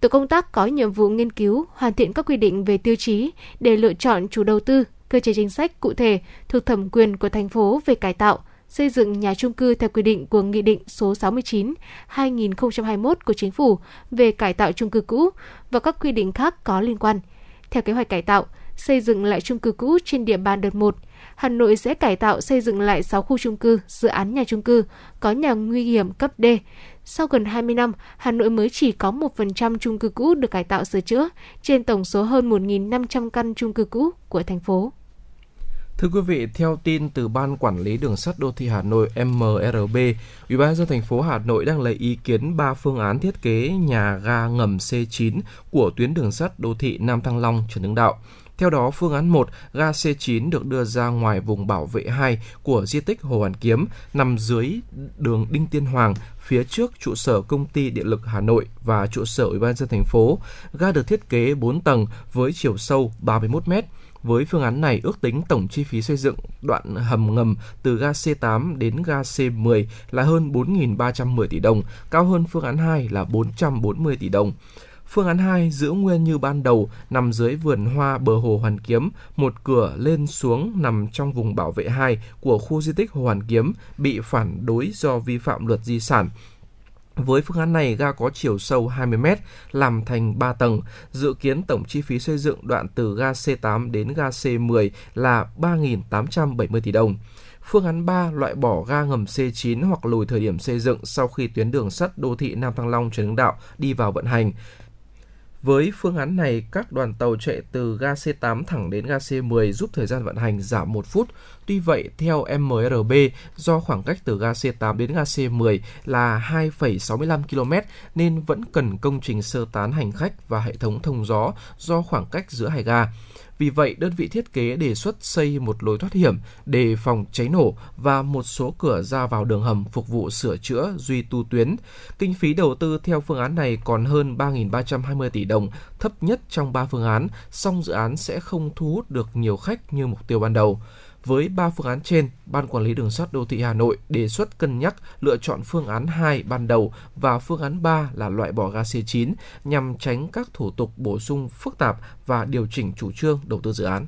Tổ công tác có nhiệm vụ nghiên cứu, hoàn thiện các quy định về tiêu chí để lựa chọn chủ đầu tư, cơ chế chính sách cụ thể thuộc thẩm quyền của thành phố về cải tạo, xây dựng nhà trung cư theo quy định của Nghị định số 69-2021 của Chính phủ về cải tạo trung cư cũ và các quy định khác có liên quan. Theo kế hoạch cải tạo, xây dựng lại trung cư cũ trên địa bàn đợt 1, Hà Nội sẽ cải tạo xây dựng lại 6 khu trung cư, dự án nhà trung cư có nhà nguy hiểm cấp D. Sau gần 20 năm, Hà Nội mới chỉ có 1% trung cư cũ được cải tạo sửa chữa trên tổng số hơn 1.500 căn trung cư cũ của thành phố. Thưa quý vị, theo tin từ Ban Quản lý Đường sắt Đô thị Hà Nội MRB, Ủy ban dân thành phố Hà Nội đang lấy ý kiến 3 phương án thiết kế nhà ga ngầm C9 của tuyến đường sắt đô thị Nam Thăng Long Trần Hưng Đạo. Theo đó, phương án 1, ga C9 được đưa ra ngoài vùng bảo vệ 2 của di tích Hồ Hoàn Kiếm, nằm dưới đường Đinh Tiên Hoàng, phía trước trụ sở công ty điện lực Hà Nội và trụ sở Ủy ban dân thành phố. Ga được thiết kế 4 tầng với chiều sâu 31 mét. Với phương án này, ước tính tổng chi phí xây dựng đoạn hầm ngầm từ ga C8 đến ga C10 là hơn 4.310 tỷ đồng, cao hơn phương án 2 là 440 tỷ đồng. Phương án 2 giữ nguyên như ban đầu, nằm dưới vườn hoa bờ hồ Hoàn Kiếm, một cửa lên xuống nằm trong vùng bảo vệ 2 của khu di tích Hồ Hoàn Kiếm bị phản đối do vi phạm luật di sản. Với phương án này, ga có chiều sâu 20 m, làm thành 3 tầng. Dự kiến tổng chi phí xây dựng đoạn từ ga C8 đến ga C10 là 3.870 tỷ đồng. Phương án 3 loại bỏ ga ngầm C9 hoặc lùi thời điểm xây dựng sau khi tuyến đường sắt đô thị Nam Thăng Long Trần Hưng Đạo đi vào vận hành. Với phương án này, các đoàn tàu chạy từ ga C8 thẳng đến ga C10 giúp thời gian vận hành giảm 1 phút. Tuy vậy, theo MRB, do khoảng cách từ ga C8 đến ga C10 là 2,65 km nên vẫn cần công trình sơ tán hành khách và hệ thống thông gió do khoảng cách giữa hai ga. Vì vậy, đơn vị thiết kế đề xuất xây một lối thoát hiểm để phòng cháy nổ và một số cửa ra vào đường hầm phục vụ sửa chữa, duy tu tuyến. Kinh phí đầu tư theo phương án này còn hơn 3.320 tỷ đồng, thấp nhất trong 3 phương án, song dự án sẽ không thu hút được nhiều khách như mục tiêu ban đầu. Với 3 phương án trên, Ban Quản lý Đường sắt Đô thị Hà Nội đề xuất cân nhắc lựa chọn phương án 2 ban đầu và phương án 3 là loại bỏ ga C9 nhằm tránh các thủ tục bổ sung phức tạp và điều chỉnh chủ trương đầu tư dự án.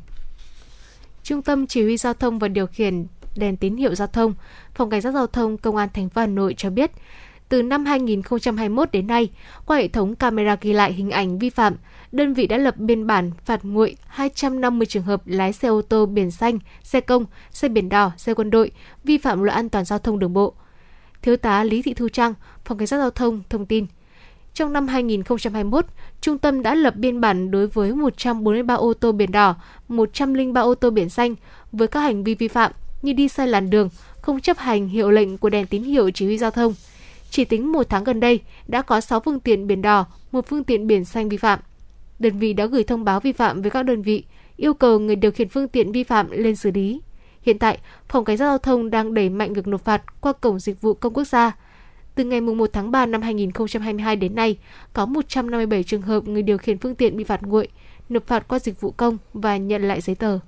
Trung tâm Chỉ huy Giao thông và Điều khiển đèn tín hiệu giao thông, Phòng Cảnh sát Giao thông Công an thành phố Hà Nội cho biết, từ năm 2021 đến nay, qua hệ thống camera ghi lại hình ảnh vi phạm, đơn vị đã lập biên bản phạt nguội 250 trường hợp lái xe ô tô biển xanh, xe công, xe biển đỏ, xe quân đội vi phạm luật an toàn giao thông đường bộ. Thiếu tá Lý Thị Thu Trang, Phòng Cảnh sát Giao thông thông tin, trong năm 2021, trung tâm đã lập biên bản đối với 143 ô tô biển đỏ, 103 ô tô biển xanh với các hành vi vi phạm như đi sai làn đường, không chấp hành hiệu lệnh của đèn tín hiệu chỉ huy giao thông. Chỉ tính một tháng gần đây, đã có 6 phương tiện biển đỏ, một phương tiện biển xanh vi phạm. Đơn vị đã gửi thông báo vi phạm với các đơn vị, yêu cầu người điều khiển phương tiện vi phạm lên xử lý. Hiện tại, Phòng Cảnh sát Giao thông đang đẩy mạnh việc nộp phạt qua Cổng Dịch vụ Công Quốc gia. Từ ngày 1 tháng 3 năm 2022 đến nay, có 157 trường hợp người điều khiển phương tiện bị phạt nguội, nộp phạt qua dịch vụ công và nhận lại giấy tờ.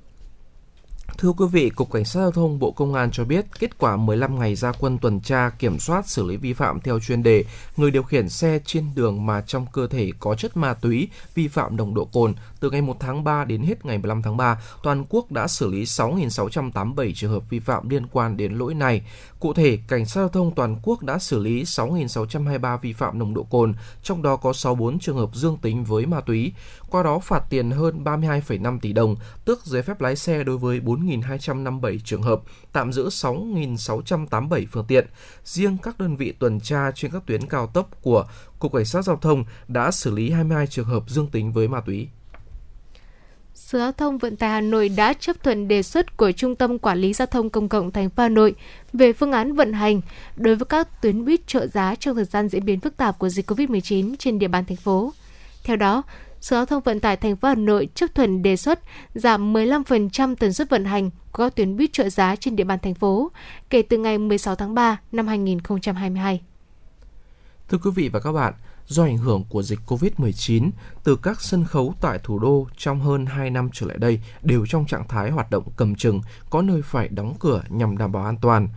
Thưa quý vị, Cục Cảnh sát Giao thông Bộ Công an cho biết kết quả 15 ngày ra quân tuần tra kiểm soát xử lý vi phạm theo chuyên đề người điều khiển xe trên đường mà trong cơ thể có chất ma túy vi phạm nồng độ cồn từ ngày 1 tháng 3 đến hết ngày 15 tháng 3, toàn quốc đã xử lý 6.687 trường hợp vi phạm liên quan đến lỗi này. Cụ thể, Cảnh sát Giao thông toàn quốc đã xử lý 6.623 vi phạm nồng độ cồn, trong đó có 64 trường hợp dương tính với ma túy. Qua đó phạt tiền hơn 32,5 tỷ đồng, tước giấy phép lái xe đối với 4.257 trường hợp, tạm giữ 6.687 phương tiện. Riêng các đơn vị tuần tra trên các tuyến cao tốc của Cục Cảnh sát Giao thông đã xử lý 22 trường hợp dương tính với ma túy. Sở Giao thông Vận tải Hà Nội đã chấp thuận đề xuất của Trung tâm Quản lý Giao thông Công cộng thành phố Hà Nội về phương án vận hành đối với các tuyến buýt trợ giá trong thời gian diễn biến phức tạp của dịch COVID-19 trên địa bàn thành phố. Theo đó, Sở Giao thông Vận tải thành phố Hà Nội chấp thuận đề xuất giảm 15% tần suất vận hành của các tuyến buýt trợ giá trên địa bàn thành phố kể từ ngày 16 tháng 3 năm 2022. Thưa quý vị và các bạn, do ảnh hưởng của dịch COVID-19, từ các sân khấu tại thủ đô trong hơn 2 năm trở lại đây đều trong trạng thái hoạt động cầm chừng, có nơi phải đóng cửa nhằm đảm bảo an toàn.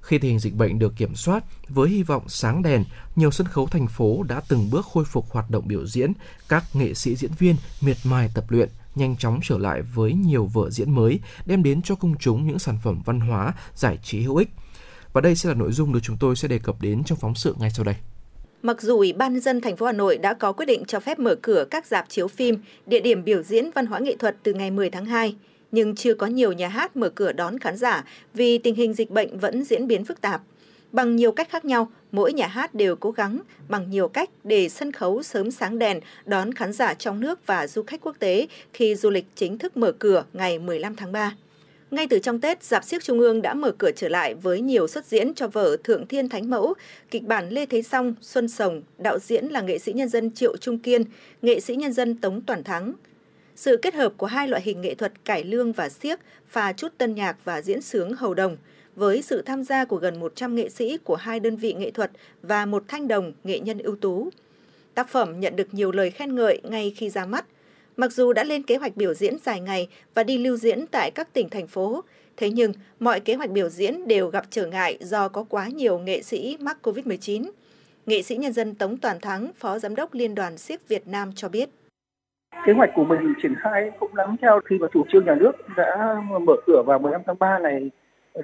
Khi tình hình dịch bệnh được kiểm soát, với hy vọng sáng đèn, nhiều sân khấu thành phố đã từng bước khôi phục hoạt động biểu diễn, các nghệ sĩ diễn viên miệt mài tập luyện, nhanh chóng trở lại với nhiều vở diễn mới, đem đến cho công chúng những sản phẩm văn hóa, giải trí hữu ích. Và đây sẽ là nội dung được chúng tôi sẽ đề cập đến trong phóng sự ngay sau đây. Mặc dù Ủy ban dân thành phố Hà Nội đã có quyết định cho phép mở cửa các dạp chiếu phim, địa điểm biểu diễn văn hóa nghệ thuật từ ngày 10 tháng 2, nhưng chưa có nhiều nhà hát mở cửa đón khán giả vì tình hình dịch bệnh vẫn diễn biến phức tạp. Bằng nhiều cách khác nhau, mỗi nhà hát đều cố gắng bằng nhiều cách để sân khấu sớm sáng đèn đón khán giả trong nước và du khách quốc tế khi du lịch chính thức mở cửa ngày 15 tháng 3. Ngay từ trong Tết, giạp Siếc Trung ương đã mở cửa trở lại với nhiều xuất diễn cho vở Thượng Thiên Thánh Mẫu, kịch bản Lê Thế Song, Xuân Sồng, đạo diễn là nghệ sĩ nhân dân Triệu Trung Kiên, nghệ sĩ nhân dân Tống Toàn Thắng. Sự kết hợp của hai loại hình nghệ thuật cải lương và siếc pha chút tân nhạc và diễn sướng hầu đồng, với sự tham gia của gần 100 nghệ sĩ của hai đơn vị nghệ thuật và một thanh đồng nghệ nhân ưu tú. Tác phẩm nhận được nhiều lời khen ngợi ngay khi ra mắt – Mặc dù đã lên kế hoạch biểu diễn dài ngày và đi lưu diễn tại các tỉnh thành phố, thế nhưng mọi kế hoạch biểu diễn đều gặp trở ngại do có quá nhiều nghệ sĩ mắc COVID-19. Nghệ sĩ nhân dân Tống Toàn Thắng, Phó Giám đốc Liên đoàn siếc Việt Nam cho biết. Kế hoạch của mình triển khai cũng lắm theo khi mà chủ trương nhà nước đã mở cửa vào 15 tháng 3 này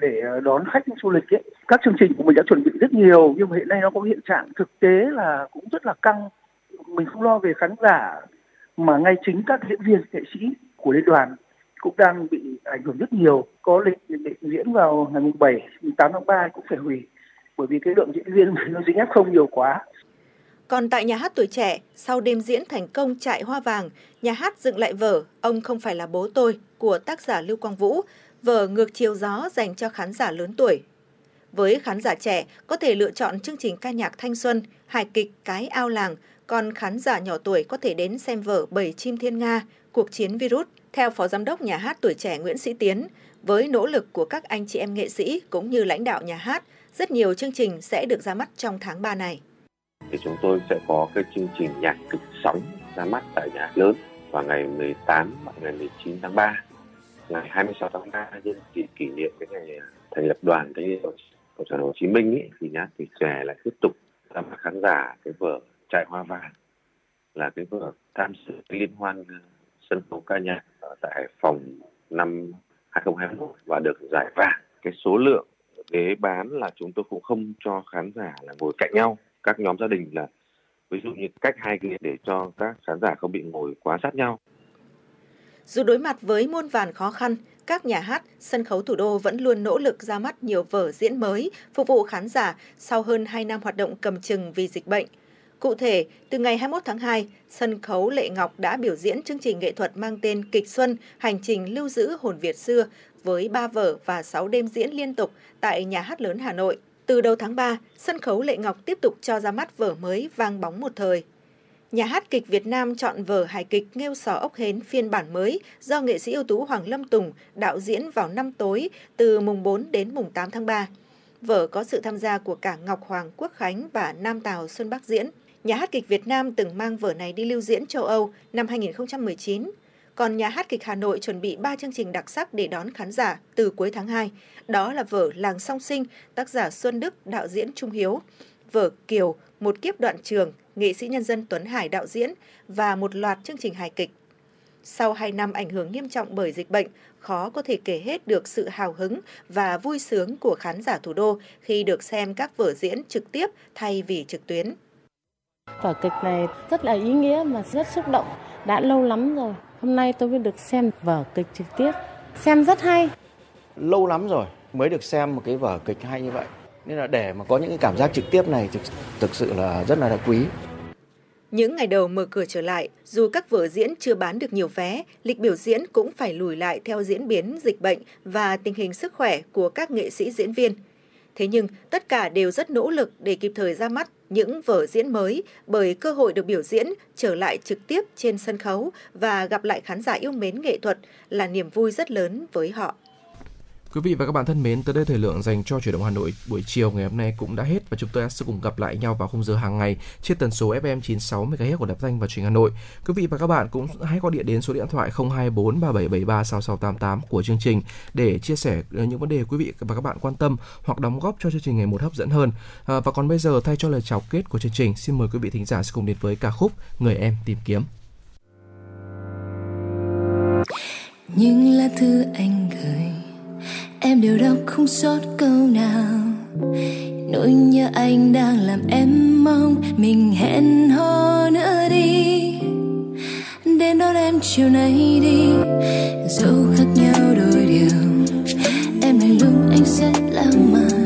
để ờ, đón khách du lịch ấy. Các chương trình của mình đã chuẩn bị rất nhiều nhưng mà hiện nay nó có hiện trạng thực tế là cũng rất là căng. Mình không lo về khán giả mà ngay chính các diễn viên nghệ sĩ của liên đoàn cũng đang bị ảnh hưởng rất nhiều có lịch định diễn vào ngày mùng 7, mùng 8 tháng 3 cũng phải hủy bởi vì cái lượng diễn viên [laughs] nó dính ép không nhiều quá còn tại nhà hát tuổi trẻ, sau đêm diễn thành công Trại Hoa Vàng, nhà hát dựng lại vở Ông không phải là bố tôi của tác giả Lưu Quang Vũ, vở Ngược chiều gió dành cho khán giả lớn tuổi. Với khán giả trẻ, có thể lựa chọn chương trình ca nhạc thanh xuân, hài kịch Cái ao làng còn khán giả nhỏ tuổi có thể đến xem vở Bảy chim thiên Nga, cuộc chiến virus. Theo Phó Giám đốc Nhà hát Tuổi Trẻ Nguyễn Sĩ Tiến, với nỗ lực của các anh chị em nghệ sĩ cũng như lãnh đạo nhà hát, rất nhiều chương trình sẽ được ra mắt trong tháng 3 này. Thì chúng tôi sẽ có cái chương trình nhạc kịch sóng ra mắt tại nhà lớn vào ngày 18 và ngày 19 tháng 3. Ngày 26 tháng 3 nhân dịp kỷ niệm cái ngày thành lập đoàn cái Cộng sản Hồ Chí Minh ấy, thì nhà tuổi trẻ lại tiếp tục ra mắt khán giả cái vở trại hoa vàng là cái vở tham dự liên hoan ờ, sân khấu ca nhạc ở tại Hải Phòng năm 2021 và được giải vàng. Cái số lượng ghế bán là chúng tôi cũng không cho khán giả là ngồi cạnh nhau. Các nhóm gia đình là ví dụ như cách hai ghế để cho các khán giả không bị ngồi quá sát nhau. Dù đối mặt với muôn vàn khó khăn, các nhà hát, sân khấu thủ đô vẫn luôn nỗ lực ra mắt nhiều vở diễn mới, phục vụ khán giả sau hơn 2 năm hoạt động cầm chừng vì dịch bệnh. Cụ thể, từ ngày 21 tháng 2, sân khấu Lệ Ngọc đã biểu diễn chương trình nghệ thuật mang tên Kịch Xuân Hành trình lưu giữ hồn Việt xưa với 3 vở và 6 đêm diễn liên tục tại Nhà hát lớn Hà Nội. Từ đầu tháng 3, sân khấu Lệ Ngọc tiếp tục cho ra mắt vở mới Vang bóng một thời. Nhà hát kịch Việt Nam chọn vở hài kịch Nghêu sò ốc hến phiên bản mới do nghệ sĩ ưu tú Hoàng Lâm Tùng đạo diễn vào năm tối từ mùng 4 đến mùng 8 tháng 3. Vở có sự tham gia của cả Ngọc Hoàng Quốc Khánh và Nam Tào Xuân Bắc diễn. Nhà hát kịch Việt Nam từng mang vở này đi lưu diễn châu Âu năm 2019. Còn nhà hát kịch Hà Nội chuẩn bị 3 chương trình đặc sắc để đón khán giả từ cuối tháng 2. Đó là vở Làng Song Sinh, tác giả Xuân Đức, đạo diễn Trung Hiếu, vở Kiều, Một kiếp đoạn trường, nghệ sĩ nhân dân Tuấn Hải đạo diễn và một loạt chương trình hài kịch. Sau 2 năm ảnh hưởng nghiêm trọng bởi dịch bệnh, khó có thể kể hết được sự hào hứng và vui sướng của khán giả thủ đô khi được xem các vở diễn trực tiếp thay vì trực tuyến. Vở kịch này rất là ý nghĩa mà rất xúc động. Đã lâu lắm rồi, hôm nay tôi mới được xem vở kịch trực tiếp. Xem rất hay. Lâu lắm rồi mới được xem một cái vở kịch hay như vậy. Nên là để mà có những cái cảm giác trực tiếp này thực, thực sự là rất là, là quý. Những ngày đầu mở cửa trở lại, dù các vở diễn chưa bán được nhiều vé, lịch biểu diễn cũng phải lùi lại theo diễn biến dịch bệnh và tình hình sức khỏe của các nghệ sĩ diễn viên. Thế nhưng, tất cả đều rất nỗ lực để kịp thời ra mắt những vở diễn mới bởi cơ hội được biểu diễn trở lại trực tiếp trên sân khấu và gặp lại khán giả yêu mến nghệ thuật là niềm vui rất lớn với họ. Quý vị và các bạn thân mến, tới đây thời lượng dành cho chuyển động Hà Nội buổi chiều ngày hôm nay cũng đã hết và chúng tôi sẽ cùng gặp lại nhau vào khung giờ hàng ngày trên tần số FM 96 MHz của Đài Thanh và Truyền Hà Nội. Quý vị và các bạn cũng hãy gọi điện đến số điện thoại 024 3773 6688 của chương trình để chia sẻ ờ, những vấn đề quý vị và các bạn quan tâm hoặc đóng góp cho chương trình ngày một hấp dẫn hơn. À, và còn bây giờ thay cho lời chào kết của chương trình, xin mời quý vị thính giả sẽ cùng đến với ca khúc Người em tìm kiếm. Những lá thư anh gửi em đều đọc không sót câu nào. Nỗi nhớ anh đang làm em mong mình hẹn hò nữa đi. Đến đón em chiều nay đi, dẫu khác nhau đôi điều. Em này lúc anh sẽ lãng mạn